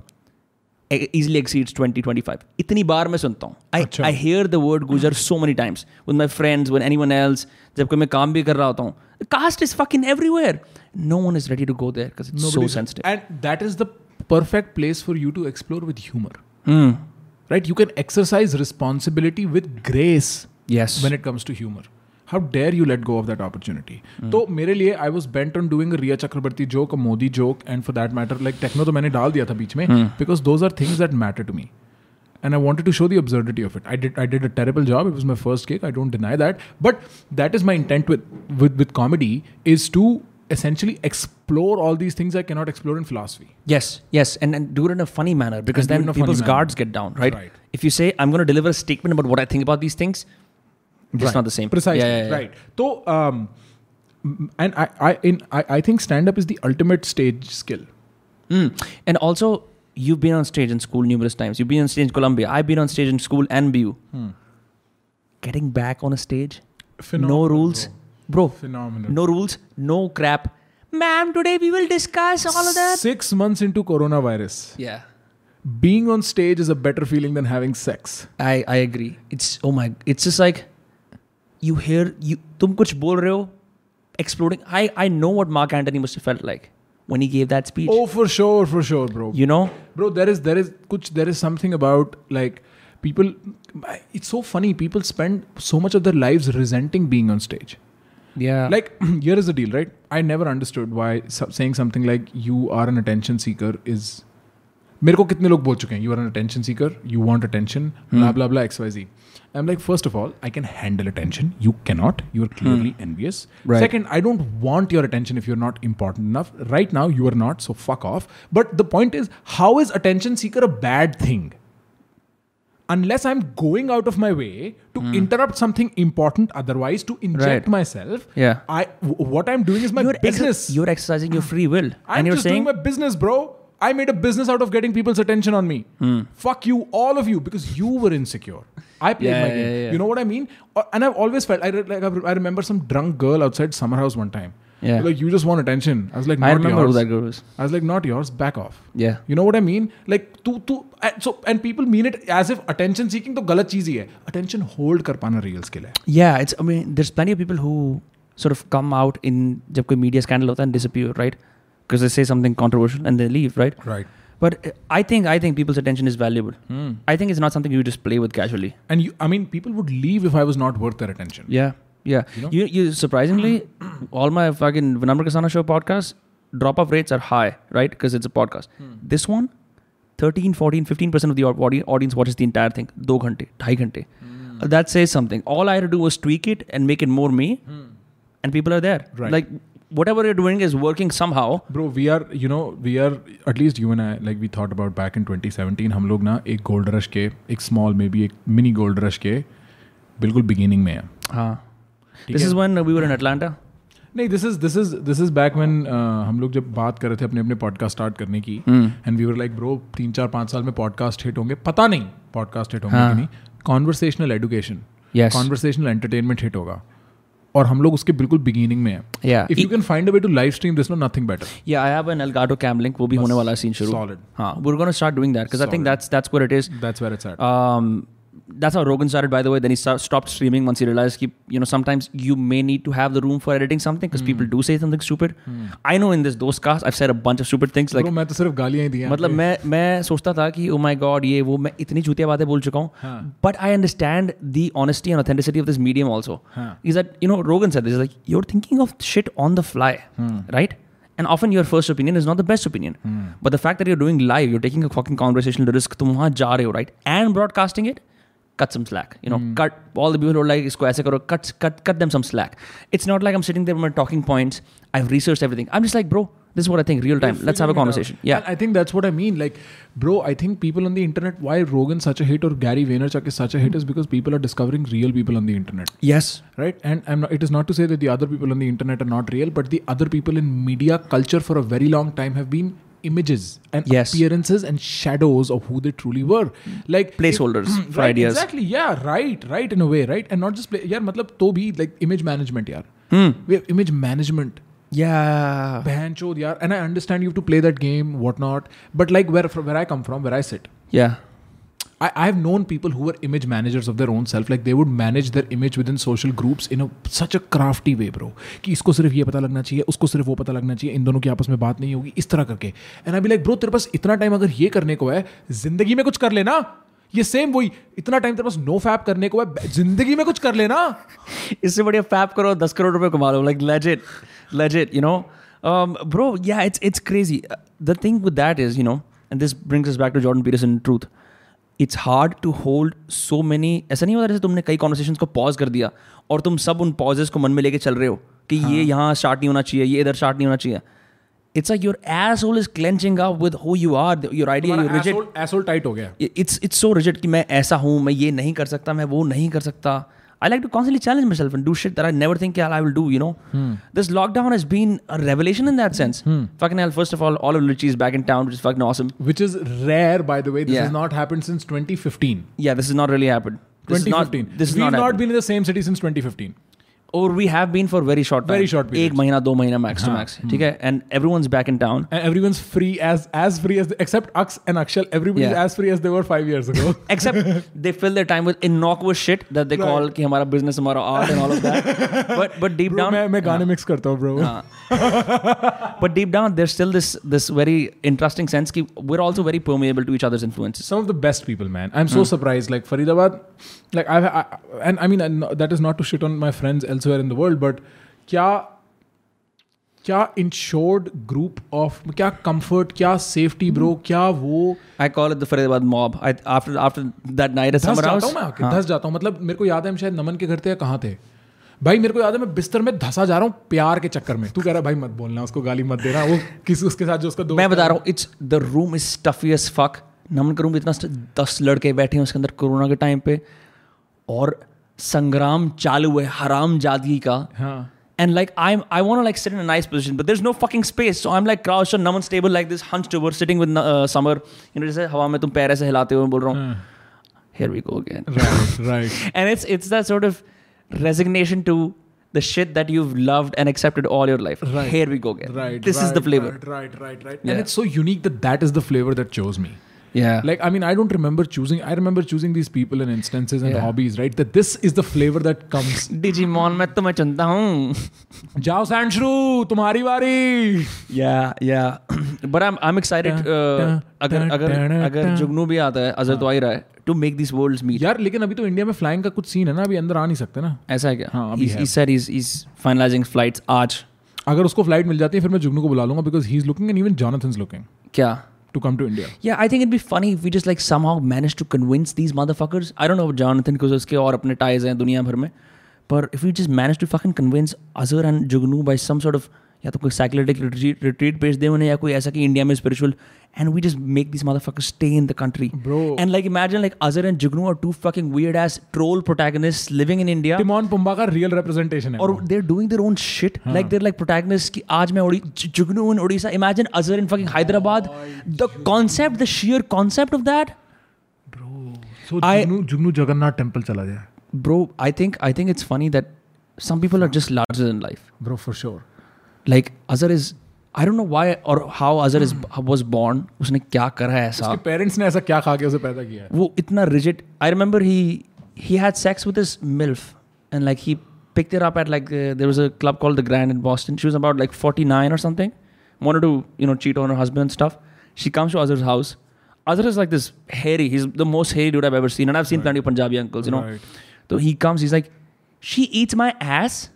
easily exceeds twenty twenty five इतनी बार मैं सुनता हूँ I I hear the word Gujjar so many times with my friends with anyone else जब कोई मैं काम भी कर रहा होता हूँ caste is fucking everywhere no one is ready to go there so and that is the perfect place for you to explore with humour Right? You can exercise responsibility with grace yes when it comes to humor. How dare you let go of that opportunity? Hmm. तो मेरे लिए I was bent on doing Rhea Chakraborty joke a Modi joke and for that matter like techno तो मैंने डाल दिया था बीच में Hmm. Because those are things that matter to me and I wanted to show the absurdity of it. I did I did a terrible job. It was my first gig. I don't deny that. But that is my intent with with, with comedy is to essentially explore all these things I cannot explore in philosophy. Yes, yes, and, and do it in a funny manner because And then in a funny people's guards get down, right? Right. If you say I'm going to deliver a statement about what I think about these things, it's Right. not the same. Precisely. Yeah, yeah, yeah. Right. So um and I, I in I, I think stand up is the ultimate stage skill. Mm. And also, you've been on stage in school numerous times. You've been on stage in Columbia. I've been on stage in school and BU. getting back on a stage, no rules, bro. Bro, phenomenal. No rules, no crap. Ma'am, today we will discuss all of that. Six months into coronavirus. Yeah. Being on stage is a better feeling than having sex. I, I agree. It's oh my it's just like you hear you tum kuch bol rahe ho, exploding. I, I know what Mark Antony must have felt like when he gave that speech. Oh, for sure, for sure, bro. You know, bro, there is there is kuch, there is something about like people. It's so funny. People spend so much of their lives resenting being on stage. Yeah. like here is the deal right i never understood why so- saying something like you are an attention seeker is मेरे को कितने लोग बोल चुके हैं you are an attention seeker you want attention blah blah blah X Y Z I am like first of all I can handle attention you cannot you are clearly envious Right. Second I don't want your attention if you are not important enough right now you are not so fuck off but the point is how is attention seeker a bad thing unless i'm going out of my way to interrupt something important otherwise to inject. Right. myself Yeah. i w- what i'm doing is my you're business. Exer- you're exercising your free will, i'm and you're just saying doing my business bro. I made a business out of getting people's attention on me. Fuck you all of you because you were insecure. I played Yeah, my game. yeah, yeah. you know what i mean? Uh, and i've always felt i re- like I remember some drunk girl outside summer house one time Yeah. like you just want attention i was like I not remember yours. who that girl was. I was like, not yours, back off. Yeah. You know what I mean? Like, तू तू and so and people mean it as if attention seeking तो गलत चीज ही है. Attention hold कर पाना real skill है. Yeah, it's. I mean, there's plenty of people who sort of come out in जब कोई media scandal होता है and disappear, right? Because they say something controversial and they leave, right? Right. But uh, I think I think people's attention is valuable. I think it's not something you just play with casually. And you, I mean, people would leave if I was not worth their attention. Yeah, yeah. You know? You, you surprisingly, [clears throat] all my fucking Vinamra Kasana show podcasts drop off rates are high, right? Because it's a podcast. This one, 13, 14, 15% of the au- audi- audience watches the entire thing. Do ghante, ढाई घंटे. Uh, That says something. All I had to do was tweak it and make it more me, and people are there. Right. Like whatever you're doing is working somehow. Bro, we are, you know, we are, at least you and I, like we thought about back in 2017, हम लोग ना एक gold rush के, एक small, maybe एक mini gold rush के, बिल्कुल beginning में हैं. हाँ. है? is when we were in Atlanta. नहीं this is this is this is back when हम लोग जब बात कर रहे थे अपने अपने पॉडकास्ट स्टार्ट करने की and we were like bro तीन चार पाँच साल में पॉडकास्ट हिट होंगे पता नहीं पॉडकास्ट हिट होंगे हाँ. नहीं conversational education conversational entertainment hit होगा और हम लोग उसके बिल्कुल बिगिनिंग में हैं if you can find a way to live stream this no nothing better Yeah, I have an Elgato Cam link. वो भी होने वाला सीन शुरू. solid. हाँ, we're gonna start doing that because I think Solid. that's that's what it is. That's where it's at Um, that's how Rogan started, by the way. Then he sta- stopped streaming once he realized, कि, you know, sometimes you may need to have the room for editing something because people do say something stupid. I know in this those cast, I've said a bunch of stupid things. Like, bro मैं तो सिर्फ गालियां ही दी हैं मतलब मैं मैं सोचता था कि ओ माय गॉड ये वो मैं इतनी चूतिया बातें बोल चुका हूँ हाँ. But I understand the honesty and authenticity of this medium also हाँ. Is that you know Rogan said this like you are thinking of shit on the fly right And often your first opinion is not the best opinion. But the fact that you're doing live, you're taking a fucking conversational risk, तुम वहाँ जा रहे हो, right? And broadcasting it, cut some slack you know mm. cut all the people who are like isko aise karo cut cut cut them some slack. It's not like i'm sitting there with my talking points. I've researched everything. I'm just like bro this is what i think real time. Let's have a conversation. Yeah. I think that's what i mean. Like bro i think people on the internet why rogan such a hit or gary vaynerchuk is such a hit is because people are discovering real people on the internet. Yes. Right? And not, it is not to say that the other people on the internet are not real but the other people in media culture for a very long time have been images and yes. appearances and shadows of who they truly were. Like placeholders if, [clears throat] for right, ideas. Exactly. Yeah. Right. Right. In a way. Right. And not just play. Yeah. Matlab, to be like image management. Yeah. Hmm. We have image management. Yeah. And I understand you have to play that game, whatnot. But like where where I come from, where I sit. Yeah I, I have known people who were image managers of their own self. Like they would manage their image within social groups in a such a crafty way, bro. कि इसको सिर्फ़ ये पता लगना चाहिए उसको सिर्फ़ वो पता लगना चाहिए इन दोनों की आपस में बात नहीं होगी इस तरह करके and I be like bro तेरे पास इतना टाइम अगर ये करने को है ज़िंदगी में कुछ कर लेना ये सेम वही इतना टाइम तेरे पास नो फैप करने को है ज़िंदगी में कुछ कर लेना इससे बढ़िया फैप करो दस करोड़ रुपए कमा लो like legit legit you know bro yeah it's it's crazy the thing with that is you know and this brings us back to Jordan Peterson truth it's hard to hold so many ऐसा नहीं होता जैसे तुमने कई conversation को pause कर दिया और तुम सब उन पॉजेस को मन में लेके चल रहे हो कि हाँ. ये यहाँ स्टार्ट नहीं होना चाहिए ये इधर स्टार्ट नहीं होना चाहिए। It's like your asshole is clenching up with who you are your idea your rigid asshole tight हो गया। इट्स इट्स सो रिजेक्ट कि मैं ऐसा हूँ मैं ये नहीं कर सकता मैं वो नहीं कर सकता। I like to constantly challenge myself and do shit that I never think I will do, you know. Hmm. This lockdown has been a revelation in that sense. Hmm. Fucking hell, first of all, all of Luchi is back in town, which is fucking awesome. which is rare by the way this Yeah. has not happened since 2015 Yeah, this has not really happened. This is not- 2015 this we've not not been in the same city since 2015 or we have been for very short time Very short एक periods. महीना दो महीना max to हाँ, max ठीक है and everyone's back in town and everyone's free as as free as except Ux and Akshal everybody's Yeah. as free as they were five years ago except they fill their time with innocuous shit that they call कि हमारा business हमारा art and all of that but but deep Bro, down मैं मैं गाने mix करता हूँ bro हाँ. but deep down there's still this this very interesting sense कि we're also very permeable to each other's influences some of the best people man i'm so surprised like faridabad like i've I, and i mean and that is not to shit on my friends elsewhere in the world but क्या क्या insured group of क्या comfort क्या safety bro क्या वो I call it the Faridabad mob. I, after after that night at धस जाता हूँ मैं आके धस जाता हूँ। मतलब मेरे को याद है हम शायद नमन के घर थे या कहाँ थे? भाई मेरे को याद है मैं बिस्तर में धसा जा रहा हूँ प्यार के चक्कर में। तू कह रहा है भाई मत बोलना उसको गाली मत देना वो किसी उसके साथ जो उसका मैं बता। रहा हूँ it's the room is stuffy as fuck Naman का रूम इतना दस लड़के बैठे हैं उसके अंदर कोरोना के टाइम पे और संग्राम चालू है हराम जादगी का हाँ And like I'm, I want to like sit in a nice position, but there's no fucking space. So I'm like crouched on Naman's table like this, hunched over, sitting with uh, Summer. You know, जैसे हवा में तुम पैर ऐसे हिलाते हुए बोल रहा हूँ. Here we go again. Right right And it's it's that sort of resignation to the shit that you've loved and accepted all your life. Right. Here we go again. right This right, is the flavor. right right right right Yeah. and it's so unique that that is the flavor that chose me Yeah. like i mean i don't remember choosing i remember choosing these people and instances and Yeah. hobbies right that this is the flavor that comes Digimon मैं तुम्हें चुनता हूँ. जाओ सैंडश्रू तुम्हारी बारी Yeah, yeah. But I'm I'm excited. Uh, अगर अगर अगर. जुगनू भी आता है अजर तो आ ही रहा है to make these worlds meet. यार लेकिन अभी तो इंडिया में फ्लाइंग का कुछ सीन है ना अभी अंदर आ नहीं सकते ना ऐसा है क्या? हाँ, अभी है। he said he's he's finalizing flights आज. अगर उसको फ़्लाइट मिल जाती है फिर मैं जुगनू को बुला लूँगा because he is looking and even Jonathan looking क्या? To come to India Yeah, I think it'd be funny if we just like somehow managed to convince these motherfuckers. I don't know about Jonathan because उसके और अपने ties हैं दुनिया भर में. But if we just manage to fucking convince Azhar and Jugnu by some sort of या तो कोई साइकोलॉजिक रिट्रीट भेज दे उन्हें या कोई ऐसा कि इंडिया में spiritual and we just make this mother fuck stay in the country and like imagine like Azhar and Jugnu और two fucking weird ass troll protagonist living in India Timon Pumbaa का real representation और they are doing their own shit like their like protagonist की आज मैं Jugnu in Orissa imagine Azhar in fucking Hyderabad the concept the sheer concept of that Jugnu Jagannath temple चला जाए bro I think I think it's funny that some people are just larger in life bro for sure Like Azhar is. I don't know why or how Azhar is was born. उसने क्या करा है ऐसा? उसके parents ने ऐसा क्या खा के उसे पैदा किया है वो इतना rigid. I remember he he had sex with his milf and like he picked her up at like uh, there was a club called the Grand in Boston. She was about like 49 or something. Wanted to you know cheat on her husband and stuff. She comes to Azhar's house. Azhar is like this hairy. He's the most hairy dude I've ever seen, and I've seen plenty of Punjabi uncles. You know. Right. So he comes. He's like, she eats my ass.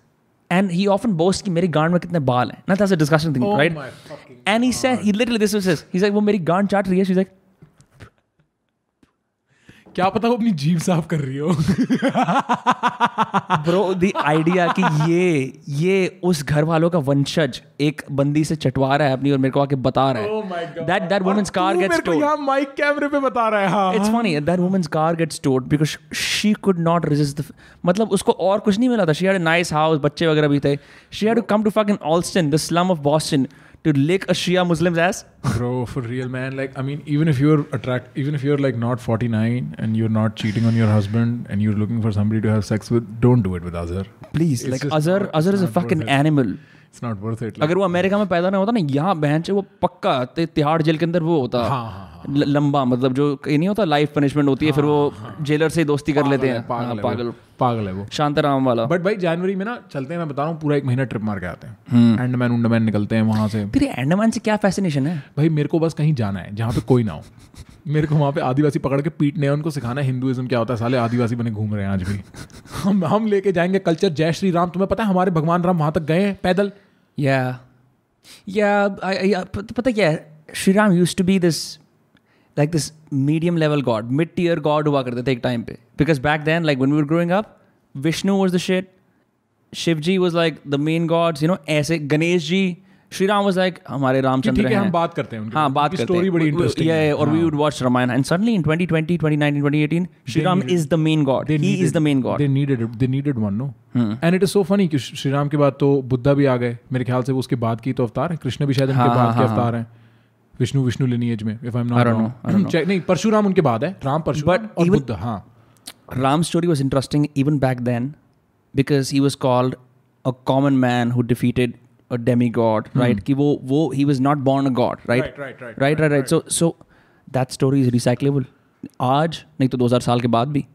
And he often boasts कि मेरी गांड में कितने बाल हैं. Thing, Oh right? my fucking And he said, he literally this was his. He's like, वो मेरी गांड चाट रही है. She's like, क्या पता वो अपनी जीभ साफ़ कर रही हो? ब्रो द आइडिया कि ये ये उस घर वालों का वंशज एक बंदी से चटवा रहा है अपनी और मेरे को आके बता रहा है। That that woman's car gets को टोल्ड माइक कैमरे पे बता रहा है हाँ it's funny that woman's car gets told because she could not resist मतलब उसको और कुछ नहीं मिला था। She had a nice house बच्चे वगैरह भी थे। She had to come to fucking Allston the slum of Boston to lick a Shia Muslim's ass? Bro, for real, man. Like, I mean, even if you're attract, even if you're like not 49 and you're not cheating on your husband and you're looking for somebody to have sex with, don't do it with Azhar. Please, it's like Azhar, not, Azhar is a fucking animal. Not worth it. Like, अगर वो America में पैदा नहीं होता ना यहाँ बहन वो पक्का तिहाड़ जेल के अंदर वो होता। हाँ, हाँ, ल- लंबा मतलब जो ये नहीं होता लाइफ पनिशमेंट होती है फिर वो जेलर से दोस्ती कर लेते हैं। पागल हाँ, है पागल। पागल है वो। शांताराम वाला। बट भाई जनवरी में ना चलते हैं मैं बता रहा हूँ पूरा एक महीना ट्रिप मार के आते हम्म। हैं अंडमान उंडमान निकलते हैं वहाँ से। तेरे एंडमैन से क्या फैसिनेशन है? भाई मेरे को बस कहीं जाना है जहाँ पे कोई ना हो। मेरे को वहाँ पे आदिवासी पकड़ के पीटने हैं उनको सिखाना है हिंदुइज्म क्या होता है साले आदिवासी बने घूम रहे हैं आज भी। [laughs] हम हम लेके जाएँगे कल्चर जय श्री राम। तुम्हें पता है हमारे भगवान राम वहाँ तक गए हैं पैदल। या या पता क्या है Shri Ram used to be this like this medium level god mid tier god हुआ करते थे एक टाइम पे because back then like when we were growing up Vishnu was the shit Shiv ji was like the main gods you know ऐसे Ganesh ji Shri Ram was like हमारे रामचंद्र हैं हम बात करते हैं हाँ बात स्टोरी बड़ी इंटरेस्टिंग है। और we would watch Ramayana and suddenly in 2020 2019 2018 Shri Ram is the main god he is the main god they needed they needed one no and it is so funny कि श्री राम के बाद तो बुद्धा भी आ गए। मेरे ख्याल से वो उसके बाद की तो अवतार है। कृष्ण भी शायद उनके बाद के अवतार हैं। विष्णु विष्णु लिनिएज में if I am not wrong नहीं परशुराम उनके बाद है। राम परशुराम और बुद्ध हाँ। Ram story was interesting even back then because he was called a common man who defeated a demigod, right? कि वो वो he was not born a god, right? Right, right, right, right, right, right. So so that story is recyclable. आज नहीं तो 2000 साल के बाद भी,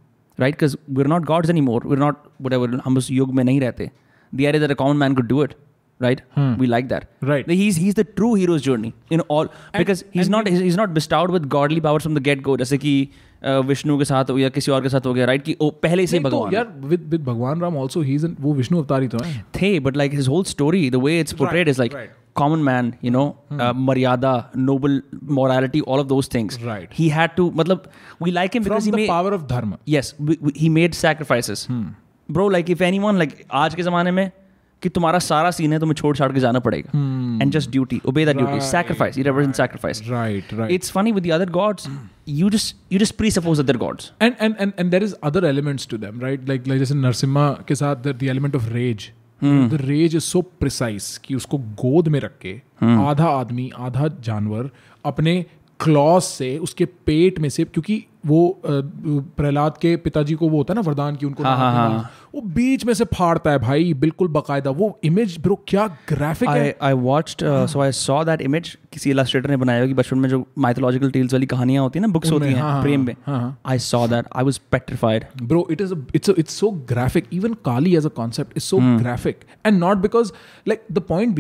right? Because we're not gods anymore. We're not whatever. हम उस युग में नहीं रहते. The idea that a common man could do it, right? We like that. Right. He's he's the true hero's journey in all because he's and not he's, he's not bestowed with godly powers from the get go जैसे कि अ, विष्णु के साथ या किसी और के साथ हो गया राइट कि ओ, पहले से तो भगवान। राम आल्सो ही वो विष्णु अवतार तो है। थे but like his whole story the way it's portrayed is like common man you know मर्यादा noble morality all of those things right he had to मतलब we like him because power of dharma yes he made sacrifices bro like if anyone like आज के जमाने में कि तुम्हारा सारा scene है तुम्हें छोड़ छाड़ के जाना पड़ेगा। And just duty obey duty sacrifice right right it's funny with the other gods you just you just presuppose other gods and and and and there is other elements to them right like like जैसे नरसिम्हा के साथ the element of rage the rage is so precise कि उसको गोद में रख के आधा आदमी आधा जानवर अपने क्लॉस से उसके पेट में से क्योंकि वो प्रहलाद के पिताजी को वो होता है ना वरदान की उनको हाँ, मारने हाँ, वो बीच में से फाड़ता है भाई बिल्कुल बकायदा। वो इमेज ब्रो क्या ग्राफिक है। I, I watched uh, so I saw that image किसी इलस्ट्रेटर ने बनाया कि बचपन में जो माइथोलॉजिकल टेल्स वाली कहानियाँ होती है ना बुक्स होती हैं हाँ, हाँ, प्रेम में हाँ, हाँ। I saw that I was petrified bro it is a, it's a, it's so graphic even kali as a concept is so graphic and not because like the point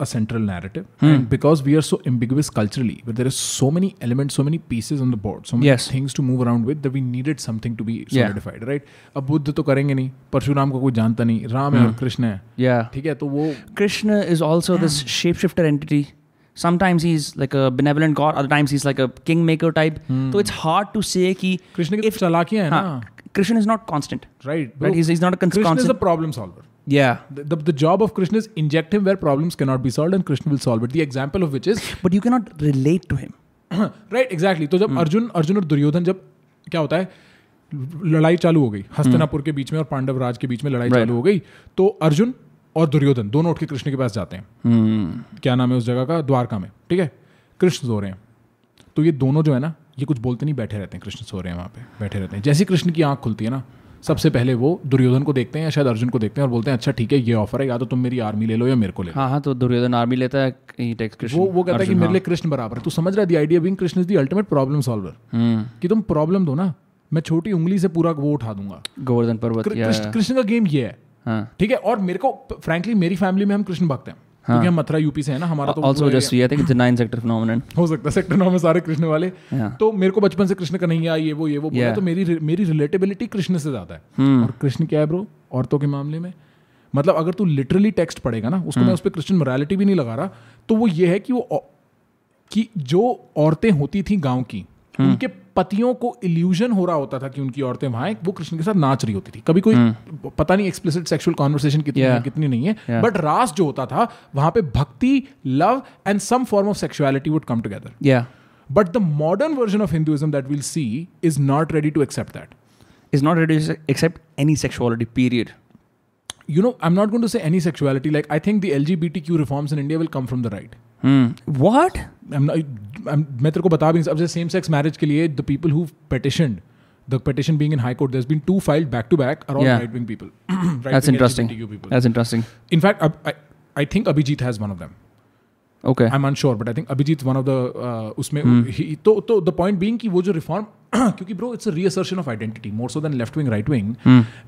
being ki um, we needed a central narrative and because we are so ambiguous culturally where there is so many elements so many pieces on the board so many Yes. things to move around with that we needed something to be Yeah. solidified right अब बुद्ध तो करेंगे नहीं परशुराम को कोई जानता नहीं राम है और कृष्ण है yeah ठीक है तो वो Krishna is also this shapeshifter entity sometimes he's like a benevolent god other times he's like a kingmaker type so it's hard to say कि कृष्ण की if तो चालाकियां है ना हाँ, Krishna is not constant right right he's, he's not a cons- Krishna is constant a problem solver yeah. The, the, the job of Krishna is inject him where problems cannot be solved and Krishna will solve it. The example of which is [laughs] but you cannot relate to him. [coughs] Right exactly तो जब अर्जुन अर्जुन और दुर्योधन जब क्या होता है लड़ाई चालू हो गई हस्तिनापुर के बीच में और पांडव राज के बीच में लड़ाई Right. चालू हो गई तो अर्जुन और दुर्योधन दोनों उठ के कृष्ण के पास जाते हैं। Hmm. क्या नाम है उस जगह का? द्वारका में। ठीक है? कृष्ण सो रहे हैं। तो ये दोनों जो है ना ये कुछ बोलते नहीं बैठे रहते हैं। कृष्ण सो रहे हैं वहाँ पे बैठे रहते हैं। जैसे कृष्ण की आँख खुलती है ना सबसे पहले वो दुर्योधन को देखते हैं या शायद अर्जुन को देखते हैं और बोलते हैं अच्छा ठीक है ये ऑफ़र है या तो तुम मेरी आर्मी ले लो या मेरे को ले लो. हाँ हाँ तो दुर्योधन आर्मी लेता है वो वो कहता है कि मेरे। लिए कृष्ण बराबर है। तू समझ रहा है the idea being Krishna is the ultimate problem solver कि तुम प्रॉब्लम दो ना मैं छोटी उंगली से पूरा वो उठा दूँगा। गोवर्धन पर्वत कृष्ण कृष्ण का गेम ये है। हाँ। ठीक है और मेरे को फ्रैंकली मेरी फैमिली में हम कृष्ण भक्त हैं। क्योंकि हम मथुरा यूपी से है ना हमारा तो पूरा just I think it's a nine sector [laughs] हो सकता है सेक्टर नौ में सारे कृष्ण वाले। तो मेरे को बचपन से कृष्ण कन्हैया ये वो ये वो बोला तो मेरी मेरी रिलेटेबिलिटी कृष्ण से ज़्यादा है। Hmm. और कृष्ण क्या है ब्रो औरतों के मामले में। मतलब अगर तू लिटरली टेक्स्ट पढ़ेगा ना उसको Hmm. मैं उस पर क्रिश्चियन मोरालिटी भी नहीं लगा रहा तो वो ये है कि वो कि जो औरतें होती थी गाँव की. उनके पतियों को इल्यूजन हो रहा होता था कि उनकी औरतें वहाँ वो कृष्ण के साथ नाच रही होती थी कभी कोई पता नहीं एक्सप्लिसिट सेक्सुअल कॉन्वर्सेशन कितनी Hmm. Yeah. है कितनी नहीं है Yeah. बट रास जो होता था वहाँ पे bhakti love and some form of sexuality would come together But the modern version of Hinduism that we'll see is not ready to accept that. is not ready to accept any sexuality period You know, I'm not going to say any sexuality. Like, I think the LGBTQ reforms in India will come from the right. hmm. what I'm not, I'm, मैं तेरे को बता भी नहीं सकता same sex marriage के लिए the people who petitioned the petition being in high court there's been two filed back to back are all Yeah. right wing people [clears throat] right that's interesting people. that's interesting in fact Ab- I, I think Abhijit has one of them Okay I am unsure but I think Abhijit one of the उसमें तो तो the point being कि वो जो reform [clears throat] क्योंकि bro it's a reassertion of identity more so than left wing right wing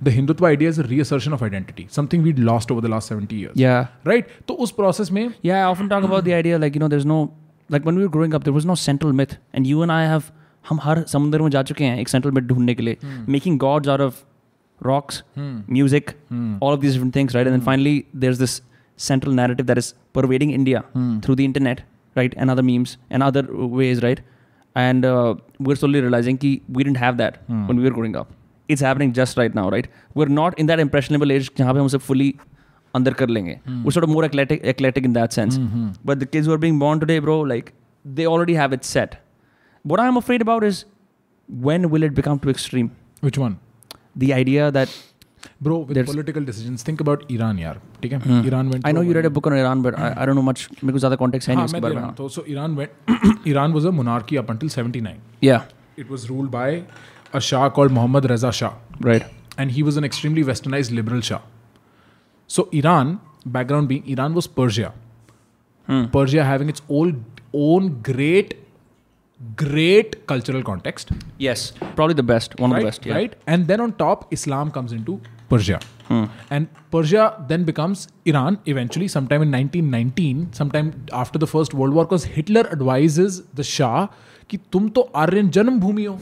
the Hindutva idea is a reassertion of identity something we lost over the last seventy year या right तो उस process में या I often talk about the idea like you know there like one we growing up there was no central myth and you and I have हम हर समुद्र में जा चुके हैं एक सेंट्रल मिथ ढूँढने के लिए. Making gods are of rocks music all of this different things right and finally there is this central narrative that is pervading India through the internet right and other memes and other ways right and uh, we're slowly realizing कि we didn't have that when we were growing up it's happening just right now right we're not in that impressionable age जहाँ पे हम उसे fully अंदर कर लेंगे we're sort of more eclectic eclectic in that sense but the kids who are being born today bro like they already have it set what i'm afraid about is when will it become too extreme which one the idea that bro with There's- political decisions think about Iran यार ठीक है Iran went i know you read a book on iran but I, I don't know much मेरे को ज़्यादा context है नहीं हाँ उसके बारे में तो so Iran went Iran was a monarchy up until 79 yeah it was ruled by a Shah called Muhammad Reza Shah. Right. and he was an extremely westernized liberal Shah. So Iran, background being Iran was Persia. Hmm. Persia having its own own great, great cultural context, Yes. Probably the best. One of right? the best. Yeah. Right, and then on top, Islam comes into Persia, and Persia then becomes Iran eventually, sometime in 1919, sometime after the First World War, because Hitler advises the Shah कि तुम तो आर्यन जन्मभूमि हो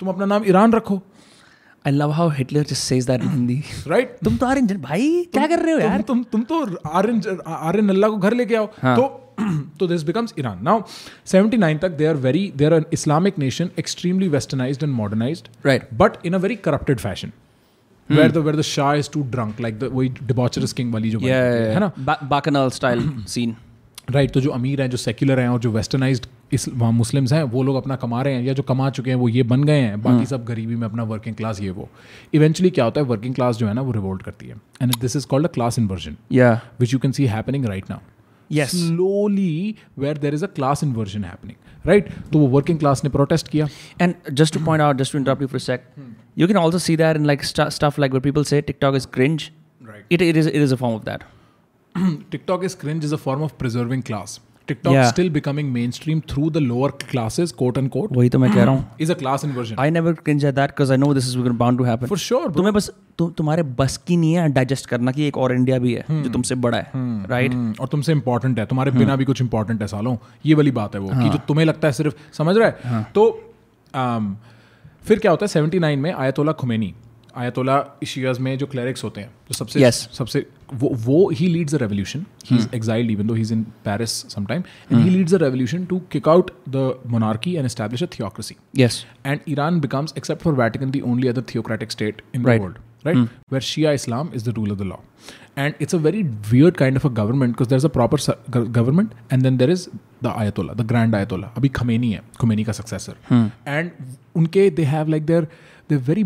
तुम अपना नाम Iran रखो I love how Hitler just says that in Hindi. [laughs] Right तुम तो आर्यन भाई क्या कर रहे हो यार? तुम तुम तो आर्यन आर्यन अल्लाह को घर लेके आओ। तो [clears throat] तो दिस बिकम्स ईरान नाउ 79 तक they are very they are an Islamic nation extremely westernised and modernised Right. But in a very corrupted fashion where the where the Shah is too drunk like the वही debaucherous king वाली जो है ना? bacchanal style [clears throat] scene. Right तो जो अमीर हैं जो सेक्युलर हैं और जो वेस्टर्नाइज्ड इस्लाम मुस्लिम्स हैं वो लोग अपना कमा रहे हैं या जो कमा चुके हैं वो ये बन गए हैं बाकी सब गरीबी में अपना वर्किंग क्लास ये वो। इवेंचुअली क्या होता है वर्किंग क्लास जो है ना वो रिवोल्ट करती है। And this is called a class inversion या which you can see happening right now slowly where there is a class inversion happening right तो वो वर्किंग क्लास ने प्रोटेस्ट किया। And just to point out just to for sake you can also see that in like stuff like people say TikTok is cringe it is it is a form of that TikTok is cringe is a form of preserving class class. TikTok Yeah. still becoming mainstream through the lower classes, quote unquote, वही तो मैं कह रहा हूँ. is a class inversion. I never cringe at that because I know this is bound to happen. For sure, तुम्हें बस तु, तुम्हारे बस की नहीं है डाइजेस्ट करना कि एक और इंडिया भी है hmm. जो तुमसे बड़ा है राइट हम्म, और तुमसे इंपॉर्टेंट है तुम्हारे hmm. बिना भी कुछ इंपॉर्टेंट है सालों ये वाली बात है वो हाँ. कि जो तुम्हें लगता है सिर्फ़ समझ रहा है हाँ. तो um, फिर क्या होता है 79 में आयतोला खुमैनी आयतोला इशियाज में जो क्लैरिक्स होते हैं जो सबसे yes. सबसे वो वो he leads a revolution he is exiled even though he is in Paris sometime and he leads a revolution to kick out the monarchy and establish a theocracy yes and Iran becomes except for Vatican the only other theocratic state in the world right where Shia Islam is the rule of the law and it's a very weird kind of a government because there is a proper government and then there is the Ayatollah the grand Ayatollah अभी Khamenei है Khamenei का successor and hmm. उनके they have like their they very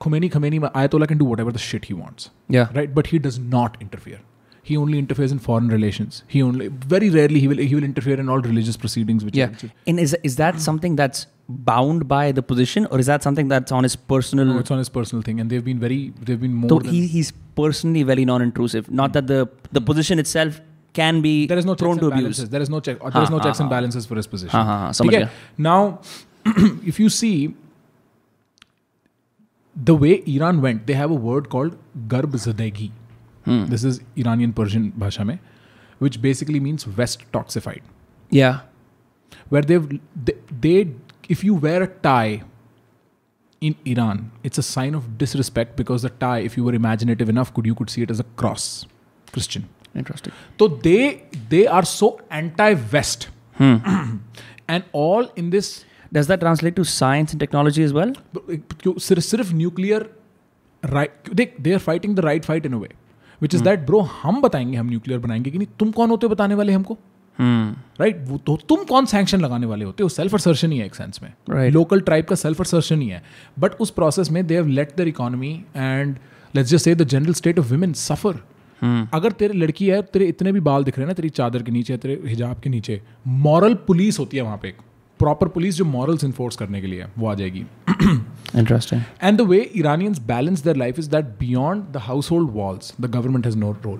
Khomeini, Khomeini, Ayatollah can do whatever the shit he wants. Yeah. Right? But he does not interfere. He only interferes in foreign relations. He only very rarely he will he will interfere in all religious proceedings. Which yeah. Is, and is is that something that's bound by the position, or is that something that's on his personal? No, it's on his personal thing, and they've been very they've been more. So he, he's personally very non-intrusive. Not that the the position itself can be there is no thrown to abuse. There is no check. There is no checks and balances for his position. Now, [clears throat] if you see the way Iran went, they have a word called garb zadegi. Hmm. This is Iranian Persian bhasha mein, which basically means West toxified. Yeah. Where they've they, they if you wear a tie in Iran, it's a sign of disrespect because the tie, if you were imaginative enough, could you could see it as a cross, Christian. Interesting. So they they are so anti-West, [clears throat] and all in this Does that translate to science and technology as well? सिर्फ़ सिर्फ़ nuclear right they they are fighting the right fight in a way which is that bro हम बताएँगे हम nuclear बनाएँगे कि नहीं तुम कौन होते हो बताने वाले हमको Hmm. राइट वो तो तुम कौन सैंक्शन लगाने वाले होते हो सेल्फ असर्शन ही है एक सेंस में Right. लोकल ट्राइब का सेल्फ असर्शन ही है बट उस प्रोसेस में they have let their economy and let's just say the general state of women suffer अगर तेरे लड़की है तेरे इतने भी बाल दिख रहे हैं ना तेरी चादर के नीचे तेरे हिजाब के नीचे मॉरल पुलिस होती है वहाँ पे एक प्रॉपर पुलिस जो मॉरल्स इन्फोर्स करने के लिए वो आ जाएगी Interesting. And the way Iranians balance their life is that beyond the household walls, the government has no role.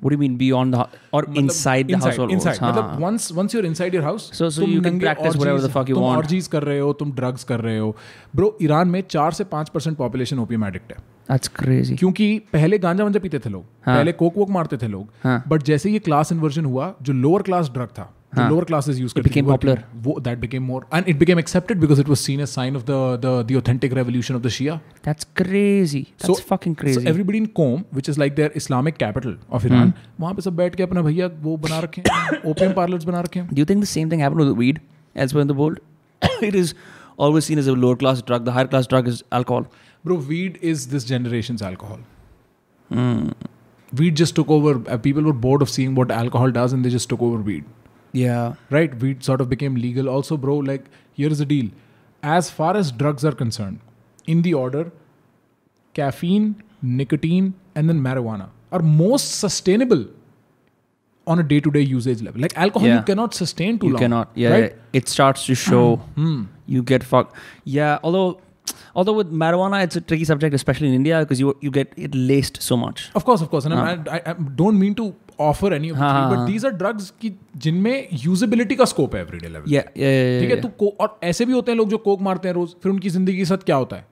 What do you mean beyond the or inside the inside, household walls? inside. हाँ, मतलब हाँ. once once you're inside your house, So- so you can practice whatever the fuck you तुम want. orgies कर रहे हो तुम drugs कर रहे हो ब्रो ईरान में चार से पाँच परसेंट पॉपुलेशन ओपियम एडिक्ट है That's crazy. क्योंकि पहले गांजा वांजा पीते थे लोग हाँ. पहले कोक वोक मारते थे लोग हाँ. बट जैसे ये क्लास इन्वर्जन हुआ जो लोअर क्लास ड्रग था the lower classes used it became popular. wo- that became more and it became accepted because it was seen as sign of the the, the authentic revolution of the shia. That's crazy. That's so, fucking crazy. so everybody in qom which is like their islamic capital of iran wahan pe sab baith ke apna bhaiya wo opium parlors bana rakhe do you think the same thing happened with weed elsewhere in the world? [coughs] It is always seen as a lower class drug. The higher class drug is alcohol. Bro weed is this generation's alcohol. Mm. weed just took over uh, people were bored of seeing what alcohol does and they just took over weed. Yeah. Right? Weed sort of became legal. Also, bro, like here's the deal. As far as drugs are concerned, in the order, caffeine, nicotine, and then marijuana are most sustainable on a day to day usage level. Like alcohol, Yeah. you cannot sustain too you long. You cannot. Yeah, right? yeah. it starts to show. [clears throat] Hmm. You get fucked. Yeah, although although with marijuana, it's a tricky subject, especially in India, because you you get it laced so much. Of course, of course. And I'm- I, I, I don't mean to offer any of the हाँ, three, हाँ, but हाँ. these are drugs की जिनमें usability का scope है everyday level Yeah, yeah, yeah. ठीक है तू और ऐसे भी होते हैं लोग जो कोक मारते हैं रोज फिर उनकी ज़िंदगी के साथ क्या होता है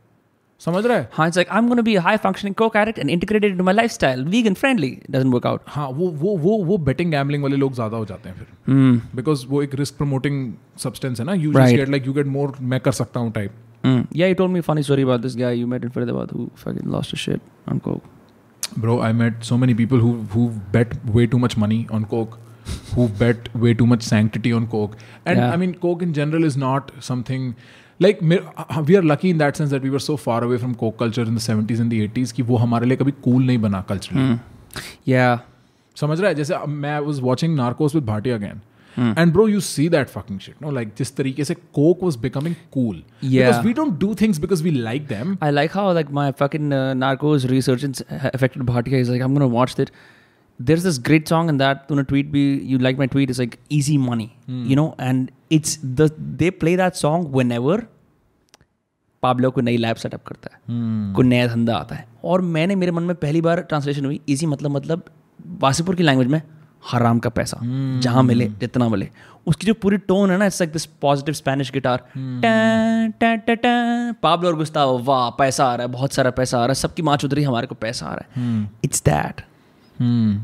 समझ रहा है Huh, it's like I'm going to be a high functioning coke addict and integrate it into my lifestyle. Vegan friendly. It doesn't work out. हाँ वो वो वो वो बेटिंग गैम्बलिंग वाले लोग ज़्यादा हो जाते हैं फिर Hmm. बिकॉज़ वो एक रिस्क प्रमोटिंग सब्सटेंस है ना you. Get like you get more मैं कर सकता हूँ type Mm. Yeah, you told me a funny story about this guy you met in Faridabad who fucking lost his shit on coke. Bro, I met so many people who who bet way too much money on coke, who bet way too much sanctity on coke, and Yeah. I mean, coke in general is not something like uh, we are lucky in that sense that we were so far away from coke culture in the 70s and the 80s कि वो हमारे लिए कभी cool नहीं बना. Hmm. Yeah. समझ रहा है जैसे मैं was watching Narcos with Bhatia again. And bro you see that fucking shit no like जिस तरीके से coke was becoming cool because we don't do things because we like them I like how like my fucking Narcos resurgence affected Bhatia is like I am gonna watch that there is this great song in that तूने tweet भी you like my tweet is like easy money you know and it's the they play that song whenever Pablo को नई lab setup करता है। Hmm. कोई नया धंधा आता है। और मैंने मेरे मन में पहली बार ट्रांसलेशन हुई इजी मतलब मतलब वासीपुर की लैंग्वेज में हराम का पैसा hmm. जहाँ मिले जितना मिले। उसकी जो पूरी टोन है ना it's like this positive Spanish guitar Pablo और गुस्ताव वाह पैसा आ रहा है बहुत सारा पैसा आ रहा है सबकी माँ उतरी हमारे को पैसा आ रहा है। It's that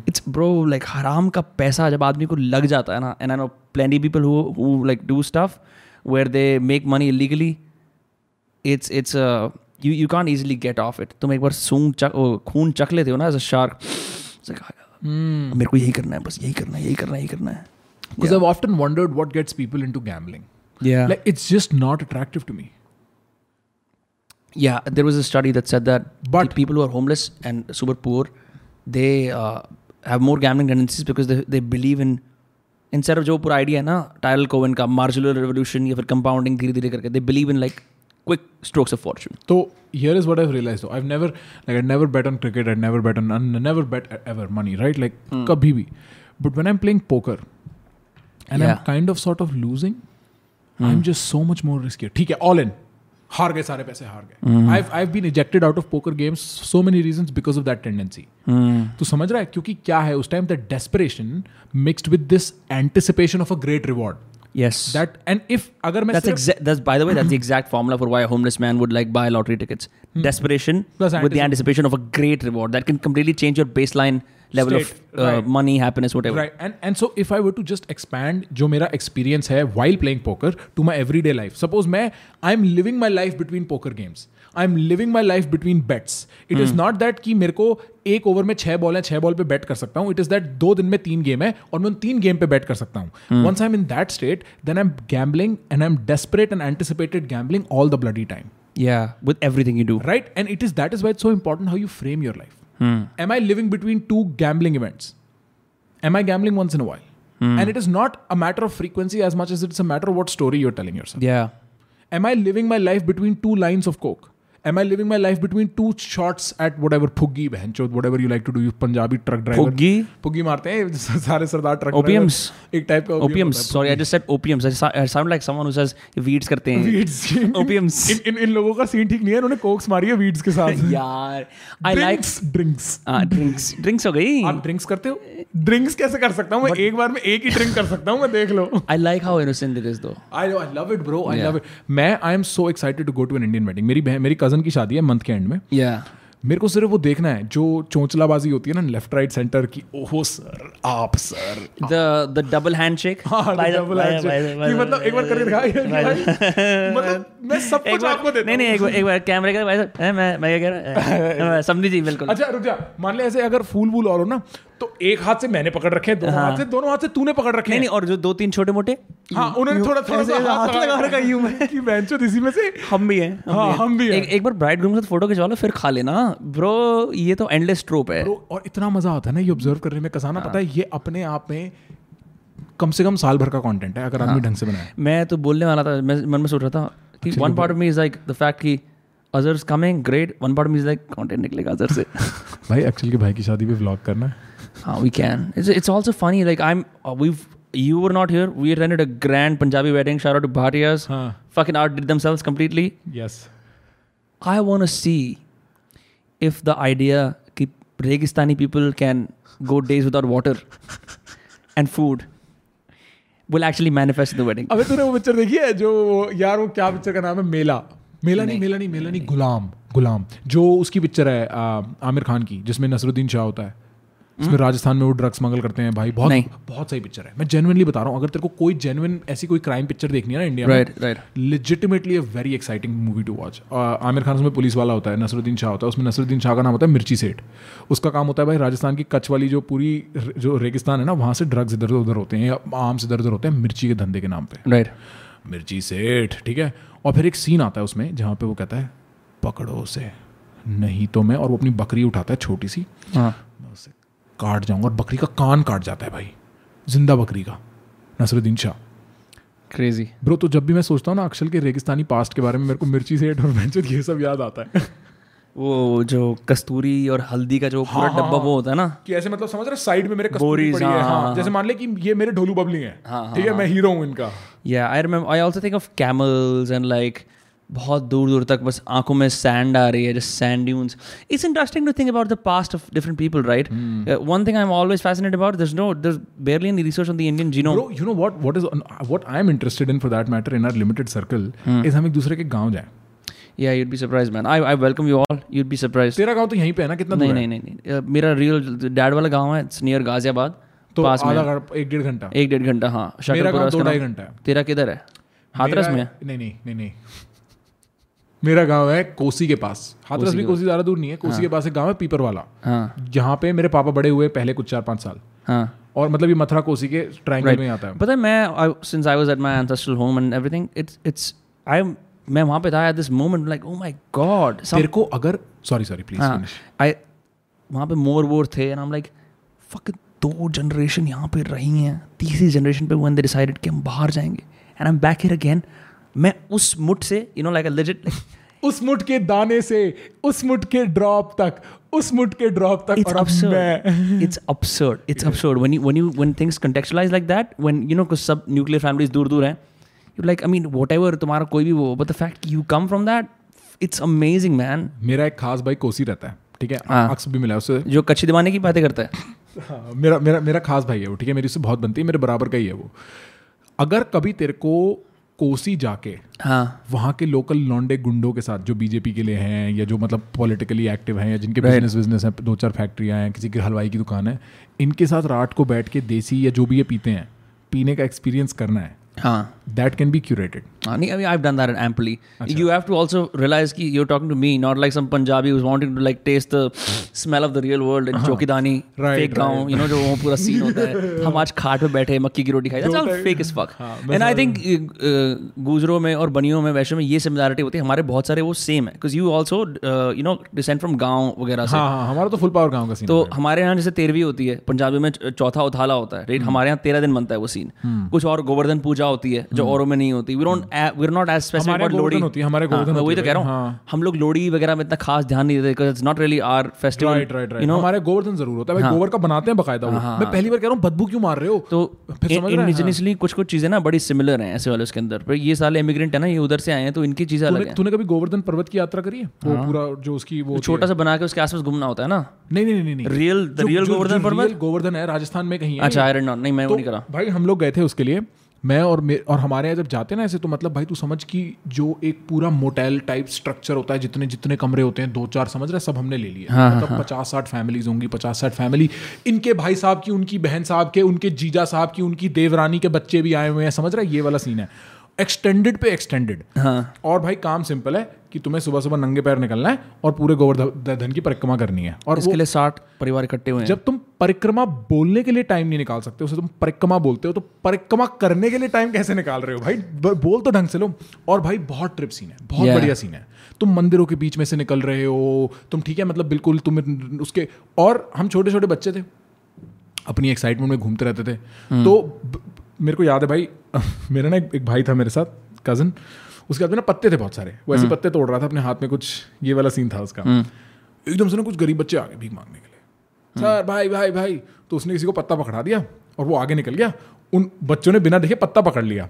it's bro like हराम का पैसा जब आदमी को लग जाता है ना and I know plenty people who like do stuff where they make money illegally it's uh you you can't easily get off it तुम एक बार सूंग चक खून चख लेते हो ना एज अ शार्क मेरे को यही करना है बस यही करना है यही करना है यही करना है Because yeah. I've often wondered what gets people into gambling. yeah Like it's just not attractive to me. yeah there was a study that said that But- people who are homeless and super poor they uh, have more gambling tendencies because they, they believe in instead of जो पूरा idea है ना tile कोवन का मार्जुलर revolution या फिर compounding धीरे धीरे करके they believe in like quick strokes of fortune So here is what I've realized though. I've never like I'd never bet on cricket. I'd never bet on I never bet ever money. Right? Like kabhi bhi. But when I'm playing poker and Yeah. I'm kind of sort of losing, I'm just so much more riskier. ठीक है, all in. हार गए सारे पैसे हार गए I've I've been ejected out of poker games so many reasons because of that tendency. तो समझ रहा है क्योंकि क्या है उस time that desperation mixed with this anticipation of a great reward. yes That and if अगर मैं That's सिर्फ- exact. That's by the way, that's the exact formula for why a homeless man would like buy lottery tickets. Desperation Plus with the anticipation of a great reward that can completely change your baseline level State, of uh, right. money, happiness, whatever. Right. And and so if I were to just expand जो मेरा experience है while playing poker to my everyday life. Suppose मैं I'm living my life between poker games. I'm living my life between bets. It is not that कि मेरे को एक over में छह बॉल है छह बॉल पे बैट कर सकता हूँ इट इज दैट दो दिन में तीन गेम है और मैं उन तीन गेम पे बैट कर सकता हूँ once I am in that state then I am gambling and I am desperate and anticipated gambling all the bloody time Yeah, with everything you do. right and it is that is why it's so important how you frame your life am i living between two gambling events am i gambling once in a while and it is not a matter of frequency as much as it's a matter of what story you're telling yourself Yeah. am i living my life between two lines of coke Am i living my life between two shots at whatever phuggi bhenchod whatever you like to do you punjabi truck driver Phuggi? phuggi मारते हैं सारे सरदार truck Opiums. एक type का Opiums. Sorry, I just said opiums. I, sa- I sound like someone who says weeds करते हैं. Weeds Opiums. इन इन इन लोगों का सीन ठीक नहीं है इन्होंने कोक्स मारी है वीड्स के साथ यार, I like drinks uh, drinks. Drinks हो गई. आप ड्रिंक्स करते हो ड्रिंक्स कैसे कर सकता हूँ मैं एक बार में एक ही ड्रिंक कर सकता हूँ मैं देख लो I like how innocent it is though. I I love it bro I Yeah. love it मैं I am so excited to go to an Indian wedding मेरी बहन मेरी कज़न की शादी है मंथ के एंड में Yeah. मेरे को सिर्फ़ वो देखना है जो चोंचलाबाजी होती है ना लेफ़्ट राइट सेंटर की ओहो सर आप sir. The the double handshake. हाँ By the- double by the- handshake. by the- by कि the- मतलब एक बार करके दिखा भाई, मतलब मैं सब कुछ आपको देता नहीं नहीं एक बार एक बार कैमरे का हैं, मैं मैं क्या कह रहा हूँ? [laughs] समझी जी बिल्कुल। अच्छा रुक जा। मान ले ऐसे अगर फूल वूल और हो ना तो एक हाथ से मैंने पकड़ रखे हैं दोनों हाथ से दोनों हाथ से तूने पकड़ रखे नहीं और जो दो तीन छोटे मोटे? हाँ उन्होंने थोड़ा थोड़ा सा हाथ लगा रखा यूँ में। कि इसी में से हम भी हैं हाँ, हम भी हैं। एक, एक बार ब्राइड ग्रूम के साथ फ़ोटो खिंचवा लो फिर खा लेना। ब्रो ये तो एंडलेस ट्रोप है Bro, और इतना मज़ा आता है ना ये ऑब्ज़र्व करने में कसाना हाँ। पता है ये अपने आप में कम से कम साल भर का कंटेंट है अगर आदमी हाँ। ढंग से बनाए मैं तो बोलने वाला था मैं मन में सोच रहा था कि one part me is like the fact कि Azhar's coming great one part me is like content निकलेगा अजर से [laughs] भाई एक्चुअल के भाई की शादी पे व्लॉग करना है Ah, we can. It's, it's also funny. Like I'm, uh, we've you were not here. We rented a grand Punjabi wedding. Shout out to Bhatias. हाँ Fucking outdid themselves completely. Yes I want to see if the idea that Registani people can go days without water and food will actually manifest in the wedding. अबे तूने वो picture देखी है जो यार वो क्या पिक्चर का नाम है मेला मेला नहीं मेला नहीं मेला नहीं गुलाम गुलाम जो उसकी पिक्चर है आमिर खान की जिसमें नसरुद्दीन शाह होता है इसमें राजस्थान में वो ड्रग्स स्मगल करते हैं भाई बहुत। बहुत सही पिक्चर है। मैं जेनुइनली बता रहा हूँ अगर तेरे को कोई जेनुइन ऐसी कोई क्राइम पिक्चर देखनी है ना India Right, right. Legitimately a very exciting movie to watch Aamir Khan उसमें पुलिस वाला होता है नसरुद्दीन शाह होता है उसमें नसरुद्दीन शाह का नाम होता है मिर्ची सेठ उसका काम होता है भाई राजस्थान की कच्छ वाली जो पूरी जो रेगिस्तान है ना वहाँ से ड्रग्स इधर उधर होते हैं या आर्म्स इधर उधर होते हैं मिर्ची के धंधे के नाम पे। Right. मिर्ची सेठ ठीक है? और फिर एक सीन आता है उसमें जहाँ पे वो कहता है पकड़ो उसे नहीं तो मैं और वो अपनी बकरी उठाता है छोटी सी। हाँ। काट जाऊँगा और बकरी का कान काट जाता है भाई। ज़िंदा बकरी का। नसरुद्दीन शाह। क्रेजी ब्रो तो जब भी मैं सोचता हूँ ना अक्षल के रेगिस्तानी पास्ट के बारे में मेरे को मिर्ची सेठ और बेंचत ये सब याद आता है। वो जो कस्तूरी और हल्दी का जो पूरा हाँ, डब्बा हाँ। वो होता है ना। कि ऐसे मतलब समझ रहे साइड में मेरे कस्तूरी पड़ी है। हाँ, हाँ हाँ, जैसे मान ले कि ये मेरे ढोलू बबली है। हाँ, ठीक है मैं हीरो हूँ इनका। Yeah, I remember. I also think of camels and like बहुत दूर दूर तक बस आँखों में सैंड आ रही है just sand dunes it's interesting to think about the past of different people right one thing I am always fascinate about this no this barely in research on the Indian genome you know what what is what I am interested in for that matter in our limited circle is हम एक दूसरे के गाँव जाएँ। या you'd be surprise man I I welcome you all you'd be surprise तेरा गाँव तो यहीं पे है ना कितना दूर है? नहीं नहीं नहीं. Uh, मेरा रियल डैड वाला गाँव है इट्स नियर गाजियाबाद तो पास में एक डेढ़ घंटा? एक डेढ़ घंटा हाँ. मेरा दो ढाई घंटा तेरा किधर है? हाथरस में नहीं नहीं नहीं नहीं. मेरा गाँव है कोसी के पास। हाथरस कोसी भी कोसी ज़्यादा दूर नहीं है कोसी हाँ। के पास एक गाँव है पीपर वाला हाँ। जहाँ पे मेरे पापा बड़े हुए पहले कुछ चार पाँच साल। हाँ। और मतलब ये मथुरा कोसी के ट्रायंगल में आता है। पता है मैं since I was at my ancestral home and everything it's it's I मैं वहाँ पे था at this moment like oh my god तेरे को अगर सॉरी सॉरी प्लीज़ आई वहाँ पे मोर वोर थे and I am like fuck दो जनरेशन यहाँ पे रही हैं तीसरी जनरेशन पे वन दे डिसाइडेड कि हम बाहर जाएँगे। And I am back here again मैं उस मुठ से यू नो लाइक उस मुठ के दाने से उस मुठ के ड्रॉप तक उस मुठ के ड्रॉप तक it's absurd it's absurd it's you when you when things contextualise like that when you know सब न्यूक्लियर फैमिलीज़ दूर दूर हैं you like I mean what तुम्हारा कोई भी वो but the fact you come from that it's amazing man मेरा एक खास भाई कोसी रहता है ठीक है? हाँ। अक्सर भी मिला उससे जो कच्ची दिमाने की बातें करता है हाँ, मेरा मेरा मेरा खास भाई है वो ठीक है? मेरी उससे बहुत बनती है मेरे बराबर का ही है वो। अगर कभी तेरे को कोसी जाके हाँ. वहाँ के लोकल लॉन्डे गुंडों के साथ जो बीजेपी के लिए हैं या जो मतलब पॉलिटिकली एक्टिव हैं या जिनके. बिज़नेस बिज़नेस हैं दो चार फैक्ट्रियाँ हैं किसी की हलवाई की दुकान है इनके साथ रात को बैठ के देसी या जो भी ये पीते हैं पीने का एक्सपीरियंस करना है हाँ. दैट कैन बी क्यूरेटेड हाँ, नहीं, I mean, I've done that amply. You have to also realize कि you're talking to me, not like some Punjabi who's wanting to like taste the smell of the real world and चौकीदानी, Right, fake गाँव, you know जो वो पूरा scene होता है. [laughs] हम आज खाट पे बैठे मक्की की रोटी खाई. That's all होता fake as fuck. हाँ, And I think uh, गुजरों में और बनियों में वैश्यों में ये सिमिलरिटी होती है। हमारे बहुत सारे वो सेम है। Because you also you know descent from गाँव वगैरह से। हाँ हाँ हमारा तो फुल पावर गाँव का सीन तो हमारे यहाँ जैसे तेरहवीं होती है पंजाबी में चौथा उथाला होता है हम्म। राइट हमारे यहाँ तेरह दिन बनता है वो सीन कुछ और गोवर्धन पूजा होती है। जो औरों में नहीं होती। We don't we are not as specific about Lohri होती है, हमारे हाँ, गोवर्धन मैं वही तो कह रहा हूँ हाँ। हम लोग लोहड़ी वगैरह में इतना खास ध्यान नहीं देते because it's not really are festival right right right you know हमारे गोवर्धन ज़रूर होता है। भाई गोबर का बनाते हैं बकायदा वो। मैं पहली बार कह रहा हूँ बदबू क्यों मार रहे हो? तो है, इंडिजिनियसली कुछ कुछ चीज़ें ना बड़ी सिमिलर हैं ऐसे वाले उसके अंदर। पर ये साले इमिग्रेंट है ना ये उधर से आए हैं तो इनकी चीज़ें अलग तूने तूने कभी गोवर्धन पर्वत की यात्रा करी है? वो पूरा जो उसकी वो छोटा सा बना के उसके आसपास घूमना होता है ना? नहीं नहीं नहीं नहीं रियल रियल गोवर्धन पर्वत? गोवर्धन है राजस्थान में कहीं अच्छा आयरन नहीं मैं वो तो नहीं करा। भाई हम लोग गए थे उसके लिए। मैं और मेरे और हमारे यहाँ जब जाते हैं ना ऐसे तो मतलब भाई तू समझ कि जो एक पूरा मोटेल टाइप स्ट्रक्चर होता है जितने जितने कमरे होते हैं दो चार समझ रहे हैं, सब हमने ले लिए। हाँ, मतलब पचास साठ फैमिलीज़ होंगी पचास साठ फैमिली इनके भाई साहब की उनकी बहन साहब के उनके जीजा साहब की उनकी देवरानी के बच्चे भी आए हुए हैं समझ रहे है? ये वाला सीन है। एक्सटेंडेड पे एक्सटेंडेड हाँ। और भाई काम सिंपल है कि तुम्हें सुबह सुबह नंगे पैर निकलना है और पूरे गोवर्धन की परिक्रमा करनी है। और इसके लिए साठ परिवार इकट्ठे हुए हैं। जब तुम परिक्रमा बोलने के लिए टाइम नहीं निकाल सकते उसे तुम परिक्रमा बोलते हो तो परिक्रमा करने के लिए टाइम कैसे निकाल रहे हो भाई? बोल तो ढंग से लो। और भाई बहुत ट्रिप सीन है बहुत Yeah. बढ़िया सीन है। तुम मंदिरों के बीच में से निकल रहे हो तुम ठीक है मतलब बिल्कुल तुम उसके और हम छोटे छोटे बच्चे थे अपनी एक्साइटमेंट में घूमते रहते थे। तो ब- मेरे को याद है भाई [laughs] मेरा ना एक, भाई था मेरे साथ कज़न उसके हाथ में ना पत्ते थे बहुत सारे। वो ऐसे पत्ते तोड़ रहा था अपने हाथ में कुछ ये वाला सीन था उसका। एकदम से ना कुछ गरीब बच्चे आ गए भीख मांगने के लिए। सर भाई भाई भाई। तो उसने किसी को पत्ता पकड़ा दिया और वो आगे निकल गया उन बच्चों ने बिना देखे पत्ता पकड़ लिया।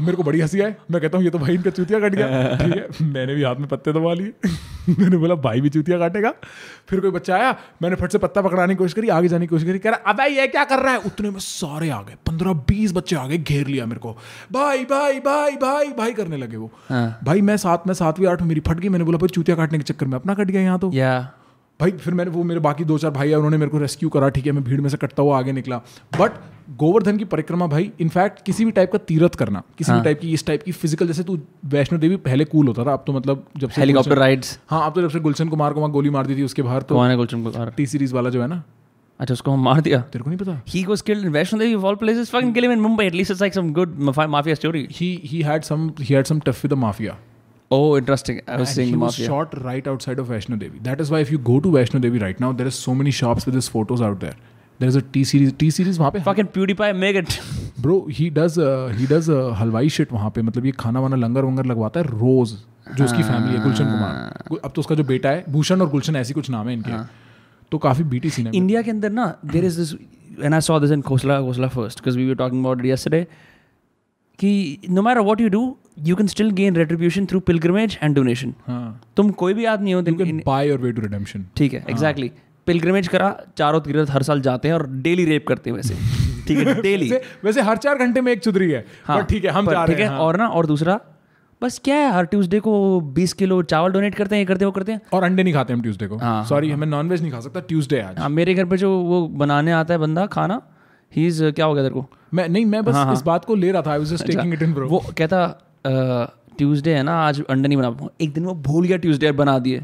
मेरे को बड़ी हँसी आए मैं कहता हूँ ये तो भाई इनका चूतिया कट गया। [laughs] ठीक है। मैंने भी हाथ में पत्ते दबा लिए। [laughs] मैंने बोला भाई भी चूतिया काटेगा। फिर कोई बच्चा आया मैंने फट से पत्ता पकड़ाने की कोशिश करी आगे जाने की कोशिश करी। कह रहा अबे ये क्या कर रहा है? उतने में सारे आ गए। पंद्रह बीस बच्चे आ गए घेर लिया मेरे को। भाई भाई भाई भाई भाई करने लगे वो। हाँ। भाई मैं साथ में सातवीं आठ मेरी फट गई। मैंने बोला भाई चूतिया काटने के चक्कर में अपना कट गया यहाँ तो। भाई फिर मैंने वो मेरे बाकी दो चार भाई है उन्होंने मेरे को रेस्क्यू करा ठीक है मैं भीड़ में से कटता हुआ आगे निकला बट गोवर्धन की परिक्रमा भाई इनफैक्ट किसी भी टाइप का तीरथ करना किसी हाँ। भी टाइप की इस टाइप की फ़िज़िकल जैसे तू वैष्णो देवी पहले कूल होता था अब तो मतलब जब से हेलीकॉप्टर राइड्स हाँ अब तो जब से गुलशन कुमार को वहाँ गोली मार दी थी उसके बाहर तो गुलशन कुमार टी सीरीज़ वाला जो है ना अच्छा उसको हम मार दिया तेरे को नहीं पता was killed in Vaishno Devi of all places. Fucking kill him in Mumbai. At least it's like some good mafia, mafia story. he he had some he had some tough with the mafia Oh, interesting. I was And seeing he the was mafia. shot right outside of Vaishno Devi. That is why if you go to Vaishno Devi right now, there is so many shops with his photos out there. There is a T series. T series वहाँ पे Fucking PewDiePie, make it. Bro he does he does हलवाई shit वहाँ पे मतलब ये खाना वाना लंगर वंगर लगवाता है रोज जो उसकी फैमिली है गुलशन कुमार अब तो उसका जो बेटा है भूषण और गुलशन ऐसी कुछ नाम है इनके तो काफ़ी बीटी सीन है India के अंदर ना there is this and I saw this in Khosla Khosla first because we were talking about it yesterday कि matter what you do you can still gain retribution through pilgrimage and donation. हाँ। तुम कोई भी आदमी हो you buy your way to redemption ठीक है exactly pilgrimage करा चारों तीर्थ हर साल जाते हैं और डेली रेप करते हैं वैसे। [laughs] ठीक है डेली वैसे हर चार घंटे में एक चुदरी है पर ठीक है हम जा ठीक रहे है हैं और ना और दूसरा बस क्या है हर ट्यूसडे को 20 किलो चावल डोनेट करते हैं ये करते हैं वो करते हैं? और अंडे नहीं खाते हम ट्यूसडे को। हाँ, सॉरी हमें नॉन वेज नहीं खा सकता ट्यूसडे आज। हाँ मेरे घर पे जो वो बनाने आता है बंदा खाना ही इज़ क्या हो गया तेरे को? मैं नहीं मैं बस हाँ, हाँ। इस बात को ले रहा था I was just taking it in bro वो कहता ट्यूसडे है ना आज अंडा नहीं बना पाऊँ। एक दिन वो भूल गया ट्यूसडे बना दिए।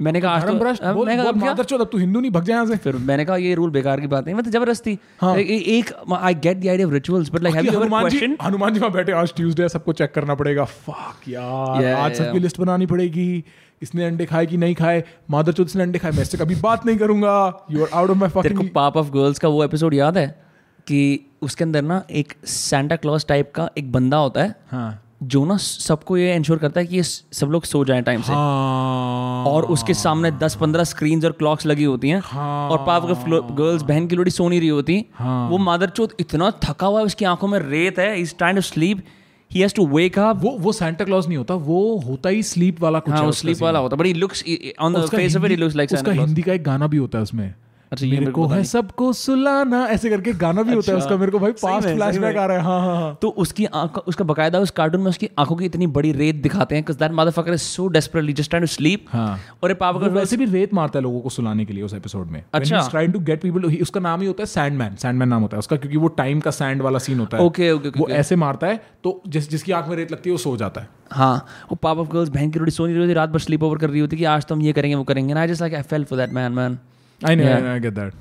मैंने कहा आज तो बोल मैंने कहा क्या? मादरचोद अब तू हिंदू नहीं भग जाए से. फिर मैंने कहा ये रूल बेकार की बात नहीं मतलब ज़बरदस्ती। हाँ। एक I get the idea of rituals but like have you ever question Hanuman ji वहाँ बैठे आज ट्यूसडे है सबको चेक करना पड़ेगा. फक यार Yeah, आज सबकी लिस्ट बनानी पड़ेगी। इसने अंडे खाए कि नहीं खाए? मादरचोद इसने अंडे खाए। मैं इससे कभी बात नहीं करूँगा। You are out of my fucking pop of girls का वो एपिसोड याद है? कि उसके अंदर ना एक सेंटा क्लॉज टाइप का एक बंदा होता है हाँ। जो ना सबको ये इंश्योर करता है कि ये सब लोग सो जाएँ टाइम से। हाँ। और उसके सामने 10-15 स्क्रीन्स और क्लॉक्स लगी होती हैं। हाँ। और पाप गर्ल्स बहन की लोड़ी सो नहीं रही होती। हाँ। वो मादरचोद इतना थका हुआ है उसकी आँखों में रेत है is trying to sleep he has to wake up वो वो सैंटा क्लॉज नहीं होता वो होता ही स्लीप वाला कुछ हाँ स्लीप वाला होता but he looks on the face of it he looks like उसका हिंदी का एक गाना भी होता है उसमें। अच्छा ये मेरे को है सबको सुलाना। ऐसे करके गाना भी अच्छा, होता है अच्छा। उसका मेरे को भाई पास्ट फ्लैशबैक आ रहा है हाँ हाँ हाँ। तो उसकी आँख उसका बकायदा उस कार्टून में उसकी आँखों की इतनी बड़ी रेत दिखाते हैं that motherfucker is so desperately just trying to sleep हाँ। और ये पापा वैसे भी रेत मारता है लोगों को सुलाने के लिए उस एपिसोड में। अच्छा। ट्राइंग टू गेट पीपल उसका नाम ही होता है सैंडमैन सैंडमैन नाम होता है उसका क्योंकि वो टाइम का सैंड वाला सीन होता है। ओके ओके वो ऐसे मारता है तो जिस जिसकी आँख में रेत लगती है वो सो जाता है। हाँ वो पाप ऑफ़ गर्ल्स बहन की रोटी सो नहीं रही होती रात भर स्लीप ओवर कर रही होती कि आज तो हम ये करेंगे वो करेंगे। ना just like I fell for that man man I know I get that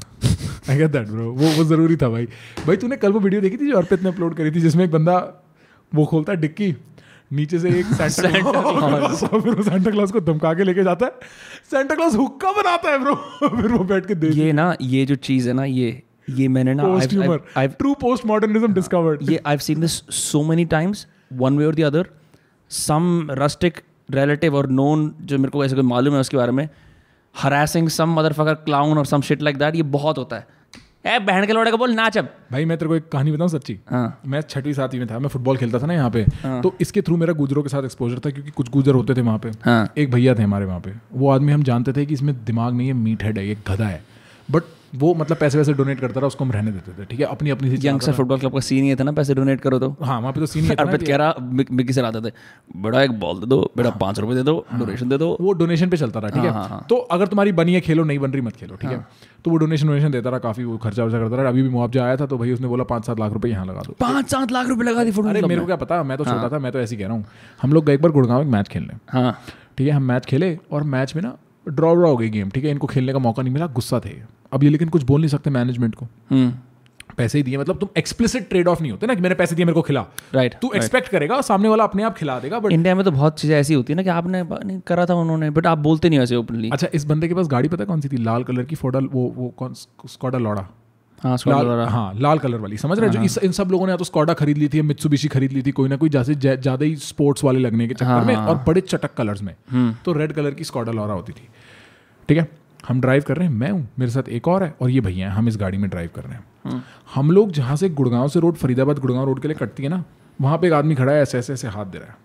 I get that bro वो वो ज़रूरी था भाई। भाई तूने कल वो वीडियो देखी थी जो अर्पित ने अपलोड करी थी जिसमें एक बंदा वो खोलता है डिक्की नीचे से एक सैंटा [laughs] [laughs] फिर वो सैंटा को धमका के लेके जाता है। सैंटा क्लॉज हुक्का बनाता है ब्रो [laughs] फिर वो बैठ के देख ये ना ये जो चीज़ है ना ये ये मैंने ना I've- true post modernism discovered ये I've seen this so many times one way or the other. Some rustic relative or known जो मेरे को ऐसे कोई मालूम है उसके बारे में harassing सम मदरफकर क्लाउन और सम शिट लाइक दैट ये बहुत होता है। ए बहन के लोड़े का बोल नाच अब भाई मैं तेरे को एक कहानी बताऊँ सच्ची? हाँ। मैं छठवीं सातवीं में था मैं फुटबॉल खेलता था ना यहाँ पे। तो इसके थ्रू मेरा गुजरों के साथ एक्सपोजर था क्योंकि कुछ गुजर होते थे वहाँ पे। हाँ। एक भैया थे हमारे वहाँ पे। वो आदमी हम जानते थे कि इसमें दिमाग नहीं है मीट हेड है ये गधा है। बट वो मतलब पैसे वैसे डोनेट करता रहा उसको हम रहने देते थे ठीक है? अपनी अपनी सी यंगस्टर फुटबॉल क्लब का सीन ये था ना पैसे डोनेट करो तो। हाँ वहाँ पे तो सीन था अर्पित कह रहा मिक- मिक्की सर आते थे बड़ा एक बॉल दे दो बेटा पाँच रुपये दे दो डोनेशन दे दो। वो डोनेशन पे चलता रहा ठीक हाँ, हाँ, है हाँ। तो अगर तुम्हारी बनी है खेलो नहीं बन रही मत खेलो ठीक है? तो वो डोनेशन वोनेशन देता रहा काफ़ी वो खर्चा वर्चा करता रहा। अभी भी मुआवजा आया था तो भाई उसने बोला पाँच सात लाख रुपए यहाँ लगा दो। पाँच सात लाख रुपए लगा दी फुटबॉल अरे मेरे को क्या पता मैं तो छोटा था मैं तो ऐसे कह रहा हूँ। हम लोग गए एक बार गुड़गांव एक मैच खेलने। हाँ। ठीक है? हम मैच खेले और मैच में ना ड्रॉ ड्रॉ हो गई गेम ठीक है? इनको खेलने का मौका नहीं मिला गुस्सा थे। अब ये लेकिन कुछ बोल नहीं सकते मैनेजमेंट को। हम्म। पैसे ही दिए मतलब तुम एक्सप्लिसिट ट्रेड ऑफ़ नहीं होते ना कि मैंने पैसे दिए मेरे को खिला। राइट तू एक्सपेक्ट करेगा सामने वाला अपने आप खिला देगा बट इंडिया में तो बहुत चीज़ें ऐसी होती है ना कि आपने नहीं करा था उन्होंने बट आप बोलते नहीं वैसे ओपनली अच्छा इस बंदे के पास गाड़ी पता कौन सी थी? लाल कलर की फोडा वो वो कौन स्कॉडा लौड़ा हाँ लाल हाँ लाल कलर वाली समझ रहे हो? जो इस इन सब लोगों ने या तो स्कॉडा खरीद ली थी या मित्सुबिशी खरीद ली थी कोई ना कोई जैसे ज़्यादा ही स्पोर्ट्स वाले लगने के चक्कर हाँ, में हाँ, और बड़े चटक कलर्स में। हम्म। तो रेड कलर की स्कॉडा लौरा होती थी। ठीक है? हम ड्राइव कर रहे हैं मैं हूँ मेरे साथ एक और है और ये भैया हैं हम इस गाड़ी में ड्राइव कर रहे हैं। हम लोग जहाँ से गुड़गांव से रोड फरीदाबाद गुड़गांव रोड के लिए कटती है ना वहाँ पे एक आदमी खड़ा है ऐसे ऐसे ऐसे हाथ दे रहा है।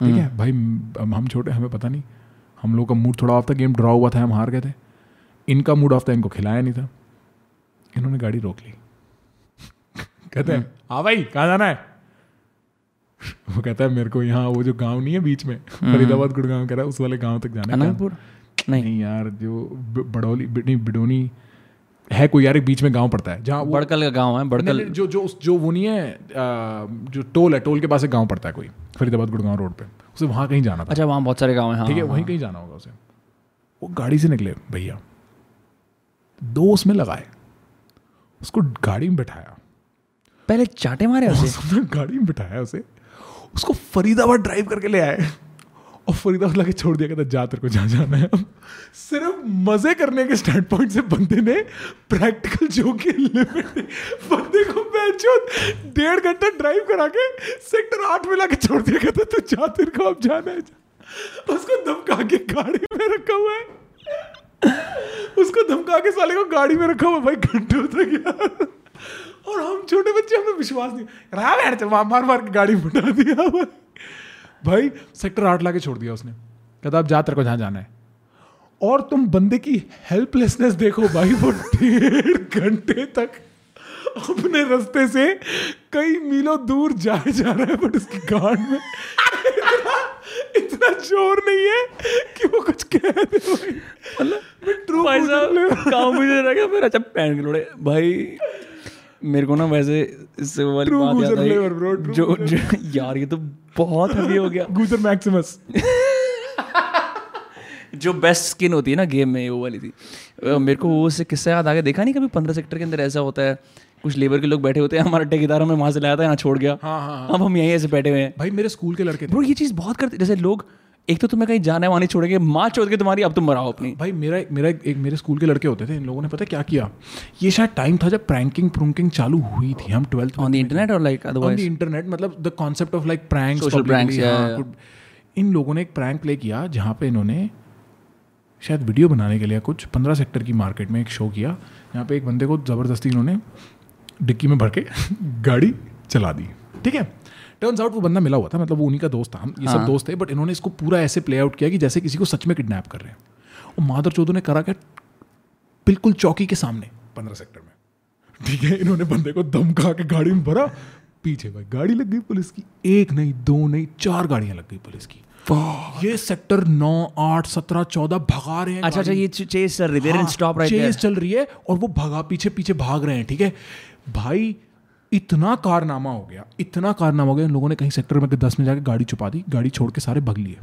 ठीक है? भाई हम छोटे हमें पता नहीं। हम लोग का मूड थोड़ा ऑफ़ था गेम ड्रॉ हुआ था हम हार गए थे। इनका मूड ऑफ़ था इनको खिलाया नहीं था। इन्होंने गाड़ी रोक ली। [laughs] कहते हैं हाँ भाई कहाँ जाना है? [laughs] वो कहता है मेरे को यहाँ वो जो गाँव नहीं है बीच में फरीदाबाद गुड़गांव कह रहा है उस वाले गाँव तक जाना है नहीं। नहीं यार जो बड़ौली नहीं बिडोनी है कोई यार एक बीच में गाँव पड़ता है जहाँ बड़कल का गाँव है बड़कल। जो जो जो वो नहीं है जो टोल है टोल के पास एक गाँव पड़ता है कोई फरीदाबाद गुड़गांव रोड पे उसे वहाँ कहीं जाना था। अच्छा वहाँ बहुत सारे गाँव हैं हाँ ठीक है हाँ, वहीं कहीं जाना होगा उसे। वो गाड़ी से निकले भैया दो उसमें लगाए उसको गाड़ी में बिठाया। पहले चाटे मारे [laughs] उसे? गाड़ी में बिठाया उसे उसको फरीदाबाद ड्राइव करके ले आए। और फरीदाबाद लाके छोड़ दिया, कहता, जा तेरे को जहाँ जाना है सिर्फ़ मज़े करने के स्टैंड पॉइंट से बंदे ने प्रैक्टिकल जो की बंदे को बेचो डेढ़ घंटा ड्राइव करा के सेक्टर आठ में लाके छोड़ दिया, कहता, तू जा तेरे को, अब जाना है, जा। उसको धमका के गाड़ी में रखा हुआ है। उसको धमका के साले को गाड़ी में रखा हुआ भाई, घंटों तक यार। और हम छोटे बच्चे, हमें विश्वास नहीं। रहा मार मार के गाड़ी बिठा दिया भाई भाई सेक्टर आठ लाके छोड़ दिया उसने। कहता अब जा तेरे को जहाँ जाना है। और तुम बंदे की हेल्पलेसनेस देखो भाई वो डेढ़ घंटे तक अपने रास्ते से कई मीलों दूर जाए जा रहा है बट उसकी गांड में इतना, इतना ज़ोर नहीं है कि वो कुछ कह दे भाई। मैं true भाई साहब रहा हूँ। गाँव में रह गया फिर अच्छा पैन के लोड़े। भाई मेरे को ना वैसे इससे वाली बात याद आई। bro, जो, जो यार ये तो बहुत हैवी हो गया। गुजर मैक्सिमस [laughs] जो बेस्ट स्किन होती है ना गेम में वो वाली थी। मेरे को वो उससे किस्सा याद आ गया। देखा नहीं कभी पंद्रह सेक्टर के अंदर ऐसा होता है? कुछ लेबर के लोग बैठे होते हैं हमारा ठेकेदार हमें वहाँ से लाया था यहाँ छोड़ गया। हाँ हाँ हाँ। अब हम यहीं ऐसे बैठे हुए हैं। भाई मेरे स्कूल के लड़के ब्रो ये चीज़ बहुत करते जैसे लोग एक तो तुम्हें कहीं जाना वहाँ नहीं छोड़ेंगे माँ छोड़ के तुम्हारी अब तुम मराओ अपनी। भाई मेरा मेरा एक मेरे स्कूल के लड़के होते थे इन लोगों ने पता क्या किया? ये शायद टाइम था जब प्रैंकिंग प्रूंकिंग चालू हुई थी हम ट्वेल्थ ऑन द इंटरनेट और लाइक ऑन द इंटरनेट मतलब the concept of like pranks, yeah, yeah. इन लोगों ने एक प्रैंक प्ले किया जहाँ पे इन्होंने शायद वीडियो बनाने के लिए कुछ पंद्रह सेक्टर की मार्केट में एक शो किया यहाँ पे एक बंदे को ज़बरदस्ती इन्होंने डिक्की में भर के [laughs] गाड़ी चला दी। ठीक है? टर्न्स आउट वो बंदा मिला हुआ था मतलब वो उन्हीं का दोस्त था हम ये हाँ. सब हाँ। दोस्त थे बट इन्होंने इसको पूरा ऐसे प्ले आउट किया कि जैसे किसी को सच में किडनैप कर रहे हैं। और मादर चौधरी ने करा क्या? बिल्कुल चौकी के सामने पंद्रह सेक्टर में। ठीक है इन्होंने बंदे को धमका के गाड़ी में भरा पीछे भाई गाड़ी लग गई पुलिस की एक नहीं दो नहीं चार गाड़ियाँ लग गई पुलिस की। ये सेक्टर नौ आठ सत्रह चौदह भगा रहे हैं अच्छा अच्छा ये चेस चल रही स्टॉप राइट चेस चल रही है और वो भगा पीछे पीछे भाग रहे हैं ठीक है? भाई इतना कारनामा हो गया इतना कारनामा हो गया इन लोगों ने कहीं सेक्टर में दस में जाके गाड़ी छुपा दी गाड़ी छोड़ के सारे भग लिए।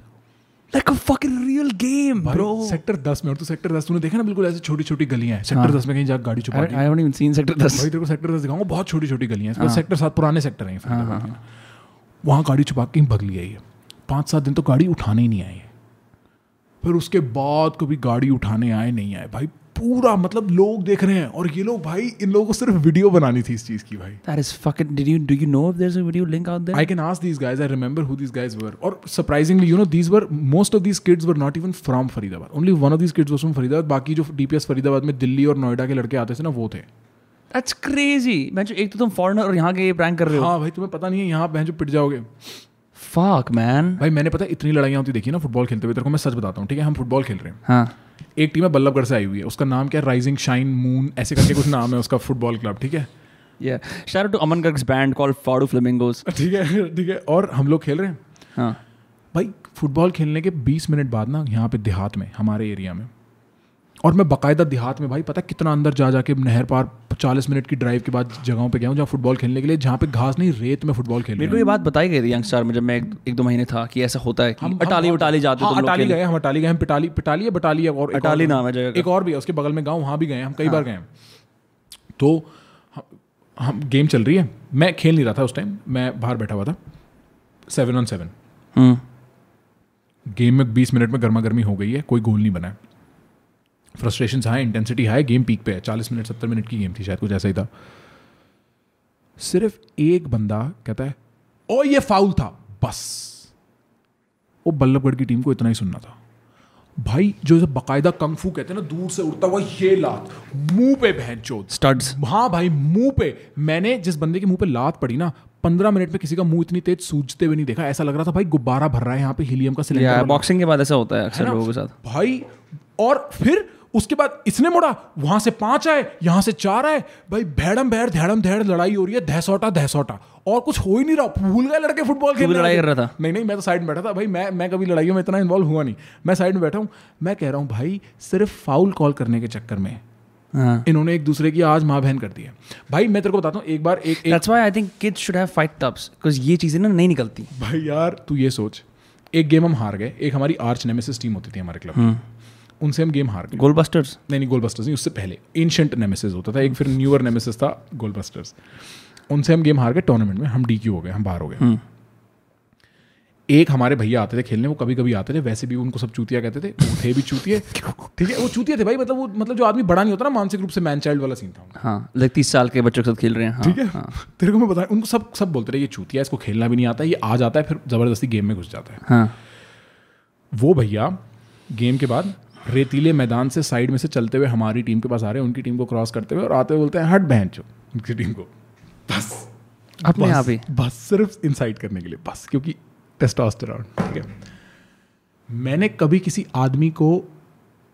Like a fucking real game bro sector दस में और तो सेक्टर दस तूने देखा ना बिल्कुल ऐसे छोटी छोटी गलियाँ हैं? सेक्टर दस में कहीं जाके गाड़ी छुपा दी। I haven't even seen sector 10 भाई तेरे को सेक्टर दस दिखाऊँगा बहुत छोटी छोटी गलियाँ हैं। हाँ। सेक्टर सात पुराने सेक्टर हैं फरीदाबाद के। वहाँ गाड़ी छुपा के ही भग लिया ये। पाँच सात दिन तो गाड़ी उठाने ही नहीं आई है फिर उसके बाद कभी गाड़ी उठाने आए नहीं आए। भाई पूरा मतलब लोग देख रहे हैं। और ये लोग भाई इन लोगों को सिर्फ़ वीडियो बनानी थी इस चीज़ की भाई। That is fucking did you do you know if there is a video link out there I can ask these guys I remember who these guys were और surprisingly you know these were most of these kids were not even from Faridabad only one of these kids was from Faridabad बाकी जो DPS Faridabad में दिल्ली और नोएडा के लड़के आते थे ना वो थे। दैट्स क्रेजी मैं एक तो तुम फॉरेनर और यहाँ के ये प्रैंक कर रहे हो। हाँ भाई तुम्हें पता नहीं है यहाँ बहन जो पिट जाओगे। फक मैन भाई मैंने पता इतनी लड़ाइयाँ होती देखी ना फुटबॉल खेलते हुए तेरे को मैं सच बताता हूँ ठीक है? हम फुटबॉल खेल रहे हैं। हाँ। एक टीम है बल्लभगढ़ से आई हुई है। उसका नाम क्या है? राइजिंग शाइन मून ऐसे करके कुछ नाम है उसका फुटबॉल क्लब ठीक है? या शायर to Aman Garg's band call फाड़ू Fado ठीक है ठीक है। और हम लोग खेल रहे हैं। हाँ. भाई फुटबॉल खेलने के 20 मिनट बाद ना यहाँ पे देहात में हमारे एरिया में और मैं बाकायदा देहात में भाई पता है कितना अंदर जा जाके नहर पार 40 मिनट की ड्राइव के बाद जगहों पे गया हूँ जहाँ फुटबॉल खेलने के लिए जहाँ पे घास नहीं रेत में फुटबॉल खेल मेरे को ये बात बताई गई थी यंगस्टार में जब मैं एक, एक दो महीने था कि ऐसा होता है कि अटाली उटाली जाते हो हाँ, अटाली गए हम अटाली गए हम पिटाली पिटाली है बटाली और अटाली नाम है जगह एक और भी है उसके बगल में गाँव वहाँ भी गए हम कई बार गए तो हम- हम गेम चल रही है। मैं खेल नहीं रहा था उस टाइम मैं बाहर बैठा हुआ था। Seven on seven. गेम में 20 मिनट में गर्मा गर्मी हो गई है कोई गोल नहीं बना है। Frustration high intensity high game peak पे है। 40 मिनट 70 मिनट की गेम थी शायद कुछ ऐसा ही था। सिर्फ़ एक बंदा कहता है ओ ये फाउल था। बस। वो बल्लभगढ़ की टीम को इतना ही सुनना था। भाई जो बकायदा कंगफू कहते हैं ना दूर से उड़ता हुआ ये लात मुँह पे बहन चोद। स्टड्स हाँ भाई मुँह पे। मैंने जिस बंदे के मुँह पे लात पड़ी ना पंद्रह मिनट में किसी का मुँह इतनी तेज सूझते हुए नहीं देखा। ऐसा लग रहा था भाई गुब्बारा भर रहा है यहाँ पे हीलियम का सिलेंडर बॉक्सिंग के बाद ऐसा होता है अक्सर लोगों के साथ। भाई और फिर उसके बाद इसने मुड़ा वहाँ से पाँच आए यहाँ से चार आए। भाई भेड़म भेड़ धेड़म धेड़ लड़ाई हो रही है धैसौटा धैसौटा। और कुछ हो ही नहीं रहा भूल गए लड़के फुटबॉल भी खेलने लड़ाई कर रहा था? नहीं नहीं मैं तो साइड में बैठा था भाई मैं मैं कभी लड़ाइयों में इतना इन्वॉल्व हुआ नहीं। मैं साइड में बैठा हूँ मैं कह रहा हूँ भाई सिर्फ़ फाउल कॉल करने के चक्कर में हाँ। इन्होंने एक दूसरे की आज माँ बहन कर दी है। भाई मैं तेरे को बताता हूँ एक बार एक, that's why I think kids should have fight tubs because ये चीज़ें ना नहीं निकलती। भाई यार तू ये सोच एक गेम हम हार गए एक हमारी आर्च नेमेसिस टीम होती थी हमारे क्लब हम्म। की उनसे हम गेम हार गए। गोलबस्टर्स नहीं नहीं गोल बस्टर्स नहीं उससे पहले। एंशंट नेमेसिस होता था एक फिर न्यूअर नेमेसिस था गोलबस्टर्स उनसे हम गेम हार गए टूर्नामेंट में हम डीक्यू हो गए हम बाहर हो गए। एक हमारे भैया आते थे खेलने वो कभी कभी आते थे वैसे भी उनको सब चूतिया कहते थे वो थे भी चूतिए। [laughs] ठीक है वो चूतिया थे भाई मतलब वो मतलब जो आदमी बड़ा नहीं होता ना मानसिक रूप से मैन चाइल्ड वाला सीन था। हाँ लाइक तीस साल के बच्चों के साथ खेल रहे हैं हाँ, ठीक है? हाँ। [laughs] तेरे को मैं बता उनको सब सब बोलते रहे ये चूतिया इसको खेलना भी नहीं आता ये आ जाता है फिर ज़बरदस्ती गेम में घुस जाता है। हाँ। वो भैया गेम के बाद रेतीले मैदान से साइड में से चलते हुए हमारी टीम के पास आ रहे हैं उनकी टीम को क्रॉस करते हुए और आते हुए बोलते हैं हट बहन चो उनकी टीम को। बस। अपने आप ही। बस सिर्फ़ इंसाइट करने के लिए बस क्योंकि टेस्टोस्टेरोन ठीक है। मैंने कभी किसी आदमी को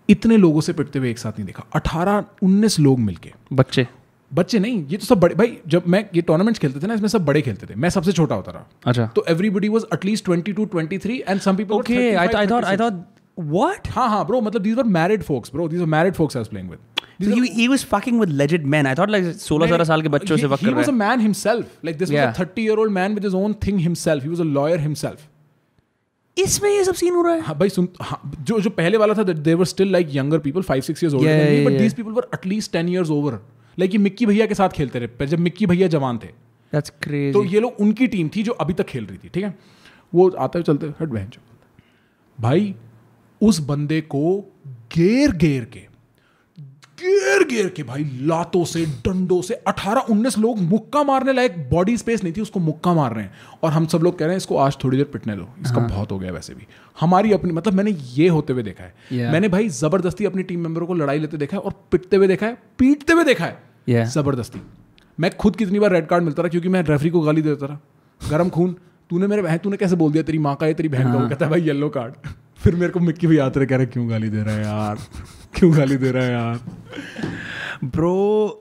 इतने लोगों से पिटते हुए एक साथ नहीं देखा। अठारह उन्नीस लोग मिलके। बच्चे। बच्चे नहीं ये तो सब बड़े भाई जब मैं ये टूर्नामेंट्स खेलते थे ना इसमें सब बड़े खेलते थे। मैं सबसे छोटा होता रहा। अच्छा। तो everybody was at least 22 23 and some people okay I I thought I thought what हाँ हाँ ब्रो मतलब these were married folks bro these were married folks I was playing with So he, he was fucking with legit men. I thought like 16 17 साल के बच्चों से he, fuck he was a man himself like this Yeah. was a 30 year old man with his own thing himself he was a lawyer himself इसमें ये सब scene हो रहा है. हाँ भाई सुन हाँ, जो जो पहले वाला था they were still like younger people 5 6 years older Yeah, than me yeah, but yeah. these people were at least 10 years over like ये मिक्की भैया के साथ खेलते रहे जब मिक्की भैया जवान थे That's crazy. तो ये लोग उनकी टीम थी जो अभी तक खेल रही थी ठीक है वो आते हुए चलते हट बहन भाई उस बंदे को गेर गेर के गेर गेर के भाई लातों से डंडों से 18 19 लोग मुक्का मारने लायक बॉडी स्पेस नहीं थी उसको मुक्का मार रहे हैं। और हम सब लोग कह रहे हैं इसको आज थोड़ी देर पिटने दो इसका हाँ। बहुत हो गया वैसे भी। हमारी अपनी मतलब मैंने ये होते हुए देखा है। Yeah. मैंने भाई ज़बरदस्ती अपनी टीम मेंबरों को लड़ाई लेते देखा है और पिटते हुए देखा है पीटते हुए देखा है। Yeah. ज़बरदस्ती। मैं खुद कितनी बार रेड कार्ड मिलता रहा क्योंकि मैं रेफरी को गाली देता रहा। गर्म खून तूने मेरे बहन तूने कैसे बोल दिया? तेरी माँ का है तेरी बहन का कहता है भाई येलो कार्ड फिर मेरे को मिक्की भी याद रहे कह रहे क्यों गाली दे रहा है यार? क्यों गाली दे रहा है यार? ब्रो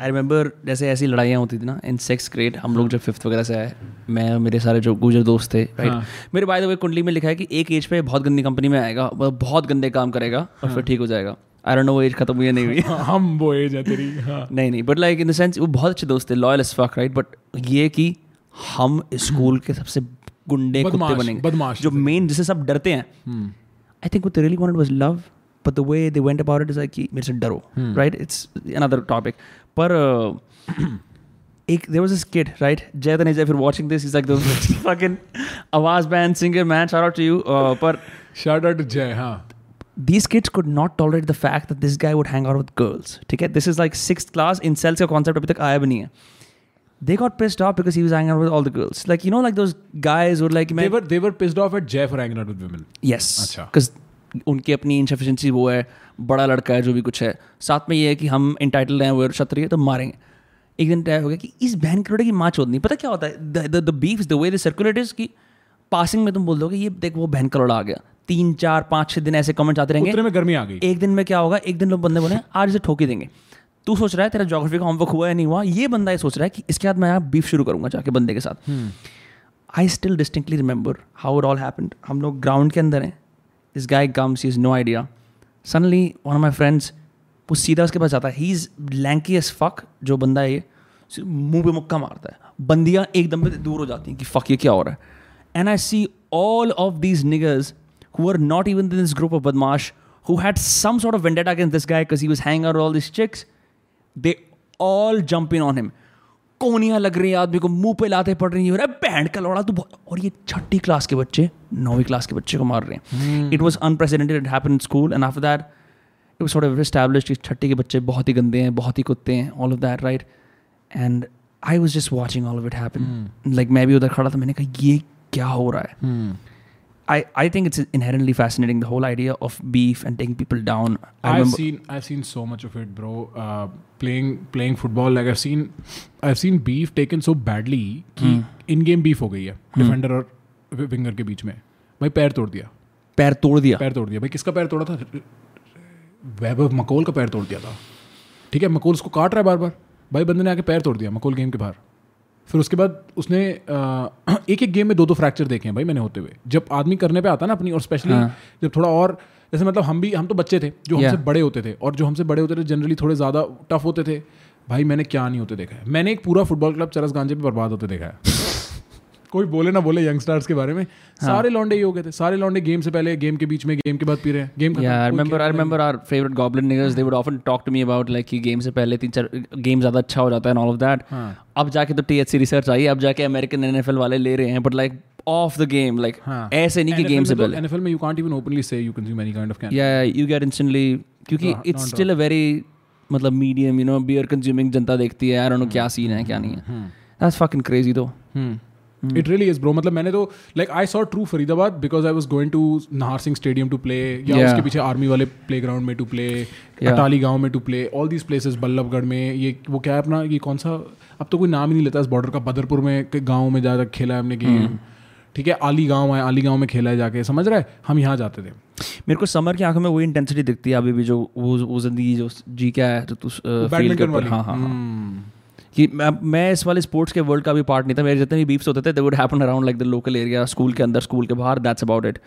आई रिमेंबर जैसे ऐसी लड़ाइयाँ होती थी ना इन सेक्स ग्रेड हम लोग जब फिफ्थ वगैरह से आए मैं मेरे सारे जो गुजर दोस्त थे राइट हाँ। मेरे बाय द वे कुंडली में लिखा है कि एक एज पे बहुत गंदी कंपनी में आएगा वो बहुत गंदे काम करेगा और फिर ठीक हो जाएगा। आई डोंट नो वो एज खत्म हुई नहीं हुई। [laughs] हम वो एज है तेरी हाँ। नहीं नहीं but like in the sense वो बहुत अच्छे दोस्त थे loyal as fuck right but ये कि हम स्कूल के सबसे गुंडे कुत्ते बनेंगे। जो मेन जिसे सब डरते हैं I think really wanted was love but the way they went about it is like मेरे से डरो राइट इट्स अनदर टॉपिक पर एक there [laughs] was a right Jay the फिर watching this is like Awaaz band singer man shout out you पर shout out Jay हाँ। These kids could not tolerate the fact that this guy would hang out with girls. Okay? This is like sixth class in cells concept of the Ayabani. They got pissed off because he was hanging out with all the girls. Like you know like those guys were like they were they were pissed off at Jay for hanging out with women. Yes अच्छा। Because उनकी अपनी insufficiency वो है बड़ा लड़का है जो भी कुछ है। साथ में ये है कि हम इंटाइटल हैं वो क्षत्रिय तो मारेंगे। एक दिन तय हो गया कि इस बहन करोड़े की माँ चोदनी। पता क्या होता है? The beef the way the circulate is कि पासिंग में तुम बोल दोगे ये देख वो बहन करोड़ा आ गया। तीन चार पाँच छः दिन ऐसे कमेंट्स आते रहेंगे। में गर्मी आ गई। एक दिन में क्या होगा? एक दिन लोग बंदे बोले आज इसे ठोकी देंगे। तू सोच रहा है तेरा जोग्राफी का होमवर्क हुआ या नहीं हुआ? ये बंदा ये सोच रहा है कि इसके बाद मैं यहाँ बीफ शुरू करूँगा जाके बंदे के साथ। I still distinctly remember how it all happened हम लोग ग्राउंड के अंदर हैं। This guy comes is no idea suddenly one of my friends वो सीधा उसके पास जाता है। He is lanky as fuck जो बंदा है ये मुँह पे मुक्का मारता है। बंदियाँ एकदम पे दूर हो जाती हैं कि फक ये क्या हो रहा है? And I see all of these niggers who are not even in this group of Badmash, who had some sort of vendetta against this guy because he was hanging out with all they all jump in on him. कोनियाँ लग रही हैं आदमी को मुँह पे लाते पड़ रही है अरे बैंड का लौड़ा तू और ये छठी क्लास के बच्चे नौवीं क्लास के बच्चे को मार रहे हैं। It was unprecedented it happen in school and after that it was of established कि छठी के बच्चे बहुत ही गंदे हैं बहुत ही कुत्ते हैं all of that right and I was just watching all of it happen like मैं भी उधर खड़ा था मैंने कहा ये क्या हो रहा है? I, I think it's inherently fascinating the whole idea of beef and taking people down. I I've seen I've seen so much of it, bro. Uh, playing playing football, like I've seen I've seen beef taken so badly कि in game beef हो गई है defender और winger के बीच में भाई पैर तोड़ दिया पैर तोड़ दिया पैर तोड़ दिया भाई किसका पैर तोड़ा था वैभव मकोल का पैर तोड़ दिया था ठीक है मकोल उसको काट रहा है बार बार भाई बंदे ने आके पैर तोड़ दिया मकोल गेम के बाहर फिर उसके बाद उसने एक एक गेम में दो दो फ्रैक्चर देखे हैं भाई मैंने होते हुए जब आदमी करने पे आता ना अपनी और स्पेशली हाँ। जब थोड़ा और जैसे मतलब हम भी हम तो बच्चे थे जो हमसे. बड़े होते थे और जो हमसे बड़े होते थे जनरली थोड़े ज़्यादा टफ होते थे भाई मैंने क्या नहीं होते देखा है मैंने एक पूरा फुटबॉल क्लब चरस गांजे पे बर्बाद होते देखा है कोई बोले ना बोले यंगस्टर्स के बारे में हाँ। सारे लौंडे ही हो गए थे। सारे लौंडे गेम से पहले गेम के बीच में गेम के बाद पी रहे हैं game I remember. I remember our favorite Goblin niggas. They would often talk to me about like कि game से पहले तीन चार game ज़्यादा अच्छा हो जाता है all of that. हाँ। अब जाके तो THC रिसर्च आई अब जाके अमेरिकन एनएफएल वाले ले रहे हैं but like of the game like ऐसे नहीं कि गेम से पहले। एनएफएल में you can't even openly say you consume any kind of can या यू गेट इंस्टेंटली क्योंकि इट्स स्टिल अ वेरी मतलब medium you know beer consuming जनता देखती है आई डोंट नो क्या सीन है क्या नहीं है। That's fucking crazy though it really is bro मतलब मैंने तो like I saw true Faridabad because I was going to Nahar Singh stadium to play या Yeah. उसके पीछे आर्मी वाले प्ले ग्राउंड में टू प्ले Yeah. अटाली गाँव में to play all these places Ballabhgarh में ये वो क्या है अपना ये कौन सा अब तो कोई नाम ही नहीं लेता इस बॉर्डर का बदरपुर में गाँव में जा खेला है हमने गेम ठीक है आली गाँव है आली गाँव में खेला है जाके समझ रहा है? हम यहाँ जाते थे। मेरे को समर की आँखों में वही इंटेंसिटी दिखती है अभी भी जो वो वो ज़िंदगी जो जी क्या है तो तू बैडमिंटन वाली। हाँ हाँ हाँ। हम्म। कि मैं मैं इस वाले स्पोर्ट्स के वर्ल्ड का भी पार्ट नहीं था। मेरे जितने भी बीफ्स होते थे they would happen around like the local area school के अंदर स्कूल के बाहर दैट्स अबाउट इट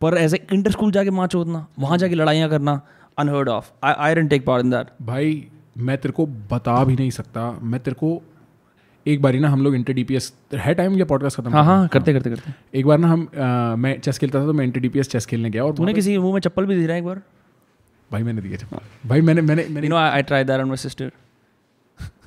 पर एज ए इंटर स्कूल जाके मैच होतना वहाँ जाके लड़ाइयाँ करना unheard of I I didn't take part in that भाई मैं तेरे को बता भी नहीं सकता। मैं तेरे को एक बारी ना हम लोग इंटर डीपीएस है टाइम या पॉडकास्ट खत्म हाँ हाँ करते करते करते। एक बार ना हम अ, मैं चेस खेलता था तो मैं इंटर डीपीएस चेस खेलने गया और तूने किसी मुँह में चप्पल भी दी रहा है एक बार? भाई मैंने दिया चप्पल। भाई मैंने मैंने मैंने I try that on my sister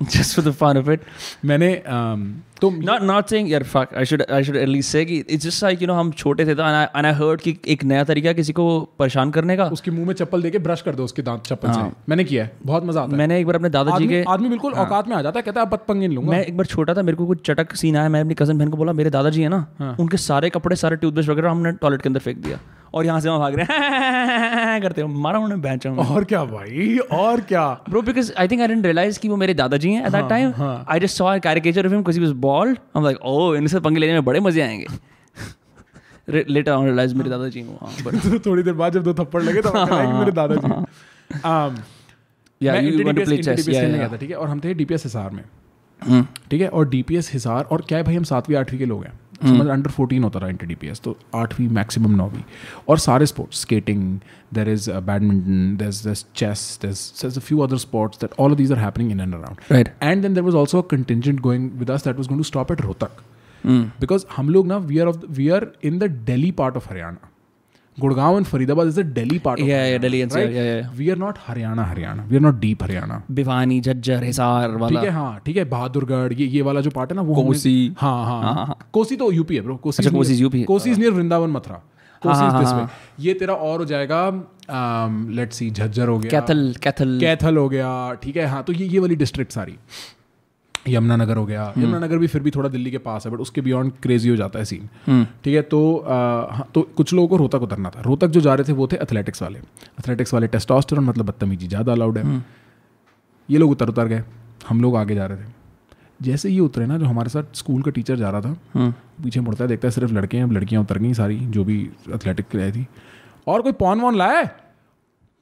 just for the fun of it मैंने अम, तो not not saying यार fuck I should I should at least say कि it's just like you know हम छोटे थे तो and I and I heard कि एक नया तरीका किसी को परेशान करने का। उसके मुँह में चप्पल देके ब्रश कर दो उसके दांत चप्पल हाँ. से मैंने किया है बहुत मज़ा आता है। मैंने एक बार अपने दादाजी के आदमी बिल्कुल औकात में आ जाता है कहता है अब पंगे लूँगा। मैं एक बार छोटा था मेरे को कुछ चटक सीन आया मैं अपनी कज़न बहन को बोला मेरे दादाजी है ना उनके सारे कपड़े सारे टूथब्रश वगैरह हमने टॉयलेट के अंदर फेंक दिया और यहाँ से वहाँ भाग रहे हैं। [laughs] करते हो मारा उन्होंने बेंच और क्या भाई और क्या? Bro, because I think I didn't realize कि वो मेरे दादाजी हैं at that time. I just saw a caricature of him because he was हम लाइक like, oh, इनसे पंगे लेने में बड़े मज़े आएँगे. लेटर ऑन रियलाइज़ मेरे दादाजी हूँ. हाँ, [laughs] but तो थोड़ी देर बाद जब दो थप्पड़ लगे तो मेरे दादाजी um. गया था ठीक है और हम थे डीपीएस हिसार में Hmm. ठीक है और डीपीएस हिसार और क्या है भाई हम सातवीं आठवीं के लोग हैं हम्म। समझ अंडर फोर्टीन होता रहा इंटर डी तो आठवीं मैक्सिमम नौवीं। और सारे sports skating there is badminton there is chess there few other sports that all of these are happening in and around right and then there was also contingent going with us that was going to stop at Rohtak Hmm. Because हम लोग ना we are of we are in the Delhi part of Haryana Gurgaon and Faridabad is the Delhi part Yeah, yeah, Delhi NCR, yeah, yeah. We are not Haryana Haryana we are not deep Haryana Bhiwani Jhajjar Hisar वाला। ठीक है हाँ ठीक है बहादुरगढ़ ये ये वाला जो पार्ट है ना वो कोसी। हाँ हाँ। हाँ, हाँ। कोसी तो यूपी है ब्रो कोसी अच्छा, कोसी यूपी है। कोसी इज़ नियर वृंदावन मथुरा कोसी हाँ, इज़ हाँ, दिस हाँ, वे ये तेरा और हो जाएगा लेट्स सी झज्जर हो गया। कैथल कैथल कैथल हो गया ठीक है हाँ तो ये ये वाली डिस्ट्रिक्ट सारी। यमुनानगर हो गया। हम्म। यमुनानगर भी फिर भी थोड़ा दिल्ली के पास है बट उसके बियॉन्ड क्रेजी हो जाता है सीन हम्म। ठीक है तो आ, हाँ, तो कुछ लोगों को रोहतक उतरना था। रोहतक जो जा रहे थे वो थे एथलेटिक्स वाले। एथलेटिक्स वाले टेस्टोस्टेरोन मतलब बदतमीजी ज़्यादा अलाउड है। हम्म। ये लोग उतर उतर गए। हम लोग आगे जा रहे थे। जैसे ये उतरे ना जो हमारे साथ स्कूल का टीचर जा रहा था। पीछे मुड़ता है देखता है सिर्फ़ लड़के हैं अब लड़कियाँ उतर गई सारी जो भी एथलेटिक रही थी। और कोई पॉन वॉन लाया? है?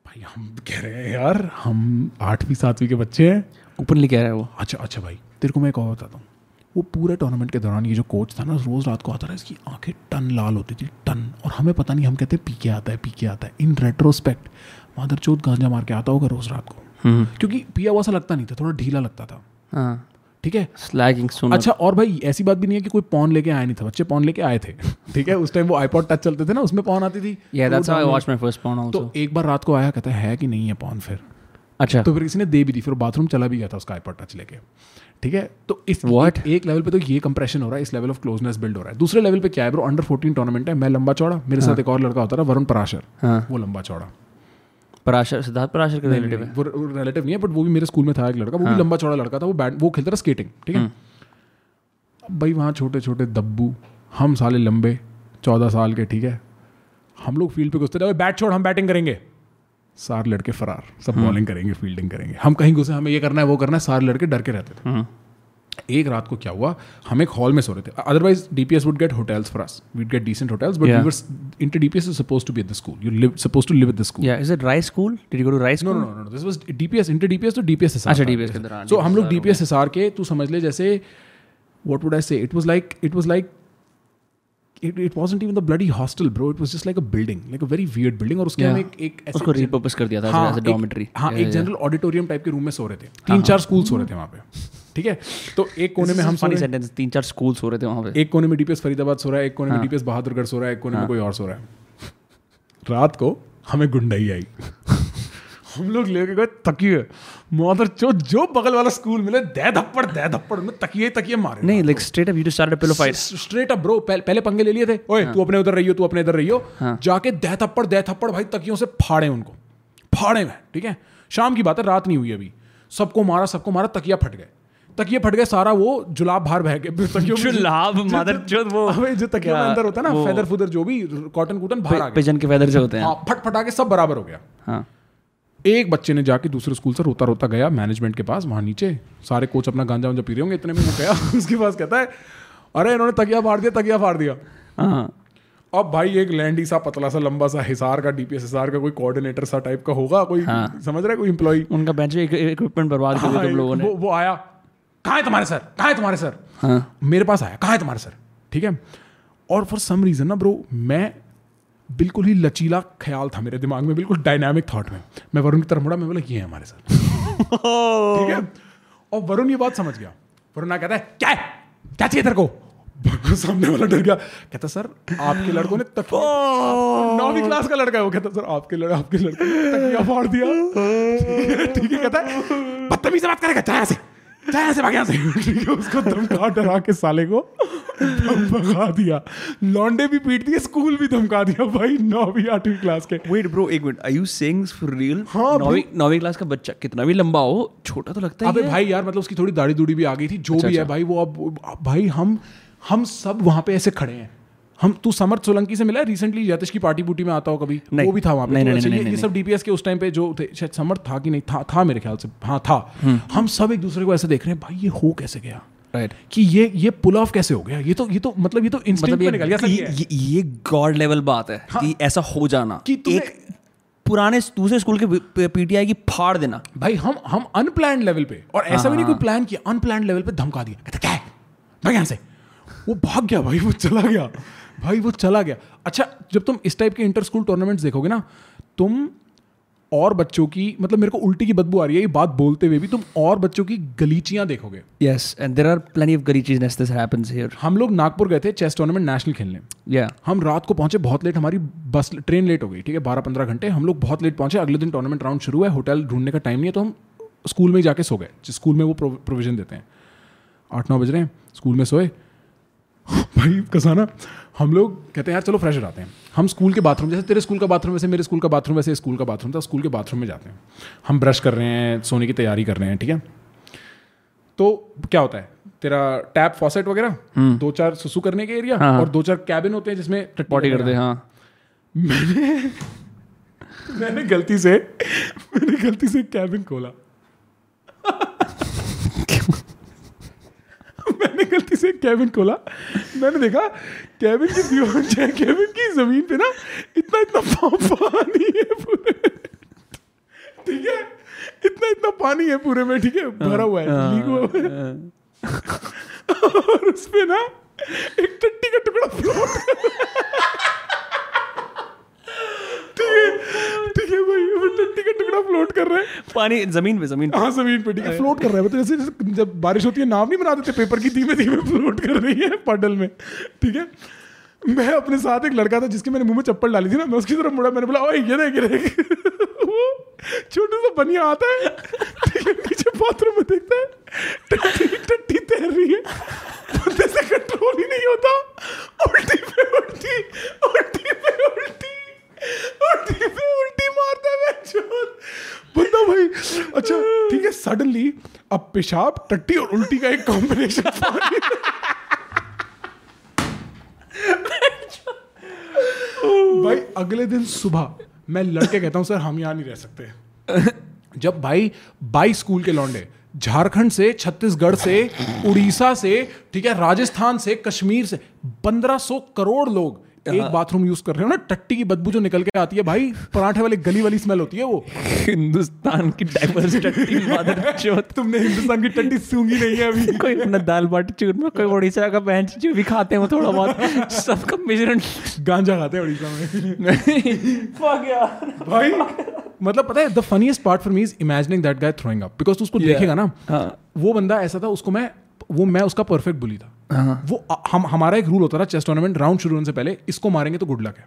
भाई हम कह रहे हैं यार हम आठवीं सातवीं के बच्चे हैं। ओपनली कह रहे हैं वो। अच्छा अच्छा भाई। तेरे को मैं एक और बताता हूँ। वो पूरे टूर्नामेंट के दौरान ये जो कोच था ना रोज रात को आता रहा इसकी आँखें टन लाल होती थी टन। और हमें पता नहीं हम कहते पी के आता है पी के आता है। इन रेट्रोस्पेक्ट मादर चौथ गांजा मार के आता होगा रोज रात को। हम्म। क्योंकि पिया हुआ सा लगता नहीं था थोड़ा ढीला लगता था। हाँ। ठीक है? स्लैगिंग सुना। अच्छा और भाई ऐसी बात भी नहीं है कि कोई पॉन लेके आया नहीं था बच्चे पॉन लेके आए थे। [laughs] ठीक है? उस टाइम वो आईपॉड टच चलते थे ना उसमें पॉन आती थी। Yeah, तो that's how I watched my first porn also. तो एक बार रात को आया कहता है कि नहीं है पॉन फिर? अच्छा। तो फिर किसी ने दे भी दी फिर बाथरूम चला भी गया था उसका आईपॉड टच लेके। ठीक है? तो इस What? एक, एक लेवल पे तो ये कंप्रेशन हो रहा है इस लेवल ऑफ़ क्लोजनेस बिल्ड हो रहा है। दूसरे लेवल पे क्या है ब्रो अंडर 14 टूर्नामेंट है मैं लंबा चौड़ा मेरे हाँ. साथ एक और लड़का होता था वरुण पराशर। हाँ। वो लंबा चौड़ा। पराशर सिद्धार्थ पराशर का रिलेटिव है। वो रिलेटिव नहीं है बट वो भी मेरे स्कूल में था एक लड़का वो भी लंबा चौड़ा लड़का था वो बैट वो खेलता था स्केटिंग ठीक है? अब भाई वहाँ छोटे छोटे दब्बू हम साले लंबे चौदह साल के ठीक है? हम लोग फ़ील्ड पे घुसते थे बैट छोड़ हम बैटिंग करेंगे। सार लड़के फरार सब बॉलिंग करेंगे फील्डिंग करेंगे। हम कहीं घुसे हमें ये करना है वो करना है सार लड़के डर के रहते थे। एक रात को क्या हुआ हम एक हॉल में सो रहे थे। Otherwise DPS would get hotels for us we'd get decent hotels but we. Were inter DPS is suppose to be at the school you live suppose to live at the school Yeah, is it Rice School? Did you go to Rice no no no this was DPS inter DPS तो DPS SR अच्छा, DPS के अंदर, so हम लोग DPS SR के तू समझ ले जैसे what would I say it was like it was like it, it wasn't even the bloody hostel bro it was just like a building like a very weird building और उसके Yeah. हम एक एक उसको repurpose कर दिया था हाँ, as a dormitory. हाँ Yeah, एक. जनरल ऑडिटोरियम टाइप के रूम में सो रहे थे तीन चार स्कूल सो रहे थे वहाँ पे ठीक है तो एक कोने में हम सो funny sentence. तीन चार schools हो रहे थे वहाँ पे. एक कोने में डीपीएस फरीदाबाद सो रहा है एक कोने में हाँ। डीपीएस बहादुरगढ़ सो रहा है एक कोने में कोई और सो रहा है रात को हमें गुंडाई आई हम लोग लेके गए तकिए मदर चो जो बगल वाला स्कूल मिले दे धप्पड़ दे धप्पड़ में तकिए तकिए मारे। नहीं, like straight up you just started a pillow fight. Straight up bro पहले पंगे ले लिए थे। ओए तू अपने उधर रहियो तू अपने इधर रहियो हाँ। जाके दे थप्पड़ दे थप्पड़ भाई तकियों से फाड़े उनको। फाड़े में ठीक है? शाम की बात है रात नहीं हुई अभी। सबको मारा सबको मारा तकिया फट गए। तकिए फट गए सारा वो जुलाब बाहर बह गए। [laughs] तकियों जुलाब, जो- चोद वो- अबे जो तकियों में अंदर होता है ना फेदर फुदर जो भी कॉटन कूटन बाहर आ गया। पिजन के feather जो होते हैं. हाँ फट फटा के सब बराबर हो गया। हाँ. एक बच्चे ने जाके दूसरे स्कूल से रोता रोता गया मैनेजमेंट के पास वहाँ नीचे सारे कोच अपना गांजा वांजा पी रहे होंगे इतने में वो गया [laughs] उसके पास कहता है अरे इन्होंने तकिया फाड़ दिया तकिया फाड़ दिया हाँ. अब भाई एक लैंडी सा पतला सा लंबा सा हिसार का डीपीएस हिसार का कोई कोऑर्डिनेटर सा टाइप का होगा कोई हाँ। समझ रहा है कोई एम्प्लॉय उनका बेंच में इक्विपमेंट बर्बाद कर दिया तुम लोगों ने. वो, वो आया कहाँ है तुम्हारे सर कहाँ है तुम्हारे सर हाँ. मेरे पास आया कहाँ है तुम्हारे सर ठीक है और फॉर सम रीजन ना ब्रो मैं बिल्कुल ही लचीला ख्याल था मेरे दिमाग में बिल्कुल डायनामिक थॉट में। मैं वरुण की तरफ़ मुड़ा मैं बोला ये है हमारे सर [laughs] ठीक है? और वरुण ये बात समझ गया। वरुण ना कहता है क्या है? क्या चाहिए तेरे को? सामने वाला डर गया। कहता सर आपके लड़कों ने तक [laughs] नौवीं क्लास का लड़का है वो। कहता सर आपके लड़के आपके लड़कों ने तकिया फाड़ दिया। [laughs] ठीक है, ठीक है कहता है बदतमीज से बात करेगा चाहे ऐसे भाग यहाँ से [laughs] उसको धमका डरा के साले को धम- भगा दिया लौंडे भी पीट दिए स्कूल भी धमका दिया भाई नौवीं आठवीं क्लास के Wait, bro, एक minute. You saying this for real? हाँ, नौवीं नौवीं क्लास का बच्चा कितना भी लंबा हो छोटा तो लगता है अबे भाई यार मतलब उसकी थोड़ी दाढ़ी दूढ़ी भी आ गई थी जो अच्छा, भी है अच्छा। भाई वो अब भाई हम हम सब वहाँ पे ऐसे खड़े हैं हम तू समर्थ सोलंकी से मिला है? रिसेंटली यतिश की पार्टी बूटी में आता हो कभी। वो भी था वहाँ पे। नहीं, नहीं, नहीं, ये- सब डीपीएस के उस टाइम पे जो थे शायद समर्थ था कि नहीं? था था मेरे ख्याल से। हाँ था। हम्म। हम सब एक दूसरे को ऐसे देख रहे हैं भाई ये हो कैसे गया? Right right. कि ये ये पुल ऑफ़ कैसे हो गया? ये तो ये तो मतलब ये तो मतलब ये निकल गया ये, ये ये, गॉड लेवल बात है कि ऐसा हो जाना। कि एक पुराने दूसरे स्कूल के पीटीआई की फाड़ देना। भाई हम हम अनप्लान लेवल पे और ऐसा भी नहीं कोई प्लान किया अनप्लान लेवल पे धमका दिया। कहता क्या है? भाग यहाँ से। वो भाग गया भाई वो चला गया। भाई वो चला गया। अच्छा जब तुम इस टाइप के इंटर स्कूल टूर्नामेंट्स देखोगे ना तुम और बच्चों की मतलब मेरे को उल्टी की बदबू आ रही है ये बात बोलते हुए भी तुम और बच्चों की गलीचियाँ देखोगे। Yes and there are plenty of this happens here हम लोग नागपुर गए थे चेस टूर्नामेंट नेशनल खेलने। या yeah. हम रात को पहुँचे बहुत लेट हमारी बस ट्रेन लेट हो गई ठीक है बारह पंद्रह घंटे। हम लोग बहुत लेट पहुँचे अगले दिन टूर्नामेंट राउंड शुरू है होटल ढूँढने का टाइम नहीं है तो हम स्कूल में जाके सो गए स्कूल में वो प्रोविज़न देते हैं। आठ नौ बज रहे हैं स्कूल में सोए। भाई कसाना हम लोग कहते हैं यार चलो फ्रेश जाते हैं। हम स्कूल के बाथरूम जैसे तेरे स्कूल का बाथरूम वैसे मेरे स्कूल का बाथरूम वैसे स्कूल का बाथरूम था स्कूल के बाथरूम में जाते हैं। हम ब्रश कर रहे हैं सोने की तैयारी कर रहे हैं ठीक है? तो क्या होता है? तेरा टैप फॉसेट वगैरह दो चार सुसु करने के एरिया हाँ। और दो चार कैबिन होते हैं जिसमें पॉटी कर। दे हाँ मैंने मैंने गलती से मैंने गलती से कैबिन खोला। [laughs] मैंने गलती से कैबिन खोला। मैंने देखा कैबिन की दीवार कैबिन की ज़मीन पे ना इतना इतना पानी है पूरे। ठीक है? इतना इतना पानी है पूरे में ठीक है? भरा हुआ है लीक हुआ है। और उस पे ना एक टट्टी का टुकड़ा फ्लोट ठीक है ठीक है भाई टट्टी का टुकड़ा फ्लोट कर रहा है। पानी ज़मीन पे ज़मीन हाँ ज़मीन पे ठीक है फ्लोट कर रहा है। मतलब जैसे जब बारिश होती है नाव नहीं बना देते पेपर की धीमे धीमे फ्लोट कर रही है पडल में ठीक है? मैं अपने साथ एक लड़का था जिसके मैंने मुँह में चप्पल डाली थी ना मैं उसकी तरफ़ मुड़ा मैंने बोला ओए ये देख ये वो छोटू सा बनिया आता है है पीछे बाथरूम में देखता है टट्टी टट्टी तैर रही है। बंदे से कंट्रोल ही नहीं होता। उल्टी पे उल्टी उल्टी पे उल्टी। उल्टी पे, उल्टी मारता है बंदा भाई अच्छा ठीक है सडनली अब पेशाब, टट्टी और उल्टी का एक कॉम्बिनेशन [laughs] भाई, अगले दिन सुबह मैं लड़के कहता हूँ, सर, हम यहाँ नहीं रह सकते। जब भाई, बाई स्कूल के लौंडे, झारखंड से, छत्तीसगढ़ से, उड़ीसा से, ठीक है, राजस्थान से, कश्मीर से 1500 करोड़ लोग एक बाथरूम यूज़ कर रहे हो ना टट्टी की बदबू जो निकल के आती है भाई पराठे वाली गली वाली स्मेल होती है वो। हिंदुस्तान की डाइवर्सिटी मदर चोत तुमने हिंदुस्तान की टट्टी सूँगी नहीं है अभी। कोई अपना दाल बाटी चूरमा कोई उड़ीसा का बेंच जो भी खाते हैं थोड़ा बहुत सबका मिश्रण। गांजा खाते हैं उड़ीसा में। [laughs] भाई मतलब पता है the funniest part for me is imagining that guy throwing up because उसको देखेगा ना हाँ। वो बंदा ऐसा था उसको मैं वो मैं उसका परफेक्ट बुली था। हाँ। वो हम हमारा एक रूल होता था चेस टूर्नामेंट राउंड शुरू होने से पहले इसको मारेंगे तो गुड लक है।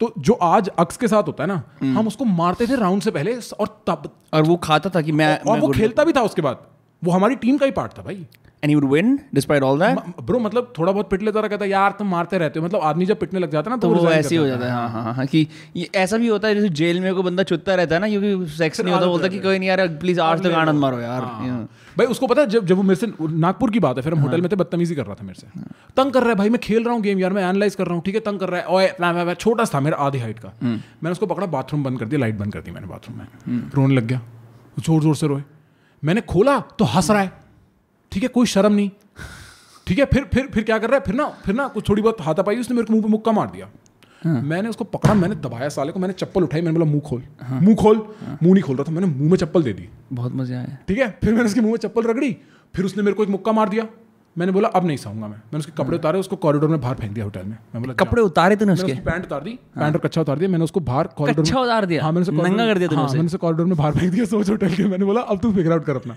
तो जो आज अक्स के साथ होता है ना हम्म। हम उसको मारते थे राउंड से पहले और तब और वो खाता था कि मैं और वो खेलता भी था उसके बाद। वो हमारी टीम का ही पार्ट था भाई। And would win despite all that bro मतलब थोड़ा बहुत पिट लेता रहा कहता यार तुम मारते रहते हो। मतलब आदमी जब पिटने लग जाता है ना तो वो resign ऐसे ही हो जाता है हाँ हाँ हाँ कि ये ऐसा भी होता है जैसे जेल में कोई बंदा चुत्ता रहता है ना क्योंकि सेक्स नहीं होता बोलता कि कोई नहीं यार प्लीज़ आज तक आनंद मारो यार हाँ। भाई उसको पता है जब जब वो मेरे से नागपुर की बात है फिर हम होटल में थे बदतमीजी कर रहा था मेरे से। तंग कर रहा है भाई मैं खेल रहा हूँ गेम यार मैं एनालाइज कर रहा हूँ ठीक है तंग कर रहा है ओए छोटा था मेरा आधी हाइट का। मैंने उसको पकड़ा बाथरूम बंद कर दिया लाइट बंद कर दी मैंने बाथरूम में। रोने लग गया ज़ोर ज़ोर से रोए। मैंने खोला तो हंस रहा है। ठीक है कोई शर्म नहीं। ठीक है फिर फिर फिर क्या कर रहा है? फिर ना फिर ना कुछ थोड़ी बहुत हाथापाई उसने मेरे को मुँह पे मुक्का मार दिया। मैंने उसको पकड़ा मैंने दबाया साले को मैंने चप्पल उठाई मैंने बोला मुँह खोल मुँह खोल। मुँह नहीं खोल रहा था मैंने मुँह में चप्पल दे दी। बहुत मज़ा आया ठीक है फिर मैंने उसके मुँह में चप्पल रगड़ी फिर उसने मेरे को एक मुक्का मार दिया। मैंने बोला अब नहीं सहूँगा मैं। मैंने उसके कपड़े उतारे उसको कॉरिडोर में बाहर फेंक दिया होटल में। मैं बोला कपड़े उतारे तूने उसके? पैंट उतार दी पैंट और कच्चा उतार दिया मैंने उसको बाहर कॉरिडोर कच्चा उतार दिया? हाँ मैंने नंगा कर दिया तूने हाँ, मैंने उसे कॉरिडोर में बाहर फेंक दिया सोच होटल के मैंने बोला अब तू फिगर आउट कर अपना।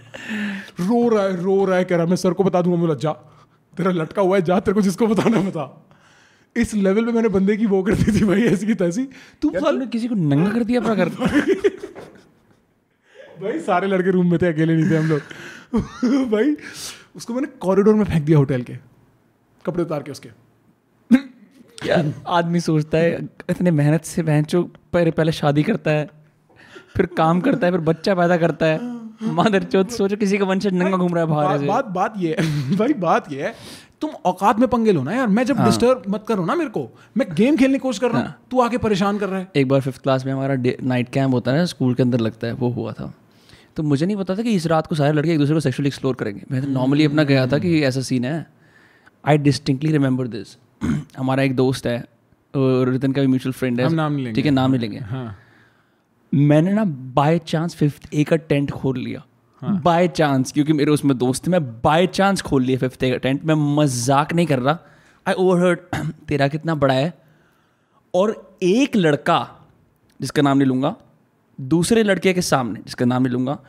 रो रहा है रो रहा है कह रहा है, मैं सर को बता दूँगा। बोला जा तेरा लटका हुआ है जा तेरे को जिसको बताना बता। इस लेवल पे मैंने बंदे की वो कर दी थी भाई ऐसी की तैसी। तू किसी को नंगा कर दिया अपना घर भाई सारे लड़के रूम में थे अकेले नहीं थे हम लोग। [laughs] भाई उसको मैंने कॉरिडोर में फेंक दिया होटल के। कपड़े उतार के उसके। यार आदमी सोचता है इतने मेहनत से बहनचो पहले पहले शादी करता है फिर काम करता है फिर बच्चा पैदा करता है। मादर चौथ सोचो किसी का वंशज नंगा घूम रहा है बाहर बात बात बात ये है [laughs] भाई बात ये है तुम औकात में पंगे लो ना यार। मैं जब डिस्टर्ब हाँ। मत करो ना मेरे को। मैं गेम खेलने की कोशिश कर रहा हूँ। तू आके परेशान कर रहा है। एक बार फिफ्थ क्लास में हमारा नाइट कैंप होता है ना स्कूल के अंदर लगता है वो हुआ था। तो मुझे नहीं पता था कि इस रात को सारे लड़के एक दूसरे को सेक्सुअली एक्सप्लोर करेंगे। मैं तो नॉर्मली अपना गया था कि ऐसा सीन है। आई डिस्टिंक्टली रिमेंबर दिस हमारा एक दोस्त है और रितन का भी म्यूचुअल फ्रेंड है। नाम लेंगे। ठीक है नाम नहीं लेंगे। हाँ। मैंने ना बाय चांस फिफ्थ ए का टेंट खोल लिया। बाय हाँ. चांस क्योंकि मेरे उसमें दोस्त थे मैं बाय चांस खोल लिया फिफ्थ ए का टेंट मैं मज़ाक नहीं कर रहा। आई ओवरहर्ड [clears throat] तेरा कितना बड़ा है। और एक लड़का जिसका नाम नहीं लूँगा दूसरे लड़के के सामने जिसका नाम नहीं लूँगा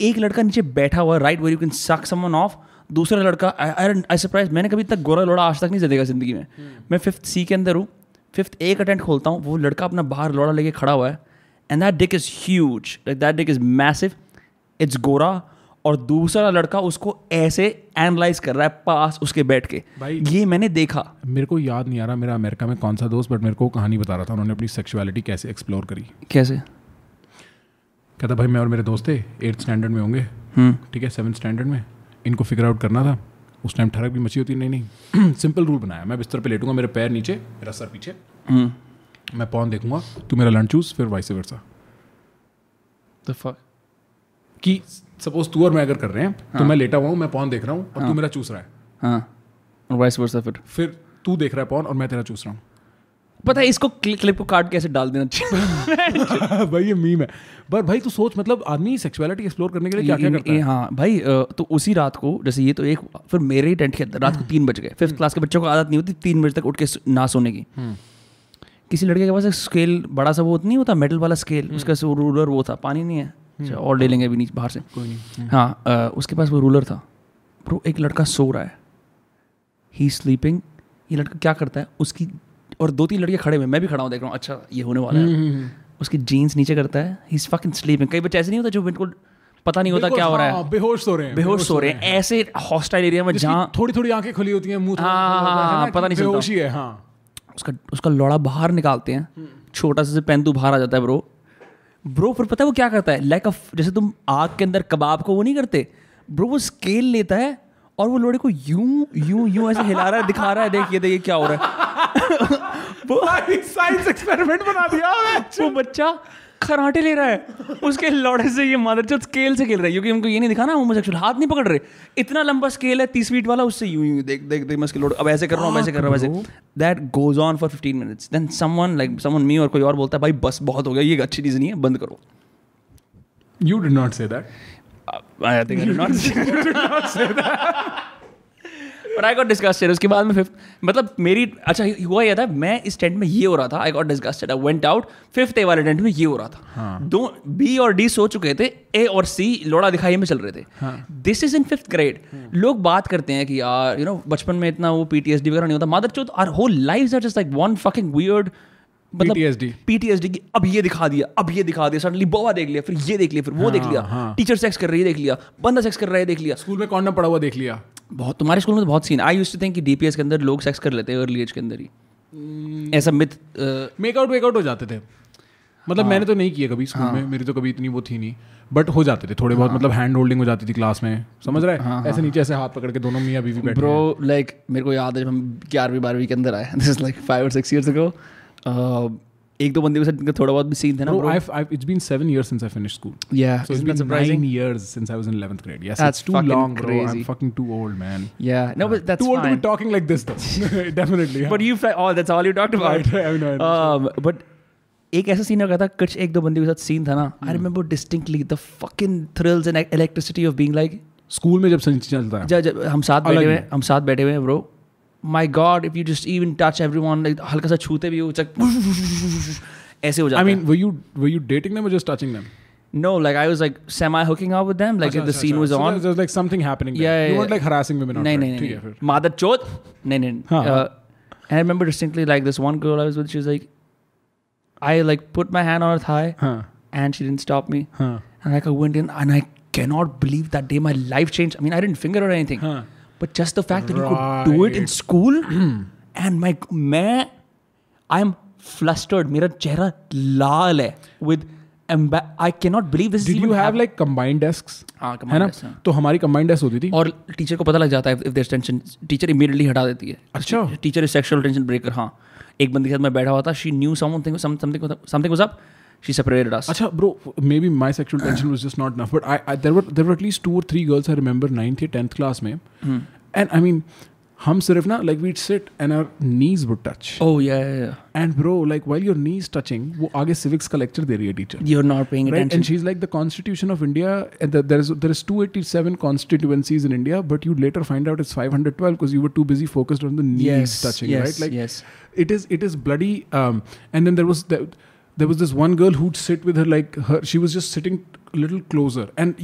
एक लड़का नीचे बैठा हुआ है right where you can suck someone of दूसरा लड़का आई सरप्राइज़ मैंने कभी तक गोरा लोड़ा आज तक नहीं देखा ज़िंदगी में। मैं फिफ्थ सी के अंदर हूँ फिफ्थ ए का टेंट खोलता हूँ वो लड़का अपना बाहर लोड़ा लेके खड़ा हुआ है and that dick is huge like that dick is massive it's गोरा और दूसरा लड़का उसको ऐसे एनालाइज कर रहा है पास उसके बैठ के। भाई- ये मैंने देखा। मेरे को याद नहीं आ रहा मेरा अमेरिका में कौन सा दोस्त बट मेरे को कहानी बता रहा था उन्होंने अपनी सेक्सुअलिटी कैसे एक्सप्लोर करी। कैसे? कहता भाई मैं और मेरे दोस्त थे एट्थ स्टैंडर्ड में होंगे। हम्म। ठीक है सेवन स्टैंडर्ड में। इनको फिगर आउट करना था। उस टाइम ठरक भी मची होती नहीं नहीं। [clears throat] सिंपल रूल बनाया। मैं बिस्तर पे लेटूँगा मेरे पैर नीचे मेरा सर पीछे। हम्म। मैं पौन देखूँगा तू मेरा लंच चूस फिर वाइस वर्सा कि सपोज़ तू और मैं अगर कर रहे हैं हाँ. तो मैं लेटा हुआ हूँ मैं पौन देख रहा हूँ और हाँ. तू मेरा चूस रहा है। हाँ। और वाइस वर्सा फिर। फिर तू देख रहा है पौन और मैं तेरा चूस रहा हूँ। पता है इसको क्लिप क्लिप को काट के ऐसे डाल देना चाहिए। [laughs] भाई ये मीम है। पर भाई तू सोच मतलब आदमी सेक्सुअलिटी एक्सप्लोर करने के लिए क्या क्या करता है? हाँ भाई तो उसी रात को जैसे ये तो एक फिर मेरे ही टेंट के अंदर रात को तीन बज गए। फिफ्थ क्लास के बच्चों को आदत नहीं होती तीन बजे तक उठ के ना सोने की। किसी लड़के के पास एक स्केल बड़ा सा वो नहीं होता मेटल वाला स्केल उसका से रूलर वो था पानी नहीं है। अच्छा, और ले लेंगे अभी नीचे बाहर से। कोई नहीं। हाँ उसके पास वो रूलर था। ब्रो एक लड़का सो रहा है। ही स्लीपिंग ये लड़का क्या करता है? उसकी और दो तीन लड़के खड़े हुए मैं भी खड़ा हूँ देख रहा हूँ अच्छा ये होने वाला है। उसकी जीन्स नीचे करता है ही इज़ फकिंग स्लीपिंग कई बच्चे ऐसे नहीं होता जो बिल्कुल पता नहीं होता क्या हो रहा है। हाँ, बेहोश सो रहे हैं बेहोश सो रहे हैं। ऐसे हॉस्टाइल एरिया में जहाँ थोड़ी थोड़ी आँखें खुली होती हैं मुँह हाँ, हाँ, है हाँ, पता नहीं। बेहोशी है हाँ। उसका उसका लौड़ा बाहर निकालते हैं छोटा सा पेंतु बाहर आ जाता है ब्रो ब्रो फिर पता है वो क्या करता है? लाइक जैसे तुम आग के अंदर कबाब को वो नहीं करते? ब्रो वो स्केल लेता है और वो लोड़े को यूँ यूँ यूँ ऐसे हिला रहा है दिखा रहा है देखिए देखिए क्या हो रहा है। साइंस एक्सपेरिमेंट बना दिया वो बच्चा खराटे ले रहा है। उसके लौड़े से ये मदरचोद स्केल से खेल रहा है। क्योंकि हमको ये नहीं दिखाना होमोसेक्सुअल हाथ नहीं पकड़ रहे। इतना लंबा स्केल है तीस फीट वाला उससे यूँ यूँ देख देख देख मैं इसके लोड अब ऐसे कर रहा हूँ वैसे कर रहा हूँ वैसे that goes on for fifteen minutes then someone like someone me और कोई और बोलता है भाई बस बहुत हो गया ये अच्छी चीज़ नहीं है बंद करो। You did not say that I think I not और आई गॉट डिस्कस्टेड उसके बाद में फिफ्थ मतलब मेरी अच्छा हुआ ये था मैं इस टेंट में ये हो रहा था I got disgusted I went out fifth A वाले टेंट में ये हो रहा था. दो बी और डी सो चुके थे ए और सी लोड़ा दिखाई में चल रहे थे. This is in fifth grade लोग बात करते हैं कि यार यू नो बचपन में इतना वो पीटीएसडी वगैरह नहीं होता. मादर चौथ our whole life are just like one fucking weird मतलब PTSD. पीटीएसडी की अब ये दिखा दिया अब ये दिखा दिया. सडनली बोवा देख लिया फिर ये देख लिया फिर वो देख लिया. हाँ। टीचर सेक्स कर रही है देख लिया. बंदा सेक्स कर रहा है देख लिया. स्कूल में कौन पड़ा हुआ देख लिया. बहुत तुम्हारे स्कूल में तो बहुत scene I used to think कि डीपीएस के अंदर लोग सेक्स कर लेते हैं अर्ली एज के अंदर ही। ऐसा मिथ मेकआउट वेकआउट हो जाते थे। मतलब हाँ, मैंने तो नहीं किया कभी स्कूल हाँ, में मेरी तो कभी इतनी वो थी नहीं। बट हो जाते थे। थोड़े हाँ, बहुत मतलब हैंड होल्डिंग हो जाती थी क्लास में। समझ रहे? हैं ऐसे नीचे ऐसे हाथ पकड़ के दोनों मियाँ बीवी बैठे ब्रो लाइक मेरे को याद है जब हम ग्यारहवीं बारहवीं के अंदर आए दिस इज़ लाइक फाइव और सिक्स ईयर्स अगो एक दो बंदे के थोड़ा बहुत भी सीन था ना bro I it's been 7 years since I finished school yeah so it's been 9 years since I was in 11th grade yes it's too long bro I am fucking too old man yeah no but that's too old to be talking like this that definitely but you all that's all you talked about I but एक ऐसा scene था कुछ एक दो बंदे के साथ scene था ना I remember distinctly the fucking thrills and electricity of being like school में जब सीन चलता है। जब हम साथ बैठे हुए हम साथ बैठे हुए हैं bro My god if you just even touch everyone like हल्का सा छूते भी हो [laughs] चक ऐसे हो I जाता mean, were you were you dating them or just touching them? है no like I was like semi hooking up with them like अच्छा, if the अच्छा, scene अच्छा. was So on there's- There's like something happening. There. Yeah, yeah, You weren't yeah. like harassing women. नहीं outright. नहीं ठीक है नहीं फिर. मादर चोत नहीं नहीं हाँ, uh, and I remember distinctly like this one girl I was with she was like I like put my hand on her thigh हाँ, and she didn't stop me हाँ, and like I went in and I cannot believe that day my life changed I mean I didn't finger or anything हाँ. But just the fact that you could do it in school and my मैं I am flustered मेरा चेहरा लाल है with emba- I cannot believe this is Did even you have happening. like combined desks? हाँ है ना हाँ. तो हमारी combined desk होती थी और टीचर को पता लग जाता है if there tension teacher immediately हटा देती है अच्छा। Teacher is sexual tension breaker हाँ एक बंदी के साथ मैं बैठा हुआ था she knew something something something was up she separated us Acha, bro, maybe my sexual tension was just not enough. But I, I there were there were at least two or three girls I remember ninth या tenth class में, and I mean, हम सिर्फ़ ना like we'd sit and our knees would touch. ओह या या And bro, like while your knees touching, वो आगे civics का lecture दे रही है teacher. You are not paying Right, and attention she's like the Constitution of India, and the, there is there is 287 constituencies in India, but you later find out it's 512 because you were too busy focused on the knees yes touching, yes right? Like yes it is it is bloody um, and then there was this one girl who'd with like little closer and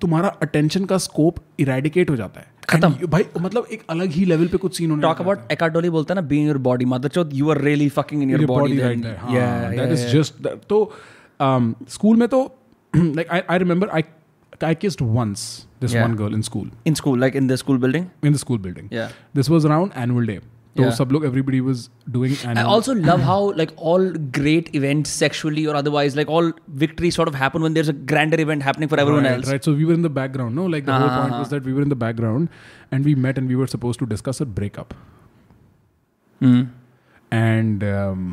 तुम्हारा attention का scope eradicate हो जाता है। खत्म। भाई मतलब एक अलग ही लेवल पे कुछ सीन होने टॉक अबाउट एकाडोली बोलता है ना बीइंग योर बॉडी मदर चोद you are really fucking in your body yeah that is just तो स्कूल में तो like I I remember I I kissed once this one girl in school in school like in the school building in the school building yeah this was around annual day तो Yeah. सब लोग everybody was doing I annual also love how like all great events sexually or otherwise like all victories sort of happen when there's a grander event happening for everyone right, else Right. So we were in the background. No, like the whole Uh-huh, point was uh-huh. that we were in the background and we met and we were supposed to discuss a breakup. Hmm. And um,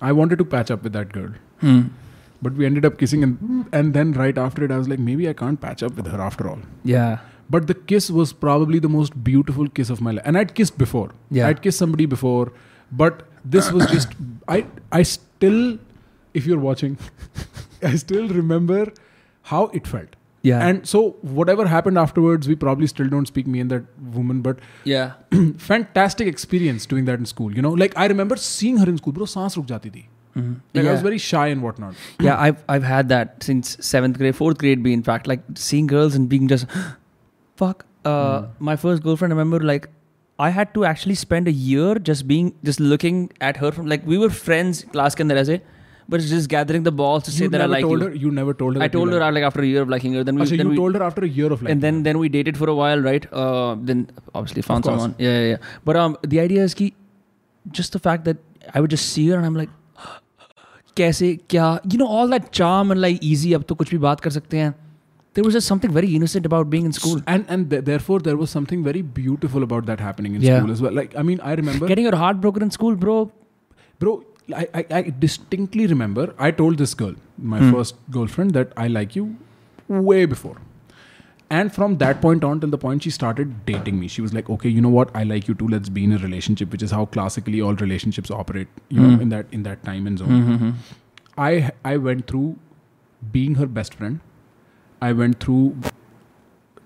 I wanted to patch up with that girl. Hmm. But we ended up kissing and and then right after it I was like, maybe I can't patch up with her after all. yeah but the kiss was probably the most beautiful kiss of my life. And I'd kissed before. Yeah. I'd kissed somebody before. But this was just I I still if you're watching, [laughs] I still remember how it felt. yeah And so whatever happened afterwards, we probably still don't speak me and that woman, but yeah [clears throat] fantastic experience doing that in school. You know, like I remember seeing her in school, bro, saans ruk jati thi. Mhm. Like I was very shy and whatnot. yeah i've i've had that since seventh grade fourth grade be in fact like seeing girls and being just fuck uh mm. my first girlfriend i remember like i had to actually spend a year just being just looking at her from like we were friends class ke andar aise but it's just gathering the balls to you say that i like told you her. You never told her. i told her liked uh, like after a year of liking her then we, Achha, then you we told her after a year of liking and then her. then we dated for a while right uh, then obviously found someone yeah, yeah yeah but um the idea is ki just the fact that i would just see her and i'm like कैसे क्या you know all that charm and like easy अब तो कुछ भी बात कर सकते हैं there was just something very innocent about being in school And and th- therefore there was something very beautiful about that happening in Yeah. school as well. Like I mean, I remember getting your heart broken in school bro bro I, I, I distinctly remember i told this girl my Hmm. first girlfriend that i like you way before and from that point on till the point she started dating me she was like okay you know what i like you too let's be in a relationship which is how classically all relationships operate you know Hmm. in that in that time and zone Mm-hmm. i i went through being her best friend I went through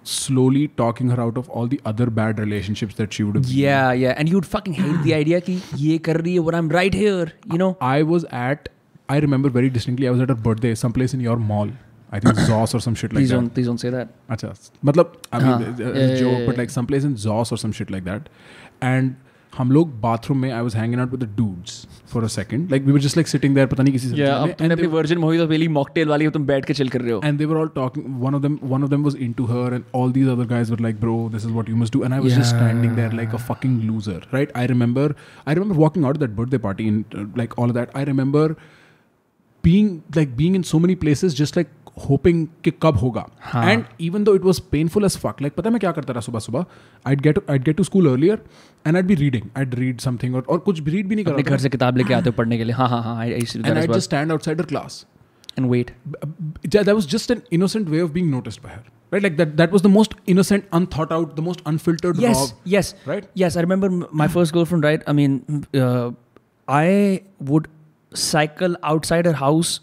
slowly talking her out of all the other bad relationships that she would have yeah been. yeah. And you would fucking hate the idea that ye kar but i'm right here you know? I was at i remember very distinctly i was at her birthday someplace in your mall. I think [coughs] zos or some shit like please that. don't, please don't say that. Acha matlab i mean uh, a, a joke yeah, yeah, but like someplace in zos or some shit like that. And हम लोग bathroom में I was hanging out with the dudes for a second. Like we were just like sitting there, पता नहीं किसी से Yeah, जाने, अब तुमने and, अपनी they, वर्जिन मोहित पहली मॉकटेल वाली तुम बैठ के चिल कर रहे हो. and they were all talking. One of them, one of them was into her, and all these other guys were like, "Bro, this is what you must do." And I was just standing there like a fucking loser, right? I remember, I remember walking out of that birthday party and uh, like all of that. I remember being like being in so many places, just like hoping कि कब होगा। And even though it was painful as fuck like पता है मैं क्या करता रहा सुबह सुबह? I get I get to school earlier and I'd be reading I'd read something और कुछ भी रीड भी नहीं कर घर से किताब लेके आते हो पढ़ने के लिए। हाँ हाँ I just stand outside our class and wait that was just an innocent way of being notice by Right, like that that was the most innocent unthought out the most unfiltered yes rob, yes. right? Yes i remember my first girlfriend right? I mean uh, i would cycle outside her house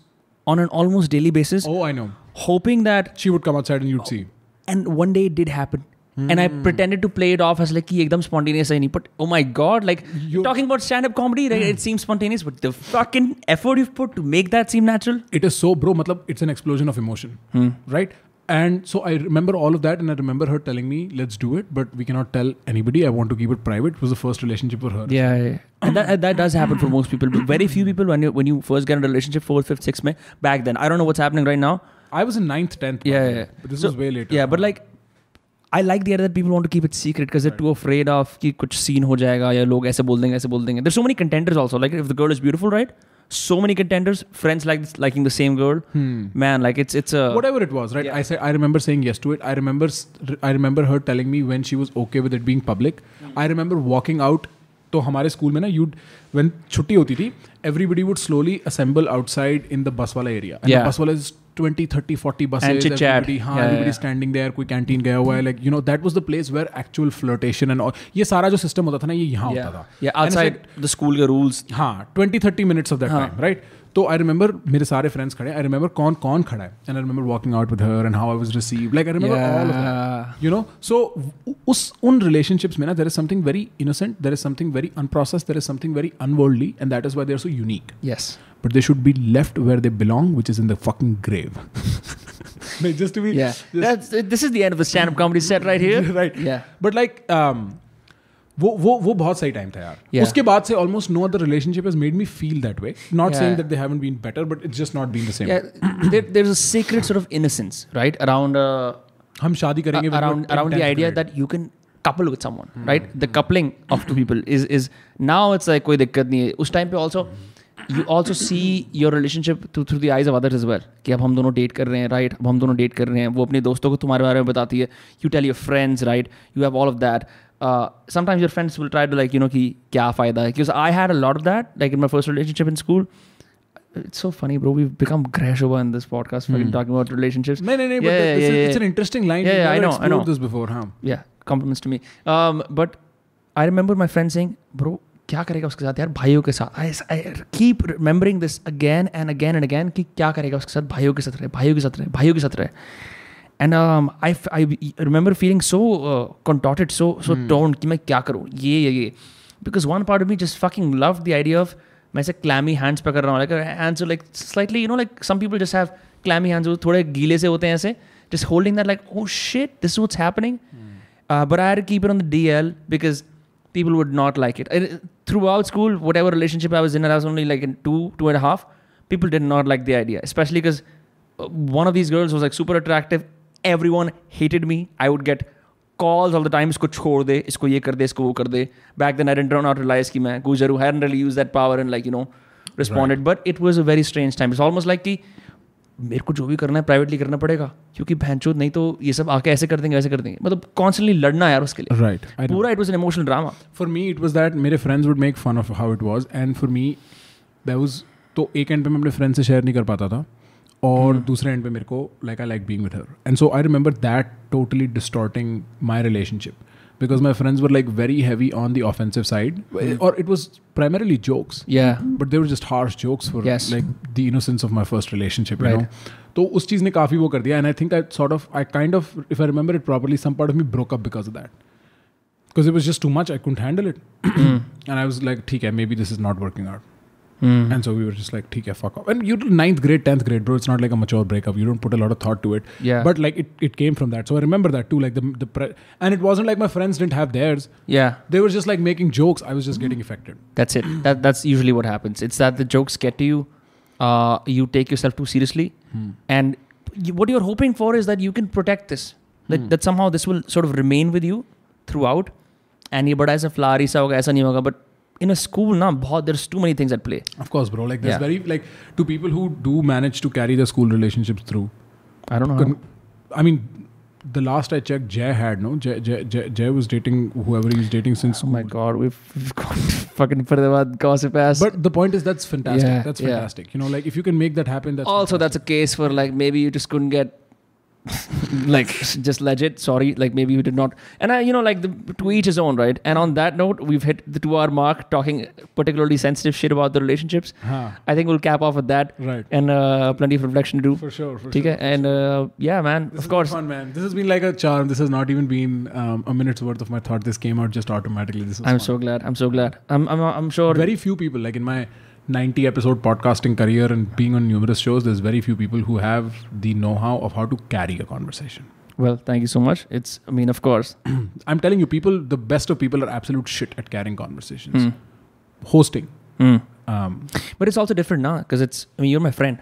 on an almost daily basis. Oh, I know. Hoping that she would come outside and you'd see. And one day it did happen. Mm. And I hmm. pretended to play it off as like ekdam spontaneous hai nahi. But oh my god, like You're, talking about stand-up comedy, right? it hmm. seems spontaneous, but the fucking effort you've put to make that seem natural. It is so bro, matlab, it's an explosion of emotion. Hmm. Right? and so i remember all of that and i remember her telling me let's do it but we cannot tell anybody i want to keep it private it was the first relationship for her Yeah, yeah. and that that does happen for most people. But very few people when you when you first get in a relationship, fourth, fifth, sixth, mein, back then. I don't know what's happening right now. i was in ninth 10th Yeah, by the yeah, way, yeah. but this So- was way later Yeah, but like, I like the idea that people want to keep it secret because they're too afraid of कि कुछ scene हो जाएगा या लोग ऐसे बोल देंगे ऐसे बोल देंगे. There's so many contenders also. Like if the girl is beautiful, right? So many contenders, friends like liking the same girl. Man, like it's it's a whatever it was right Yeah. i said i remember saying yes to it i remember s- i remember her telling me when she was okay with it being public i remember walking out तो हमारे school में ना you'd when छुट्टी होती थी everybody would slowly assemble outside in the bus वाला area Yeah. बस वाला इज 20 30 40 buses And. हाँ Yeah, everybody yeah. standing there कोई कैंटीन गया हुआ है like you know that was the place where actual flirtation and all ये सारा जो सिस्टम होता था ना ये यहाँ yeah, होता था yeah outside like, the school के rules. हाँ twenty thirty minutes of that हाँ. टाइम राइट तो आई रिमेंबर मेरे सारे फ्रेंड्स खड़े आई रिमेंबर कौन कौन खड़ा है and I remember walking out with her and how I was received like I remember all of you know so उस उन रिलेशनशिप्स में ना there is something very innocent there is something very unprocessed there is something very unworldly and that is why they're so unique Yes. but they should be left where they belong which is in the fucking grave Like, just to be Yeah. just- That's this is the end of the stand-up comedy set right here. [laughs] right Yeah. But like वो वो वो बहुत सही time था यार Yeah. उसके बाद से almost no other relationship has made me feel that way not Yeah. Saying that they haven't been better but it's just not been the same Yeah, there, there's a sacred sort of innocence, right, around uh, हम शादी करेंगे uh, around around the idea that you can couple with someone, right? The coupling of two people is is now it's like कोई दिक्कत नहीं है. उस time पे also You also see your relationship through through the eyes of others as well. कि अब हम दोनों डेट कर रहे हैं, right? अब हम दोनों डेट कर रहे हैं. वो अपने दोस्तों को तुम्हारे बारे में बताती है. You tell your friends, right? You have all of that. Uh, sometimes your friends will try to like you know कि क्या फ़ायदा है? Because I had a lot of that, like in my first relationship in school. It's so funny, bro. We've become Greshova in this podcast, fucking talking about relationships. नहीं नहीं नहीं Yeah, but yeah, it's, yeah, a, it's an interesting line Yeah, yeah, I know, I know. this before हाँ yeah compliments to me um, but i remember my friend saying bro क्या करेगा उसके साथ यार? भाइयों के साथ। I I keep remembering this again and again and again कि क्या करेगा उसके साथ? भाइयों के साथ रहे भाइयों के साथ रहे भाइयों के साथ रहे। And I I remember feeling so contorted so so torn कि मैं क्या करूँ? ये ये ये। Because one part of me just fucking love the idea of मैं ऐसे क्लैमी हैंड्स पे कर रहा हूँ। Like hands like slightly you know like some people just have clammy hands वो थोड़े गीले से होते हैं ऐसे। Just holding that like oh shit this is what's happening uh, but i had to keep it on the dl because people would not like it. And uh, throughout school, whatever relationship I was in, and I was only like in two, two and a half, people did not like the idea, especially because uh, one of these girls was like super attractive. Everyone hated me. I would get calls all the time, isko chhod de, isko ye kar de, isko wo kar de. Back then, I didn't not realize ki main gujaru. I hadn't really used that power and like, you know, responded. Right. But it was a very strange time. It's almost like ki, मेरे को जो भी करना है privately करना पड़ेगा। क्योंकि भैंचोद नहीं तो ये सब आके ऐसे कर देंगे वैसे कर देंगे। मतलब कॉन्स्टेंटली लड़ना है यार उसके लिए। Know. पूरा it was an emotional drama for me it was that मेरे friends would make fun of how it was and for me that was तो एक एंड पे मैं अपने फ्रेंड से शेयर नहीं कर पाता था और दूसरे एंड पे मेरे को like I like being with her and so I remember that totally distorting my relationship because my friends were like very heavy on the offensive side or it was primarily jokes Yeah. but they were just harsh jokes for Yes. like the innocence of my first relationship you Right. know तो उस चीज़ ने काफ़ी वो कर दिया and I think I sort of I kind of if I remember it properly some part of me broke up because of that because it was just too much I couldn't handle it and I was like ठीक है maybe this is not working out Mm. and so we were just like ठीक है fuck off and you ninth grade 10th grade bro it's not like a mature breakup you don't put a lot of thought to it Yeah. but like it, it came from that so I remember that too like the, the pre- and it wasn't like my friends didn't have theirs Yeah. they were just like making jokes I was just getting affected That's it. That that's usually what happens. It's that the jokes get to you. Uh, you take yourself too seriously, and you, what you're hoping for is that you can protect this. That that somehow this will sort of remain with you throughout. And ये बड़ा ऐसा फ्लारी सा होगा ऐसा नहीं होगा but in a school now there's too many things at play of course bro like there's yeah. very like to people who do manage to carry the school relationships through i don't know i mean the last I checked, Jay had no. Jay, Jay, Jay, Jay was dating whoever he's dating since. Oh school. my god, we've, we've the [laughs] fucking further about gossip ass. But the point is, that's fantastic. Yeah, that's fantastic. Yeah. You know, like if you can make that happen, that's also fantastic. that's a case for like maybe you just couldn't get [laughs] like just legit sorry like maybe we did not. And i you know like the, to each his own right? And on that note we've hit the two hour mark talking particularly sensitive shit about the relationships. Huh. i think we'll cap off with that. Right. And uh, plenty of reflection to do. For sure for okay? and uh, yeah man this of course. fun man. This has been like a charm. This has not even been um, a minute's worth of my thought. This came out just automatically. This i'm fun. so glad. I'm so glad. I'm, I'm i'm sure very few people like in my 90 episode podcasting career and being on numerous shows there's very few people who have the know-how of how to carry a conversation well thank you so much it's i mean of course [clears throat] i'm telling you people the best of people are absolute shit at carrying conversations Hmm. hosting Hmm. um, but it's also different now because it's i mean you're my friend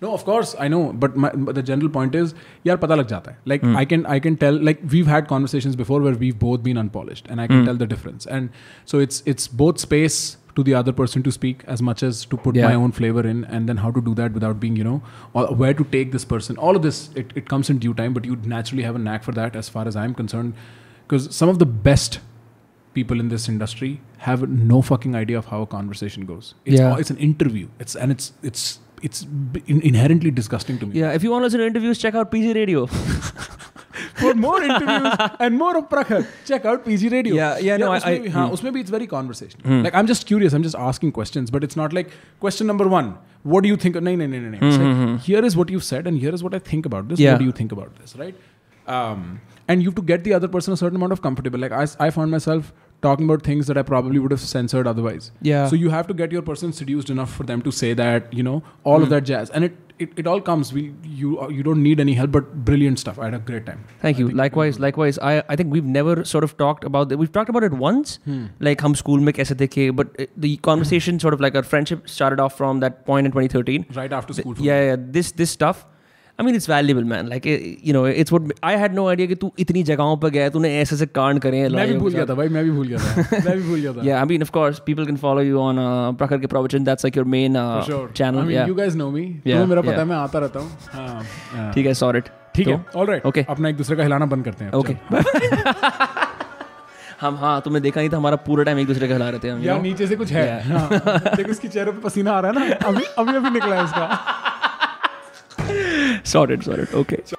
no of course i know but, my, but the general point is yaar pata lag jata hai like Hmm. i can i can tell like we've had conversations before where we've both been unpolished and i can Hmm. tell the difference and so it's it's both space to the other person to speak as much as to put Yeah. my own flavor in and then how to do that without being you know or where to take this person. All of this it, it comes in due time but you naturally have a knack for that as far as i'm concerned because some of the best people in this industry have no fucking idea of how a conversation goes. It's Yeah. it's an interview. It's and it's it's it's in- inherently disgusting to me. Yeah if you want to listen to interviews check out pg radio [laughs] [laughs] for more interviews and more of Prakhar, check out PG Radio. Yeah, yeah, no, yeah, I, usme, I, haan, hmm. usme bhi it's very conversational. Hmm. Like I'm just curious. I'm just asking questions, but it's not like question number one. What do you think? No, no, no, no, no. Hmm, hmm, here is what you've said, and here is what I think about this. Yeah. What do you think about this? Right. Um, and you have to get the other person a certain amount of comfortable. Like I, I found myself talking about things that I probably would have censored otherwise. Yeah. So you have to get your person seduced enough for them to say that, you know, all mm. of that jazz. And it it, it all comes. We you uh, you don't need any help, but brilliant stuff. I had a great time. Thank you. Likewise, likewise. I I think we've never sort of talked about that. We've talked about it once, hmm. like hum school make. kaise but uh, the conversation sort of like our friendship started off from that point in 2013. Right after school. The, yeah, yeah. This this stuff I mean it's valuable man like you know it's what I had no idea कि तू इतनी जगहों पर गया तूने ऐसे ऐसे कांड करे मैं भी भूल गया था भाई मैं भी भूल गया था। [laughs] मैं भी भूल गया था। Yeah I mean of course people can follow you on Prakhar के Pravachan that's like your main channel you guys know me तुम्हें मेरा पता है मैं आता रहता हूँ। हाँ, ठीक है सॉरी हाँ। ठीक है तो- ऑलराइट ओके अपना एक दूसरे का हिलाना बंद करते हैं ओके [laughs] हम हाँ तुमने देखा नहीं था हमारा पूरा टाइम एक दूसरे का हिला रहे थे हम यार नीचे से कुछ है। हाँ, देखो उसके चेहरे पे पसीना आ रहा है ना। अभी अभी अभी निकला है उसका [laughs] sorted, sorted. Okay. So-